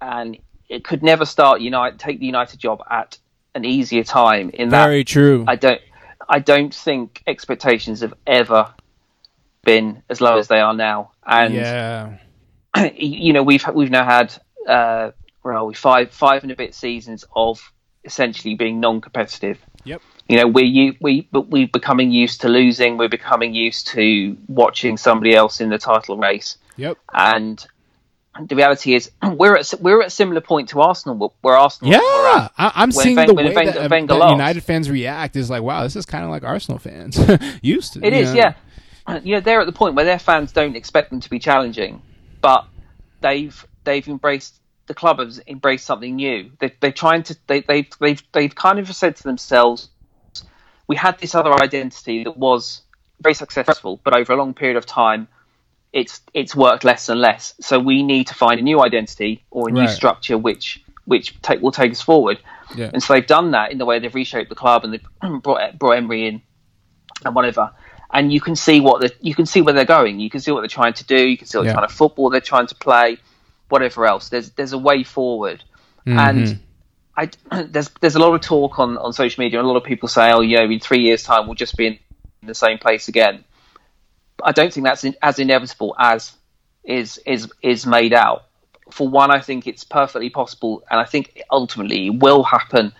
B: and it could never start United take the United job at an easier time in that
A: Very true.
B: I don't I don't think expectations have ever been as low as they are now. And
A: yeah,
B: you know we've we've now had uh, where are we five five and a bit seasons of essentially being non-competitive.
A: Yep.
B: You know we you we but we're becoming used to losing. We're becoming used to watching somebody else in the title race,
A: yep.
B: and the reality is we're at we're at a similar point to Arsenal where Arsenal
A: Yeah,
B: at.
A: Uh, I, I'm
B: when
A: seeing the way that, that. United fans react is like, wow, this is kind of like Arsenal fans used to.
B: it is
A: know?
B: yeah. You know, they're at the point where their fans don't expect them to be challenging, but they've they've embraced the club has embraced something new. They, they're trying to they, they've they've they've kind of said to themselves, we had this other identity that was very successful, but over a long period of time, it's it's worked less and less. So we need to find a new identity or a new
A: Right.
B: structure which which take, will take us forward.
A: Yeah.
B: And so they've done that in the way they've reshaped the club and they've brought brought Emery in and whatever. And you can see what the, you can see where they're going. You can see what they're trying to do. You can see what
A: Yeah.
B: kind of football they're trying to play, whatever else. There's there's a way forward,
A: Mm-hmm.
B: and I there's there's a lot of talk on, on social media. and A lot of people say, oh, you know, in three years' time we'll just be in the same place again. But I don't think that's in, as inevitable as is is is made out. For one, I think it's perfectly possible, and I think ultimately it will happen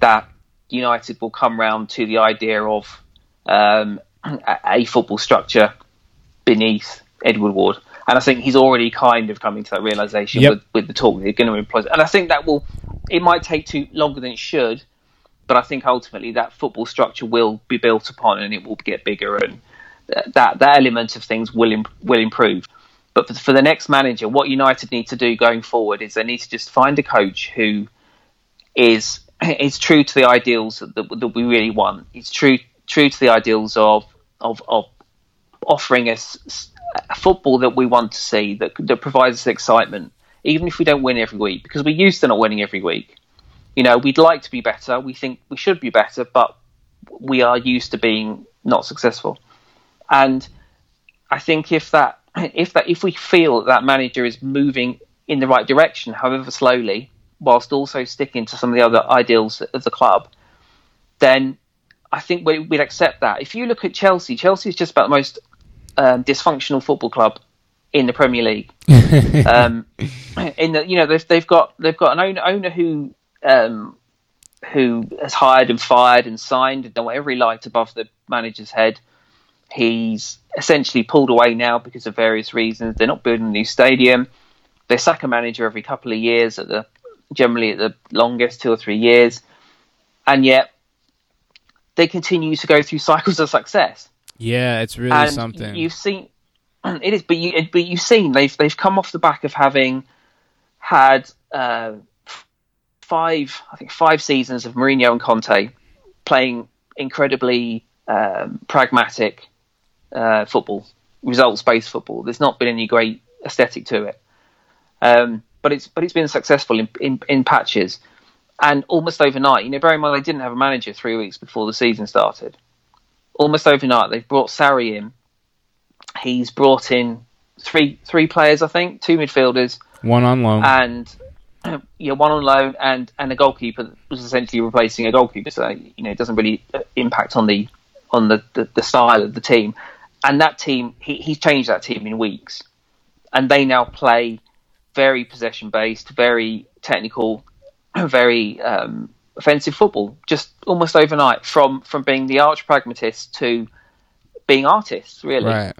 B: that United will come round to the idea of um, a, a football structure beneath Ed Woodward. And I think he's already kind of coming to that realization
A: Yep.
B: with, with the talk they're going to employ. And I think that will, it might take too longer than it should, but I think ultimately that football structure will be built upon and it will get bigger and that that element of things will im- will improve. But for, for the next manager, what United need to do going forward is they need to just find a coach who is is true to the ideals that, that we really want. It's true true to the ideals of of, of offering us football that we want to see that that provides us excitement, even if we don't win every week, because we're used to not winning every week. You know, we'd like to be better. We think we should be better, but we are used to being not successful. And I think if that if that if we feel that, that manager is moving in the right direction, however slowly, whilst also sticking to some of the other ideals of the club, then I think we- we'd accept that. If you look at Chelsea, Chelsea is just about the most um, dysfunctional football club in the Premier League. um, in the you know they've they've got they've got an owner owner who um, who has hired and fired and signed and done whatever he liked above the manager's head. He's essentially pulled away now because of various reasons. They're not building a new stadium. They sack a manager every couple of years at the generally at the longest two or three years, and yet they continue to go through cycles of success.
A: Yeah, it's really
B: and
A: something.
B: you've seen it is, but you but you've seen they've they've come off the back of having had uh, five I think five seasons of Mourinho and Conte playing incredibly um, pragmatic uh, football, results based football. There's not been any great aesthetic to it, um, but it's but it's been successful in, in in patches. And almost overnight, you know, bear in mind they didn't have a manager three weeks before the season started. Almost overnight, they've brought Sarri in. He's brought in three three players, I think, two midfielders,
A: One on loan.
B: and yeah, one on loan and and a goalkeeper that was essentially replacing a goalkeeper. So you know, it doesn't really uh, impact on the on the, the, the style of the team. And that team, he, he's changed that team in weeks, and they now play very possession based, very technical, very um, offensive football. Just almost overnight, from from being the arch pragmatist to being artists, really
A: right.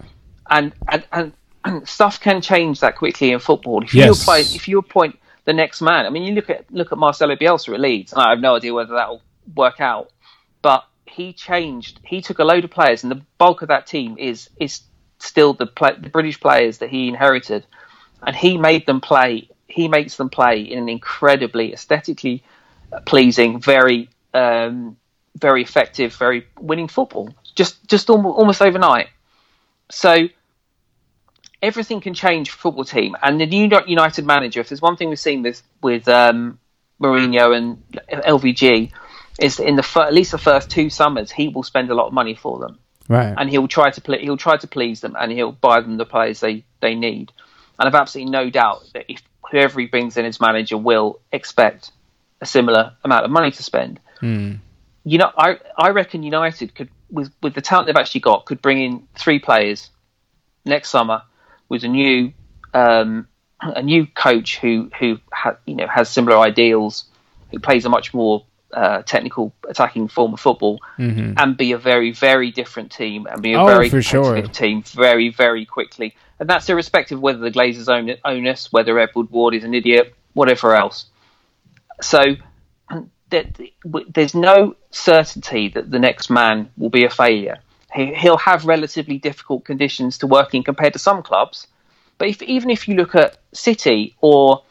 B: and and, and and stuff can change that quickly in football. If
A: Yes.
B: you apply, if you appoint the next man, I mean, you look at look at Marcelo Bielsa at Leeds. And I have no idea whether that will work out, but he changed. He took a load of players, and the bulk of that team is is still the play, the British players that he inherited, and he made them play. He makes them play in an incredibly aesthetically pleasing, very um, very effective, very winning football. Just just almost, overnight. So everything can change for a football team. And the new United manager, if there's one thing we've seen with with um, Mourinho and LVG is in the fir- at least the first two summers he will spend a lot of money for them,
A: Right.
B: and he'll try to he'll try to please them, and he'll buy them the players they they need. And I've absolutely no doubt that if whoever he brings in as manager will expect a similar amount of money to spend.
A: Hmm.
B: You know, I I reckon United could with with the talent they've actually got could bring in three players next summer with a new um, a new coach who who ha, you know has similar ideals, who plays a much more uh, technical attacking form of football, and be a very very different team and be a
A: Mm-hmm. Oh,
B: very
A: for sure.
B: competitive team very very quickly. And that's irrespective of whether the Glazers own, own us, whether Ed Woodward is an idiot, whatever else. So there's no certainty that the next man will be a failure. He, he'll have relatively difficult conditions to work in compared to some clubs, but if, even if you look at City or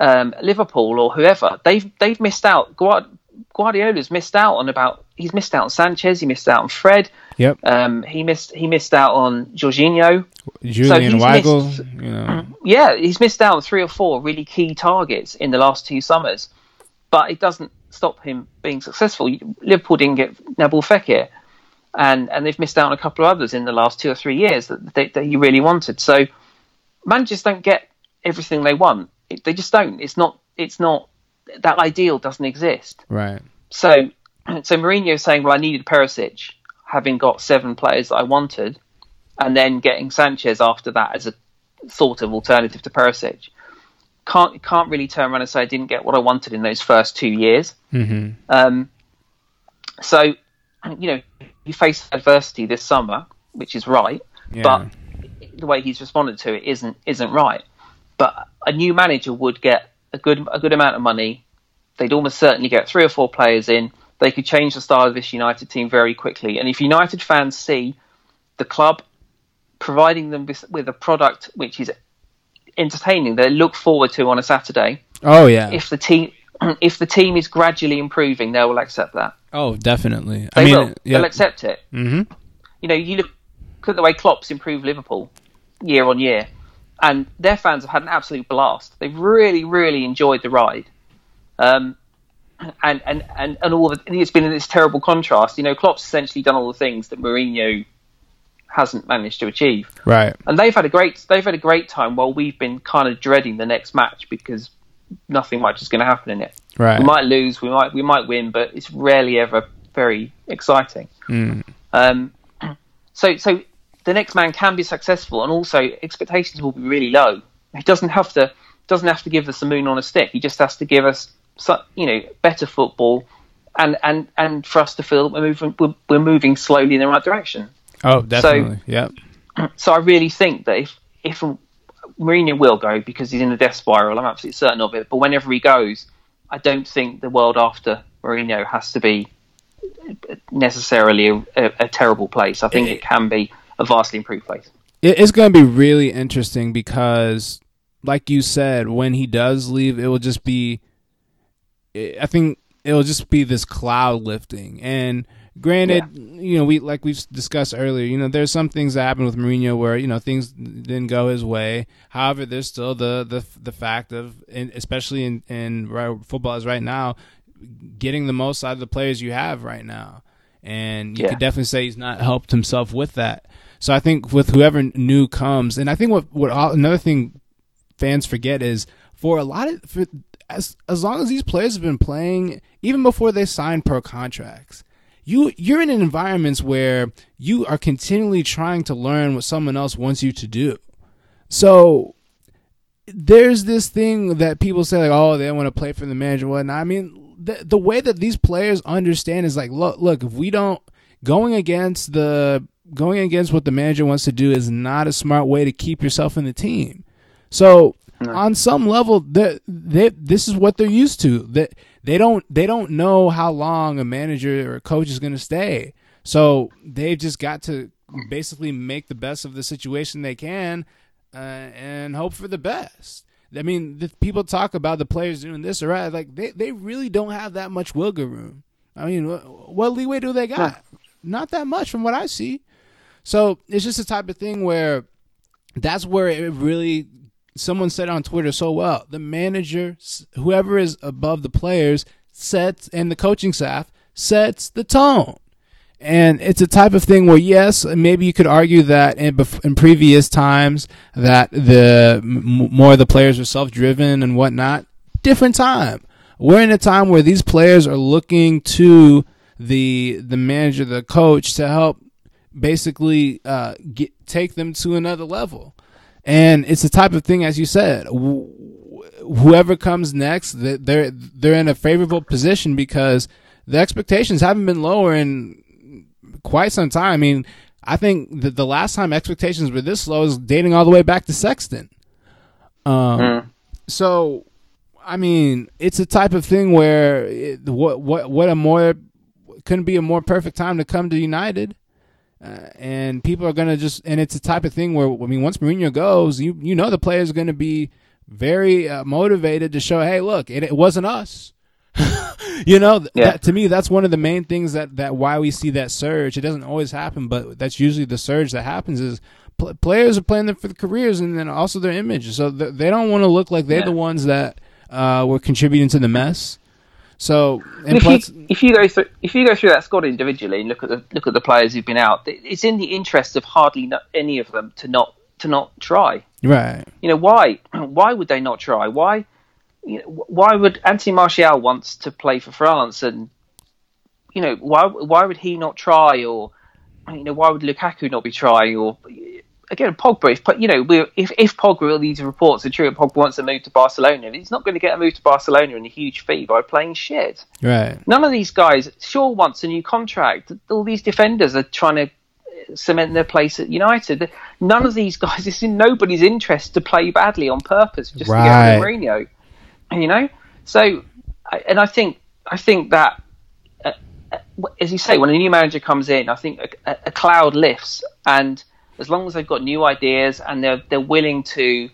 B: um, Liverpool or whoever, they've they've missed out. Guard- Guardiola's missed out on about he's missed out on Sanchez, he missed out on Fred,
A: Yep.
B: um, he missed he missed out on Jorginho.
A: Julian Weigl.
B: missed-
A: You know.
B: Yeah, he's missed out on three or four really key targets in the last two summers, but it doesn't stop him being successful. Liverpool didn't get Nabil Fekir, and and they've missed out on a couple of others in the last two or three years that they, that he really wanted. So managers don't get everything they want. It, they just don't. It's not. It's not. That ideal doesn't exist.
A: Right.
B: So, so Mourinho is saying, "Well, I needed Perisic, having got seven players that I wanted, and then getting Sanchez after that as a sort of alternative to Perisic." Can't can't really turn around and say I didn't get what I wanted in those first two years.
A: Mm-hmm.
B: Um, so, you know, he faced adversity this summer, which is right,
A: Yeah.
B: but the way he's responded to it isn't isn't right. But a new manager would get a good a good amount of money. They'd almost certainly get three or four players in. They could change the style of this United team very quickly. And if United fans see the club providing them with, with a product which is entertaining, they look forward to on a Saturday.
A: Oh yeah.
B: If the team if the team is gradually improving, they will accept that.
A: oh, definitely.
B: They
A: I mean,
B: will.
A: yeah.
B: They'll accept it.
A: hmm
B: You know, you look at the way Klopp's improved Liverpool year on year, and their fans have had an absolute blast. They've really, really enjoyed the ride. Um, and, and, and, and all the, it's been in this terrible contrast. You know, Klopp's essentially done all the things that Mourinho hasn't managed to achieve.
A: Right.
B: And they've had a great they've had a great time while we've been kind of dreading the next match because nothing much is going to happen in it.
A: Right.
B: We might lose, we might we might win, but it's rarely ever very exciting.
A: Mm.
B: Um, so so the next man can be successful, and also expectations will be really low. He doesn't have to doesn't have to give us a moon on a stick. He just has to give us you know better football, and and and for us to feel that we're moving we're, we're moving slowly in the right direction.
A: Oh, definitely. yep.
B: So I really think that if if Mourinho will go because he's in a death spiral, I'm absolutely certain of it. But whenever he goes, I don't think the world after Mourinho has to be necessarily a, a, a terrible place. I think it can be a vastly improved place.
A: It's going to be really interesting because, like you said, when he does leave, it will just be. I think it will just be this cloud lifting. And granted, you know, we like we've discussed earlier. You know, there's some things that happen with Mourinho where you know things didn't go his way. However, there's still the the the fact of, especially in in right, football is right now, getting the most out of the players you have right now. And you
B: Yeah.
A: could definitely say he's not helped himself with that. So I think with whoever new comes, and I think what what all, another thing fans forget is for a lot of for, as as long as these players have been playing, even before they sign pro contracts, you you're in environments where you are continually trying to learn what someone else wants you to do. So there's this thing that people say like, oh, they want to play for the manager. whatnot. I mean, the the way that these players understand is like, look, look, if we don't going against the going against what the manager wants to do is not a smart way to keep yourself in the team. So on some level, they, they, this is what they're used to. That they don't they don't know how long a manager or a coach is going to stay. So they've just got to basically make the best of the situation they can uh, and hope for the best. I mean, the people talk about the players doing this or that. Like they, they really don't have that much wiggle room. I mean, what, what leeway do they got? Not that much from what I see. So it's just the type of thing where that's where it really someone said on Twitter so well, the manager, whoever is above the players, sets and the coaching staff sets the tone. And it's a type of thing where, yes, maybe you could argue that in, in previous times that the more the players are self-driven and whatnot. Different time. We're in a time where these players are looking to the the manager, the coach, to help basically uh, get take them to another level. And it's the type of thing, as you said, wh- whoever comes next, they're they're in a favorable position because the expectations haven't been lower in quite some time. I mean, I think that the last time expectations were this low is dating all the way back to Sexton. Um, mm. so I mean, it's a type of thing where it, what what what a more couldn't be a more perfect time to come to United. Uh, and people are gonna just and it's a type of thing where I mean once Mourinho goes, you you know the players are gonna be very uh, motivated to show, hey, look, it, it wasn't us. you know, yeah. that, to me, that's one of the main things that, that why we see that surge. It doesn't always happen, but that's usually the surge that happens is pl- players are playing them for the careers and then also their image. So th- they don't want to look like they're yeah. the ones that uh, were contributing to the mess. So
B: if, plus, you, if you go through if you go through that squad individually and look at the look at the players who've been out, it's in the interest of hardly any of them to not to not try.
A: Right.
B: You know why? Why would they not try? Why? you know, why would Anthony Martial wants to play for France, and you know, why why would he not try, or you know, why would Lukaku not be trying, or again, Pogba. If you know, if if Pogba, these reports are true, Pogba wants to move to Barcelona, he's not going to get a move to Barcelona in a huge fee by playing shit.
A: Right.
B: None of these guys, sure, wants a new contract. All these defenders are trying to cement their place at United. None of these guys, it's in nobody's interest to play badly on purpose just right. to get Mourinho you know. So, and I think I think that, uh, uh, as you say, when a new manager comes in, I think a, a, cloud lifts, and as long as they've got new ideas and they're they're willing to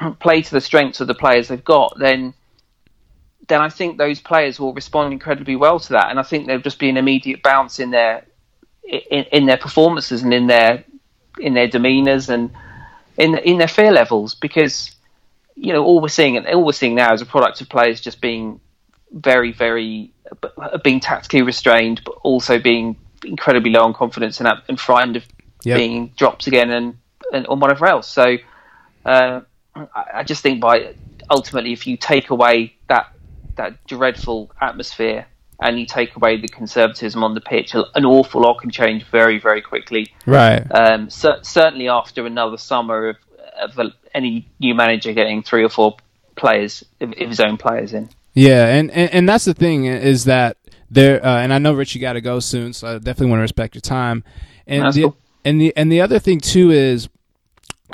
B: play to the strengths of the players they've got, then then I think those players will respond incredibly well to that, and I think there'll just be an immediate bounce in their in, in their performances and in their in their demeanors and in in their fear levels. Because you know, all we're seeing and all we're seeing now is a product of players just being very, very uh, being tactically restrained, but also being incredibly low on confidence and, and frightened of yep. being dropped again and, and on whatever else. So uh, I just think by ultimately, if you take away that that dreadful atmosphere and you take away the conservatism on the pitch, an awful lot can change very, very quickly.
A: Right.
B: Um, so, certainly after another summer of, of any new manager getting three or four players of his own players in.
A: Yeah, and, and, and that's the thing is that there, uh, and I know Rich, you got to go soon, so I definitely want to respect your time. And the cool. And the and the other thing too is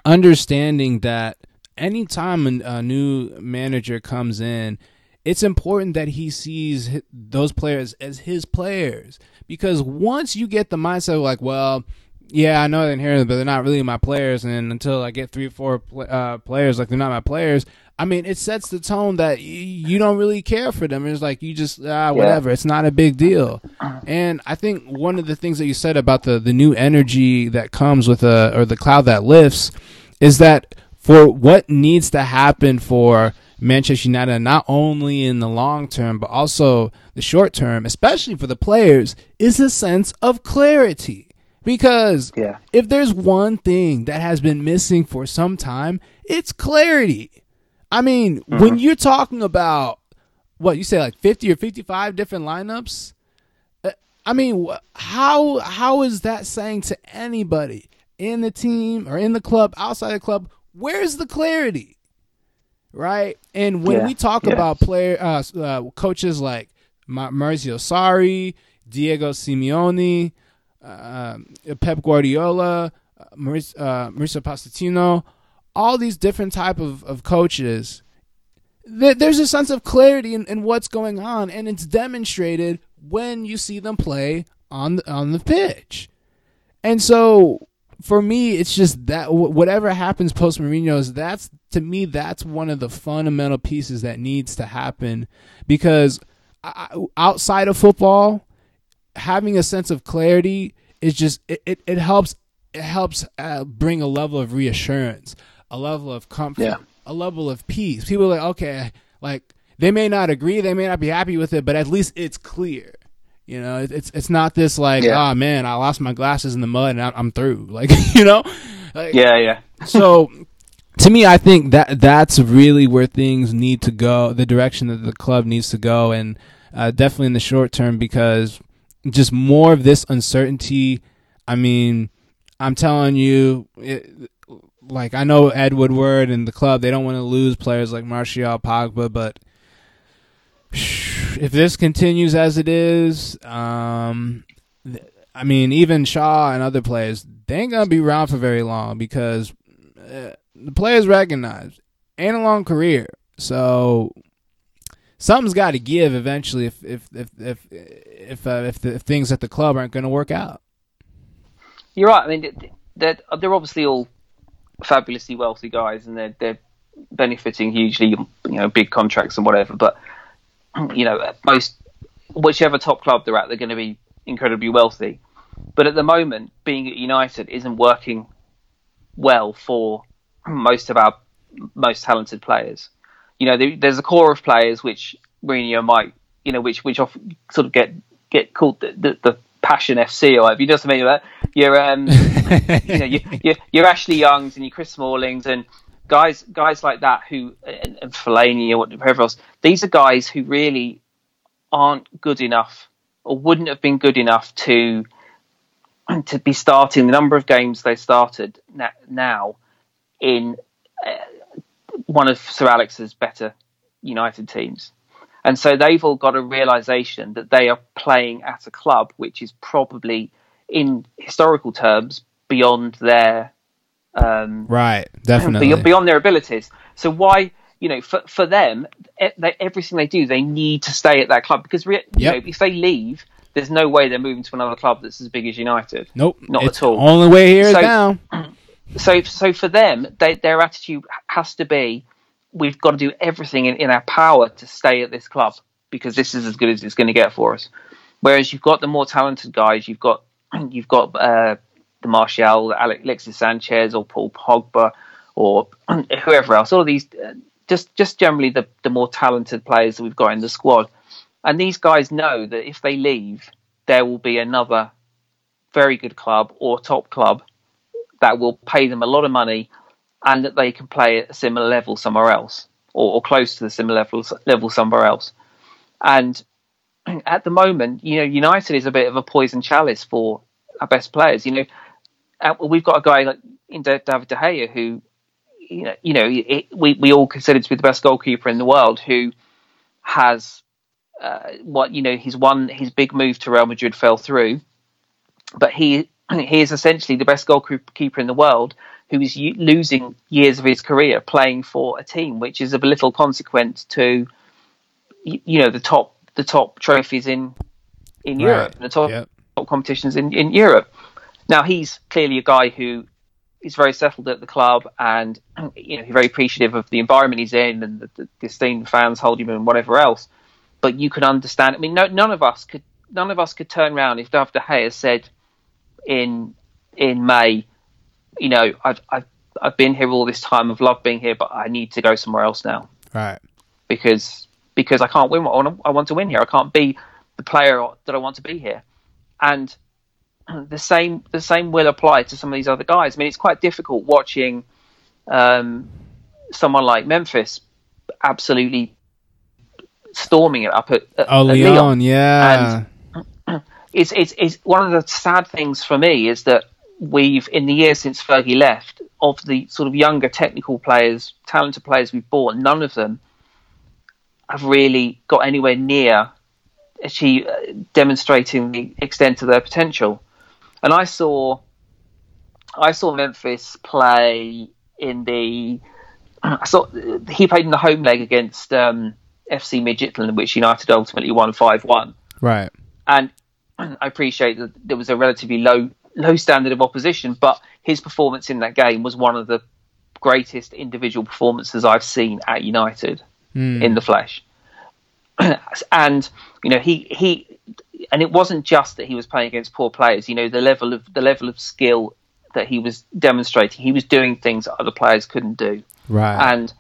A: understanding that anytime a new manager comes in, it's important that he sees those players as his players. Because once you get the mindset of like, well, yeah, I know they're inherited, but they're not really my players. And until I get three or four uh, players, like they're not my players, I mean, it sets the tone that y- you don't really care for them. It's like you just ah, whatever. Yeah. It's not a big deal. And I think one of the things that you said about the the new energy that comes with a or the cloud that lifts is that for what needs to happen for Manchester United, not only in the long term but also the short term, especially for the players, is a sense of clarity because
B: yeah.
A: if there's one thing that has been missing for some time, it's clarity. I mean, mm-hmm. when you're talking about what you say, like 50 or 55 different lineups, uh, I mean, how how is that saying to anybody in the team or in the club, outside the club, where's the clarity? Right? And when yeah. we talk yeah. about player uh, uh, coaches like Maurizio Sarri, Diego Simeone, uh, Pep Guardiola, uh, Mauricio, uh, Pochettino, all these different type of, of coaches. there's a sense of clarity in, in what's going on, and it's demonstrated when you see them play on the, on the pitch. And so, for me, it's just that whatever happens post Mourinho's, that's to me that's one of the fundamental pieces that needs to happen because outside of football, having a sense of clarity is just it, it, it helps it helps uh, bring a level of reassurance, a level of comfort,
B: yeah.
A: a level of peace. People are like, okay, like they may not agree, they may not be happy with it, but at least it's clear. You know, it's it's not this like,
B: Yeah.
A: oh man, I lost my glasses in the mud and I'm, I'm through. Like, you know, like,
B: Yeah, yeah.
A: so to me, I think that that's really where things need to go, the direction that the club needs to go, and uh, definitely in the short term because just more of this uncertainty. I mean, I'm telling you, it, like I know Ed Woodward and the club, they don't want to lose players like Martial, Pogba, but if this continues as it is, um, I mean, even Shaw and other players, they ain't gonna be around for very long because uh, the players recognize ain't a long career. So something's got to give eventually if if if if if, uh, if, the, things at the club aren't going to work out.
B: You're right. I mean, they're they're obviously all fabulously wealthy guys, and they're they're benefiting hugely, you know, big contracts and whatever. But you know, most whichever top club they're at, they're going to be incredibly wealthy. But at the moment, being at United isn't working well for most of our most talented players. You know, there, there's a core of players which Mourinho might, you know, which which often sort of get get called the, the, the passion FC or whatever. You know what I mean? You're, um, you know, you, you're, you're Ashley Youngs and your Chris Smallings and guys guys like that who and, and Fellaini or whatever else. These are guys who really aren't good enough or wouldn't have been good enough to to be starting the number of games they started now in uh, one of Sir Alex's better United teams. And so they've all got a realization that they are playing at a club which is probably, in historical terms, beyond their um,
A: right, definitely
B: beyond, their abilities. So why, you know, for for them, they, everything they do, they need to stay at that club because re- you
A: Yep.
B: know, if they leave, there's no way they're moving to another club that's as big as United.
A: Nope,
B: Not at all.
A: Only way here
B: So-
A: down.
B: So, so for them, they, their attitude has to be, we've got to do everything in, in our power to stay at this club because this is as good as it's going to get for us. Whereas you've got the more talented guys, you've got you've got uh, the Martial, Alex- Alexis Sanchez, or Paul Pogba, or whoever else. All of these, uh, just just generally the the more talented players that we've got in the squad, and these guys know that if they leave, there will be another very good club or top club that will pay them a lot of money and that they can play at a similar level somewhere else or, or close to the similar level, level somewhere else. And at the moment, you know, United is a bit of a poison chalice for our best players. You know, we've got a guy like in David De Gea who, you know, you know, it, we we all consider to be the best goalkeeper in the world, who has uh, what you know his one his big move to Real Madrid fell through, but he he is essentially the best goalkeeper in the world who is losing years of his career playing for a team which is of little consequence to you know the top the top trophies in in
A: Right.
B: Europe the top,
A: Yep.
B: top competitions in, in Europe. Now he's clearly a guy who is very settled at the club and you know he's very appreciative of the environment he's in and the, the disdain fans hold him and whatever else. But you can understand. I mean, no, none of us could none of us could turn around if David De Gea said in in May, you know, I've I've I've been here all this time. I've loved being here, but I need to go somewhere else now
A: Right.
B: because because I can't win. what I want to, I want to win here. I can't be the player that I want to be here. And the same the same will apply to some of these other guys. I mean, it's quite difficult watching um, someone like Memphis absolutely storming it up at, at,
A: Oh,
B: at
A: Lyon, yeah.
B: And it's it's it's one of the sad things for me is that we've in the years since Fergie left of the sort of younger technical players, talented players we've bought, none of them have really got anywhere near achieve, uh, demonstrating the extent of their potential. And I saw I saw Memphis play in the I saw he played in the home leg against um, FC Midtjylland, which United ultimately won five one
A: right.
B: and I appreciate that there was a relatively low low standard of opposition, but his performance in that game was one of the greatest individual performances I've seen at United
A: Hmm.
B: in the flesh. and you know he he and it wasn't just that he was playing against poor players. You know the level of the level of skill that he was demonstrating. He was doing things that other players couldn't do
A: Right.
B: and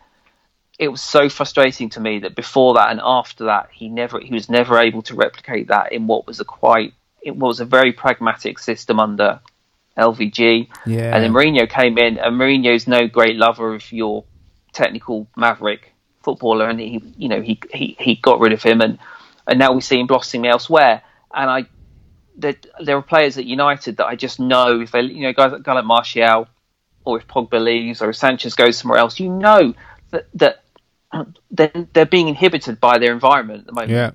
B: it was so frustrating to me that before that and after that, he never he was never able to replicate that in what was a quite it was a very pragmatic system under LVG.
A: Yeah.
B: And then Mourinho came in, and Mourinho's no great lover of your technical maverick footballer, and he, you know, he he, he got rid of him, and and now we see him blossoming elsewhere. And I, there, there are players at United that I just know if they, you know, guys, guy like Martial, or if Pogba leaves, or if Sanchez goes somewhere else, you know that that they're, they're being inhibited by their environment at the moment.
A: Yeah.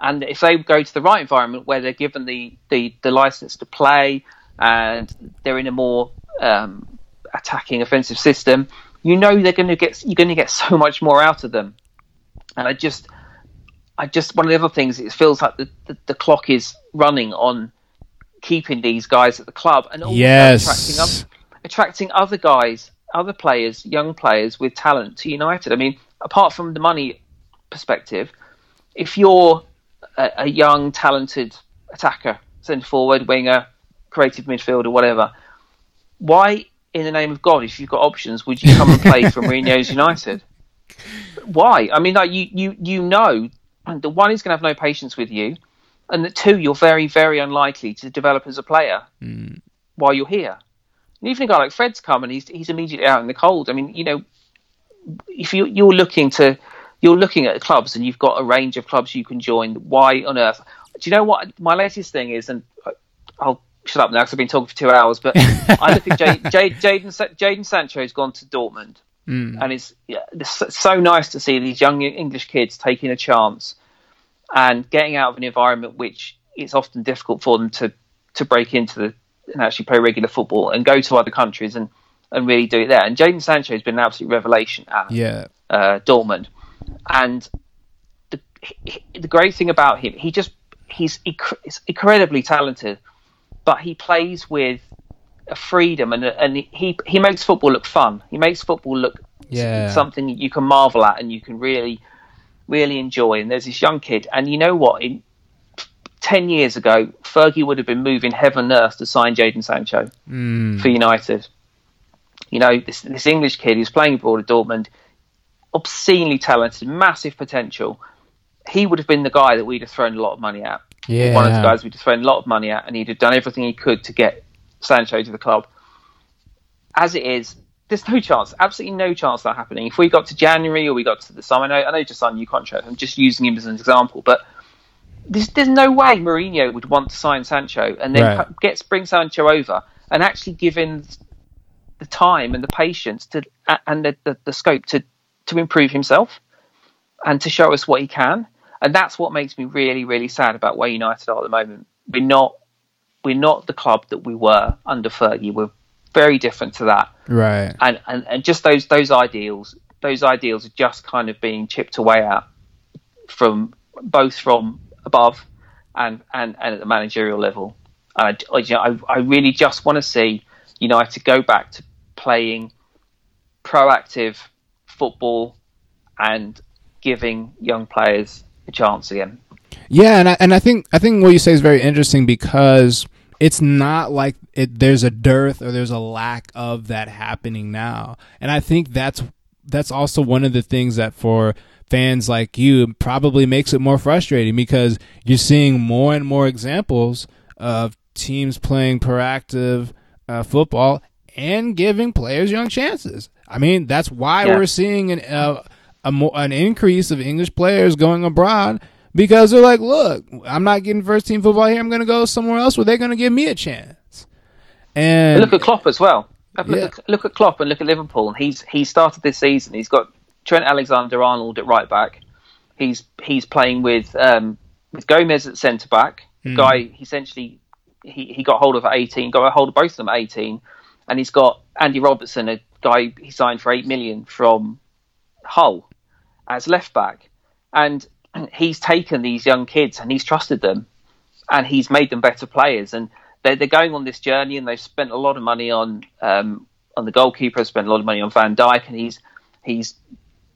B: And if they go to the right environment where they're given the, the, the license to play and they're in a more um, attacking offensive system, you know they're going to get you're going to get so much more out of them. And I just, I just one of the other things it feels like the, the, the clock is running on keeping these guys at the club and also
A: Yes.
B: attracting other, attracting other guys, other players, young players with talent to United. I mean, apart from the money perspective, if you're a, a young, talented attacker, centre forward, winger, creative midfielder, whatever, why, in the name of God, if you've got options, would you come and play for Mourinho's United? Why? I mean, like you, you, you know, the one is going to have no patience with you, and the two, you're very, very unlikely to develop as a player hmm. while you're here. And even a guy like Fred's come and he's he's immediately out in the cold. I mean, you know, if you you're looking to you're looking at clubs and you've got a range of clubs you can join, why on earth? Do you know what my latest thing is? And I'll shut up now because I've been talking for two hours. But I look at Jade, Jade, Jadon Jadon Sancho's gone to Dortmund, and it's, yeah, it's so nice to see these young English kids taking a chance and getting out of an environment which it's often difficult for them to to break into the and actually play regular football and go to other countries and, and really do it there. And Jadon Sancho has been an absolute revelation at
A: Yeah.
B: uh, Dortmund. And the the great thing about him, he just he's, he's incredibly talented, but he plays with a freedom and and he he makes football look fun. He makes football look
A: Yeah.
B: something you can marvel at and you can really really enjoy. And there's this young kid, and you know what? In ten years ago, Fergie would have been moving heaven and earth to sign Jadon Sancho hmm. for United. You know, this this English kid who's playing abroad at Dortmund, obscenely talented, massive potential. He would have been the guy that we'd have thrown a lot of money at.
A: Yeah.
B: One of the guys we'd have thrown a lot of money at, and he'd have done everything he could to get Sancho to the club. As it is, there's no chance, absolutely no chance that happening. If we got to January or we got to the summer, I know, I know he just signed a new contract. I'm just using him as an example, but there's, there's no way Mourinho would want to sign Sancho and then
A: Right.
B: gets bring Sancho over and actually give him the time and the patience to and the, the, the scope to to improve himself and to show us what he can. And that's what makes me really, really sad about where United are at the moment. We're not we're not the club that we were under Fergie. We're very different to that.
A: Right.
B: And, and, and just those those ideals, those ideals are just kind of being chipped away at from both from above and, and, and at the managerial level. And I, I, you know, I, I really just want to see United go back to playing proactive football and giving young players a chance again.
A: Yeah, and I, and I think I think what you say is very interesting because it's not like it, there's a dearth or there's a lack of that happening now, and I think that's that's also one of the things that for fans like you probably makes it more frustrating because you're seeing more and more examples of teams playing proactive uh, football and giving players young chances. I mean, that's why
B: Yeah.
A: we're seeing an uh, a more, an increase of English players going abroad because they're like, look, I'm not getting first team football here. I'm going to go somewhere else where they're going to give me a chance. And
B: look at Klopp as well. Look,
A: Yeah.
B: at, look at Klopp and look at Liverpool. And he's he started this season. He's got Trent Alexander-Arnold at right back. He's he's playing with um, with Gomez at centre back. The guy he essentially he, he got hold of at 18. Got a hold of both of them at 18. And he's got Andy Robertson, a guy he signed for eight million from Hull as left back. And he's taken these young kids and he's trusted them and he's made them better players. And they're, they're going on this journey, and they've spent a lot of money on um, on the goalkeeper, spent a lot of money on Van Dijk, and he's he's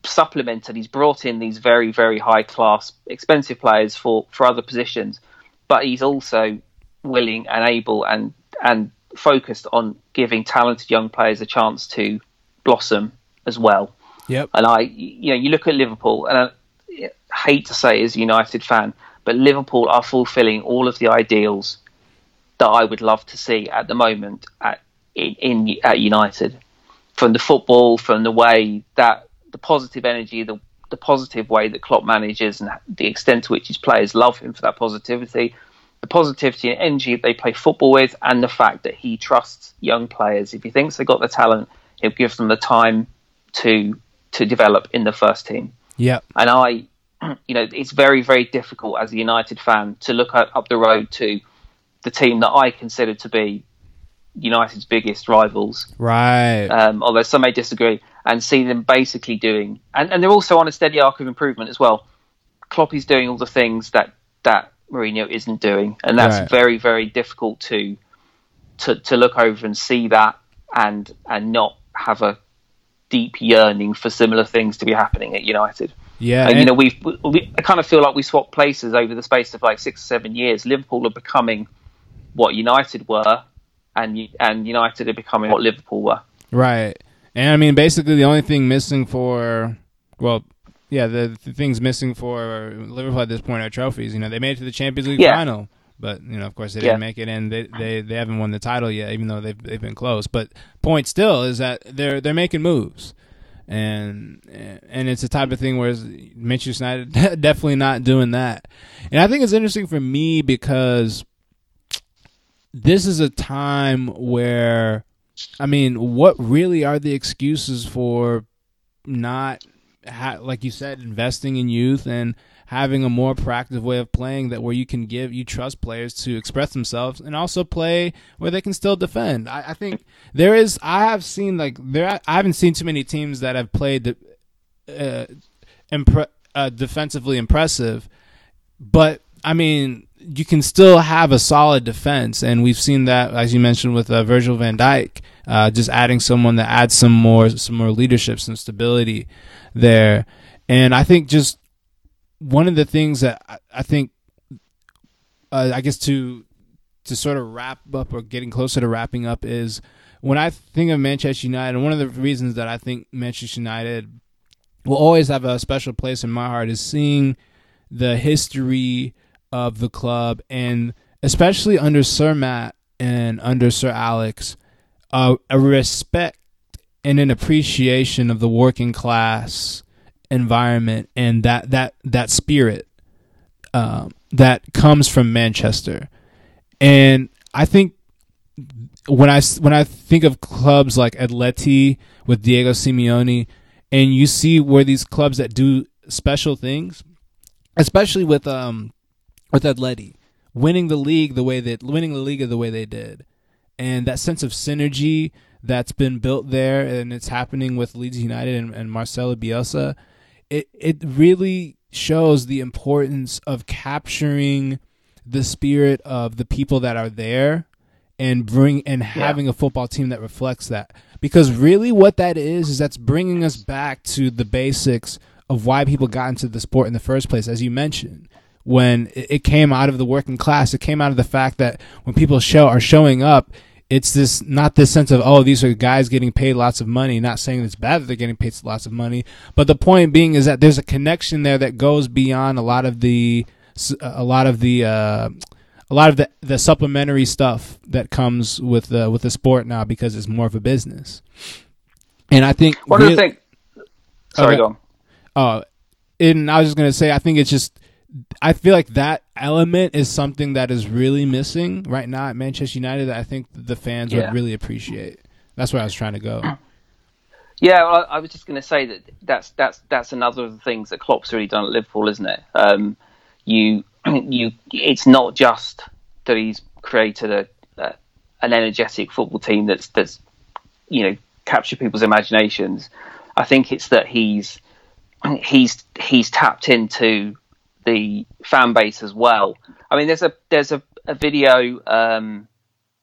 B: supplemented. He's brought in these very very high class, expensive players for for other positions, but he's also willing and able and and focused on giving talented young players a chance to blossom as well.
A: Yep.
B: And I, you know, you look at Liverpool, and I hate to say as a United fan, but Liverpool are fulfilling all of the ideals that I would love to see at the moment at in, in at United, from the football, from the way that the positive energy, the the positive way that Klopp manages, and the extent to which his players love him for that positivity, the positivity and energy they play football with, and the fact that he trusts young players. If he thinks they've got the talent, he'll give them the time to to develop in the first team.
A: Yeah.
B: And I, you know, it's very very difficult as a United fan to look at, up the road to the team that I consider to be United's biggest rivals.
A: Right.
B: Um, although some may disagree, and see them basically doing, and, and they're also on a steady arc of improvement as well. Klopp is doing all the things that that Mourinho isn't doing, and that's
A: Right.
B: very very difficult to to to look over and see that, and and not have a deep yearning for similar things to be happening at United.
A: yeah.
B: And, you know, we've, we, we, I kind of feel like we swapped places over the space of like six or seven years. Liverpool are becoming what United were, and and United are becoming what Liverpool were.
A: Right. And I mean, basically, the only thing missing for, well, yeah, the, the things missing for Liverpool at this point are trophies. You know, they made it to the Champions League
B: Yeah.
A: final, but you know, of course, they didn't make it, and they, they they haven't won the title yet, even though they've they've been close. But point still is that they're they're making moves, and and it's the type of thing where Manchester United definitely not doing that. And I think it's interesting for me because this is a time where I mean, what really are the excuses for not, ha- like you said, investing in youth and having a more proactive way of playing that where you can give, you trust players to express themselves and also play where they can still defend. I, I think there is, I have seen like there, I haven't seen too many teams that have played uh, impre- uh, defensively impressive, but I mean, you can still have a solid defense, and we've seen that as you mentioned with uh, Virgil Van Dijk, uh, just adding someone that adds some more some more leadership, some stability there, and I think just one of the things that I, I think, uh, I guess to to sort of wrap up or getting closer to wrapping up is when I think of Manchester United, one of the reasons that I think Manchester United will always have a special place in my heart is seeing the history of the club and especially under Sir Matt and under Sir Alex, uh, a respect and an appreciation of the working class environment and that that that spirit um, that comes from Manchester, and I think when I when I think of clubs like Atleti with Diego Simeone, and you see where these clubs that do special things, especially with um with Atleti winning the league the way that winning the league the way they did, and that sense of synergy that's been built there, and it's happening with Leeds United and, and Marcelo Bielsa. It it really shows the importance of capturing the spirit of the people that are there and bring and having a football team that reflects that. Because really what that is is that's bringing us back to the basics of why people got into the sport in the first place as you mentioned when it came out of the working class it came out of the fact that when people show are showing up it's this not this sense of oh these are guys getting paid lots of money not saying it's bad that they're getting paid lots of money but the point being is that there's a connection there that goes beyond a lot of the a lot of the uh, a lot of the, the supplementary stuff that comes with the with the sport now because it's more of a business and i think
B: One of the
A: really-
B: things. Sorry,
A: Okay.
B: go on.
A: uh, and I was just gonna say, I think it's just, I feel like that element is something that is really missing right now at Manchester United. That I think the fans
B: Yeah.
A: would really appreciate. That's where I was trying to go.
B: Yeah, well, I was just going to say that that's that's that's another of the things that Klopp's really done at Liverpool, isn't it? Um, you you, it's not just that he's created a, a an energetic football team that's that's you know captured people's imaginations. I think it's that he's he's he's tapped into the fan base as well. I mean, there's a there's a, a video um,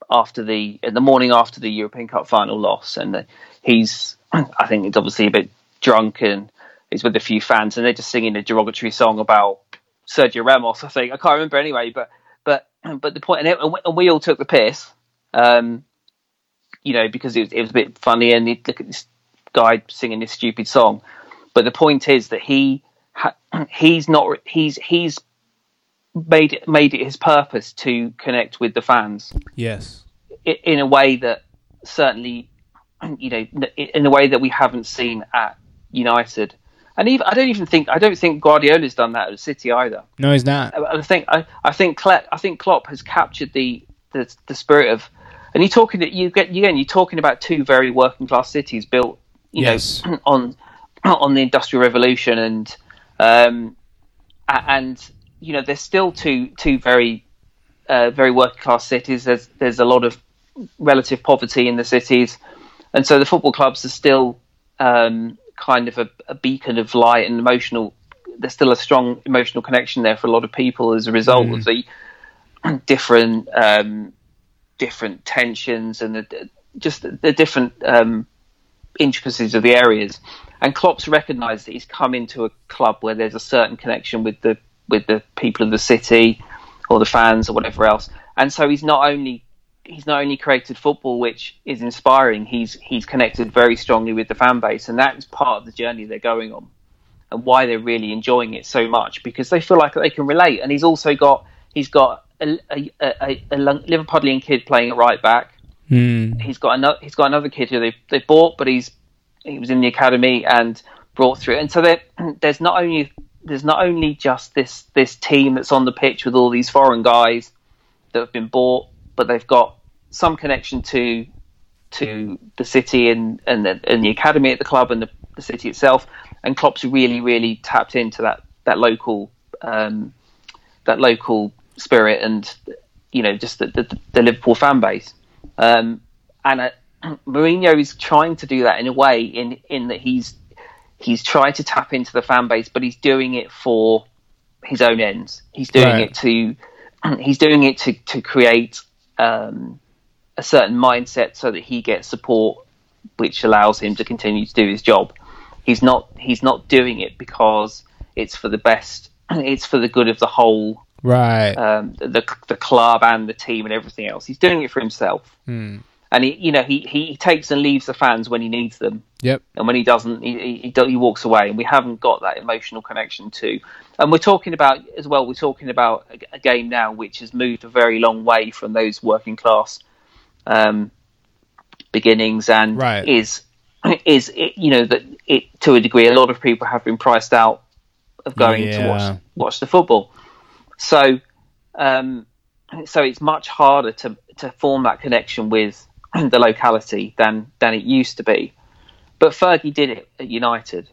B: after the the morning after the European Cup final loss, and uh, he's I think it's obviously a bit drunk and he's with a few fans, and they're just singing a derogatory song about Sergio Ramos. I think I can't remember anyway, but but but the point, and, it, and we- all took the piss, um, you know, because it was, it was a bit funny, and look at this guy singing this stupid song. But the point is that he ha- he's not he's he's made it, made it his purpose to connect with the fans.
A: Yes.
B: In a way that certainly, you know, in a way that we haven't seen at United. And even I don't even think I don't think Guardiola's done that at City either.
A: No, he's not.
B: I, I think I, I think Klopp, I think Klopp has captured the, the, the spirit of, and you're talking you get again you're talking about two very working class cities built you
A: yes.
B: know on on the industrial revolution and um and you know there's still two two very uh, very working class cities. There's there's a lot of relative poverty in the cities, and so the football clubs are still um, kind of a, a, beacon of light and emotional. There's still a strong emotional connection there for a lot of people as a result mm. of the different um, different tensions and the, just the, different um, intricacies of the areas. And Klopp's recognised that he's come into a club where there's a certain connection with the with the people of the city or the fans or whatever else. And so he's not only he's not only created football which is inspiring, he's he's connected very strongly with the fan base, and that is part of the journey they're going on, and why they're really enjoying it so much because they feel like they can relate. And he's also got he's got a, a, a, a Liverpudlian kid playing at right back.
A: Mm.
B: He's got another he's got another kid who they they bought, but he's he was in the academy and brought through. And so there's not only there's not only just this this team that's on the pitch with all these foreign guys that have been bought, but they've got some connection to to the city and and the, and the academy at the club and the, the city itself. And Klopp's really really tapped into that that local um, that local spirit and you know just the, the, the Liverpool fan base. Um, and Mourinho is trying to do that in a way in in that he's he's tried to tap into the fan base, but he's doing it for his own ends. He's doing right. it to he's doing it to to create um, a certain mindset so that he gets support, which allows him to continue to do his job. He's not he's not doing it because it's for the best. It's for the good of the whole,
A: right?
B: Um, the the club and the team and everything else. He's doing it for himself.
A: Hmm
B: and he, you know, he, he takes and leaves the fans when he needs them.
A: Yep.
B: And when he doesn't, he, he, he walks away, and we haven't got that emotional connection to. And we're talking about as well. We're talking about a, a game now which has moved a very long way from those working class um, beginnings, and
A: right.
B: is is you know that it to a degree, a lot of people have been priced out of going yeah. to watch watch the football. So, um, so it's much harder to to form that connection with the locality than than it used to be. But Fergie did it at United,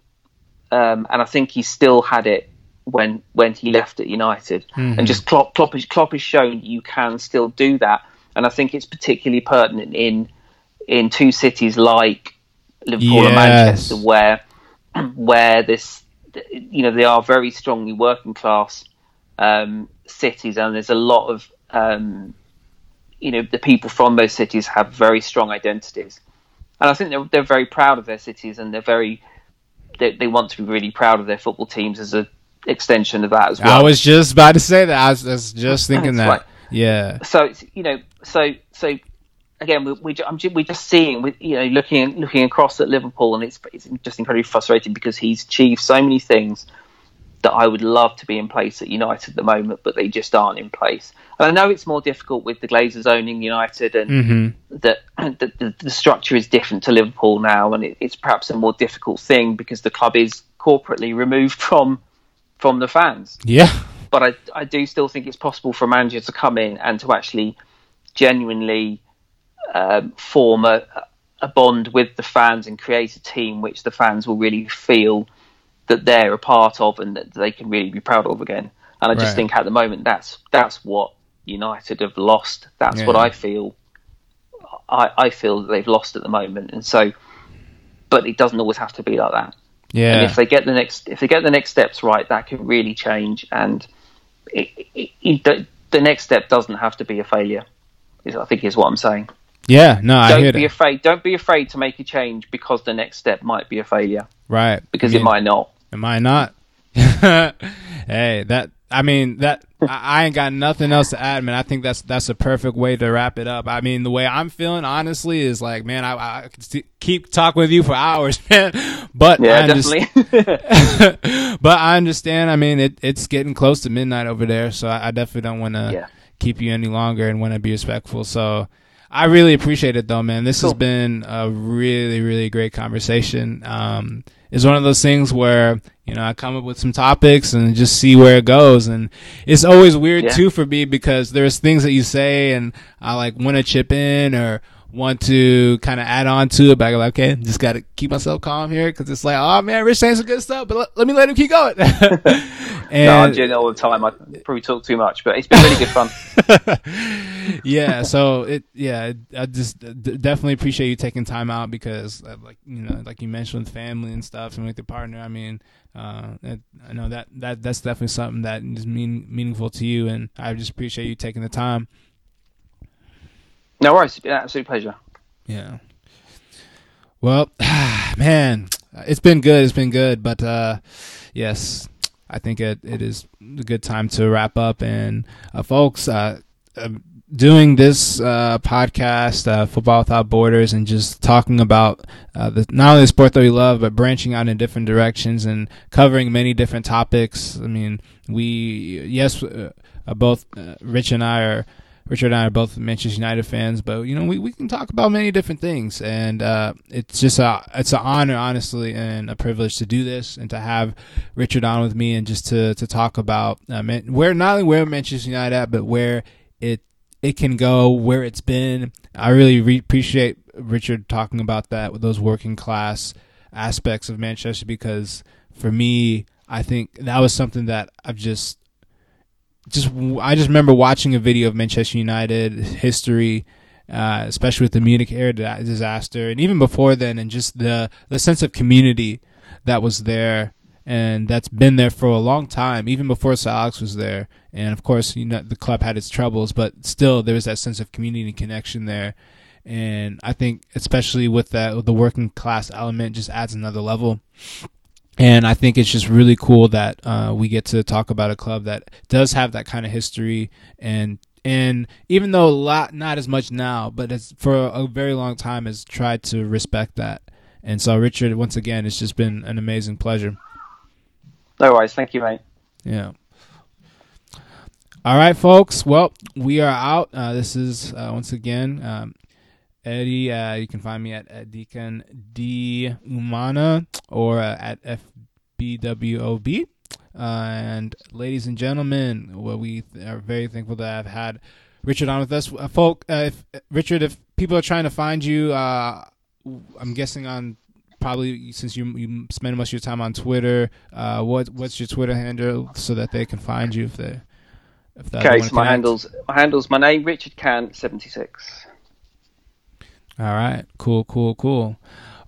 B: um, and I think he still had it when when he left at United.
A: Mm-hmm.
B: And just Klopp, Klopp, has, Klopp has shown you can still do that, and I think it's particularly pertinent in in two cities like Liverpool
A: yes.
B: and Manchester, where where this you know they are very strongly working class um, cities, and there's a lot of um, you know the people from those cities have very strong identities, and I think they're they're very proud of their cities and they're very they, they want to be really proud of their football teams as a extension of that as well.
A: I was just about to say that. I was, I was just thinking that.
B: Right.
A: Yeah.
B: So it's, you know, so so again, we, we I'm we're just seeing, with you know, looking looking across at Liverpool, and it's it's just incredibly frustrating because he's achieved so many things that I would love to be in place at United at the moment, but they just aren't in place. And I know it's more difficult with the Glazers owning United, and
A: mm-hmm.
B: that the, the, the, structure is different to Liverpool now, and it, it's perhaps a more difficult thing because the club is corporately removed from from the fans.
A: Yeah,
B: but I I do still think it's possible for a manager to come in and to actually genuinely um, form a a bond with the fans and create a team which the fans will really feel that they're a part of and that they can really be proud of again. And I just
A: Right.
B: think at the moment that's that's what United have lost. That's what I feel. I, I feel that they've lost at the moment, and so, but it doesn't always have to be like that. And
A: yeah,
B: if they get the next if they get the next steps right, that can really change. And it, it, it, the, the next step doesn't have to be a failure. Is I think is what I'm saying.
A: yeah. No, I hear
B: Don't be
A: that.
B: afraid. Don't be afraid to make a change because the next step might be a failure
A: right,
B: because
A: Yeah.
B: it might not.
A: Am I not? hey, that I mean that I, I ain't got nothing else to add, man. I think that's that's a perfect way to wrap it up. I mean, the way I'm feeling, honestly, is like, man, I, I keep talking with you for hours, man. But
B: Yeah,
A: I
B: definitely.
A: but I understand. I mean, it, it's getting close to midnight over there, so I, I definitely don't want to
B: Yeah.
A: keep you any longer and want to be respectful. So I really appreciate it, though, man. This has been a really, really great conversation. Um, it's one of those things where you know I come up with some topics and just see where it goes, and it's always weird
B: Yeah.
A: too for me because there's things that you say and I like want to chip in or want to kind of add on to it, but I'm like, okay, just got to keep myself calm here because it's like, oh man, Rich saying some good stuff, but let, let me let him keep going. and
B: no, I'm doing it all the time. I probably talk too much, but it's been really good fun.
A: yeah, so it yeah, I just d- definitely appreciate you taking time out because uh, like you know, like you mentioned with family and stuff and with your partner. I mean, uh, it, I know that that that's definitely something that is mean meaningful to you, and I just appreciate you taking the time.
B: No worries. It's been an absolute pleasure.
A: Yeah. Well, man, it's been good. It's been good, but uh, yes, I think it, it is a good time to wrap up. And uh, folks, uh, doing this uh, podcast, uh, Football Without Borders, and just talking about uh, the, not only the sport that we love, but branching out in different directions and covering many different topics. I mean, we yes, both Rich and I are. Richard and I are both Manchester United fans, but you know we, we can talk about many different things, and uh, it's just a it's an honor, honestly, and a privilege to do this and to have Richard on with me and just to to talk about uh, where not only where Manchester United at, but where it it can go, where it's been. I really re- appreciate Richard talking about that with those working class aspects of Manchester because for me, I think that was something that I've just just I just remember watching a video of Manchester United history, uh, especially with the Munich air di- disaster, and even before then, and just the the sense of community that was there, and that's been there for a long time, even before Sir Alex was there. And of course, you know the club had its troubles, but still there was that sense of community and connection there. And I think, especially with that, with the working class element, just adds another level. And I think it's just really cool that uh, we get to talk about a club that does have that kind of history and and even though a lot not as much now, but it's for a very long time has tried to respect that. And so Richard, once again, it's just been an amazing pleasure.
B: No worries. Thank you, mate.
A: Yeah. All right, folks. Well, we are out. Uh, this is uh, once again um, Eddie. Uh, you can find me at, at Deacon D Umana or uh, at FBWOB. Uh, and ladies and gentlemen, well, we are very thankful that I've had Richard on with us. Uh, folk, uh, if, Richard, if people are trying to find you, uh, I'm guessing on probably since you you spend most of your time on Twitter. Uh, what what's your Twitter handle so that they can find you if they if they
B: Okay, so my
A: connect?
B: handles, my handles, my name Richard Can seventy six.
A: All right. Cool, cool, cool.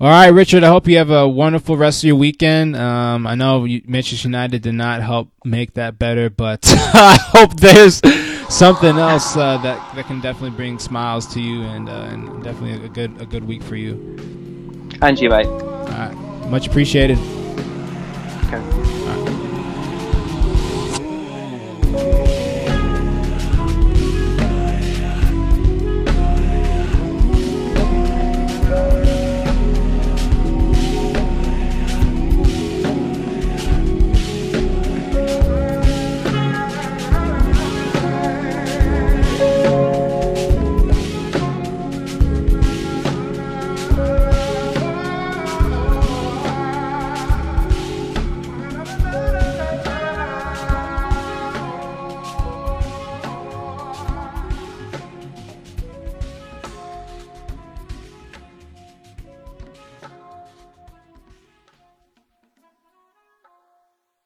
A: All right, Richard, I hope you have a wonderful rest of your weekend. Um, I know you, Manchester United did not help make that better, but I hope there's something else uh, that, that can definitely bring smiles to you and, uh, and definitely a good, a good week for you.
B: And you, mate.
A: All right. Much appreciated.
B: Okay.
A: All right.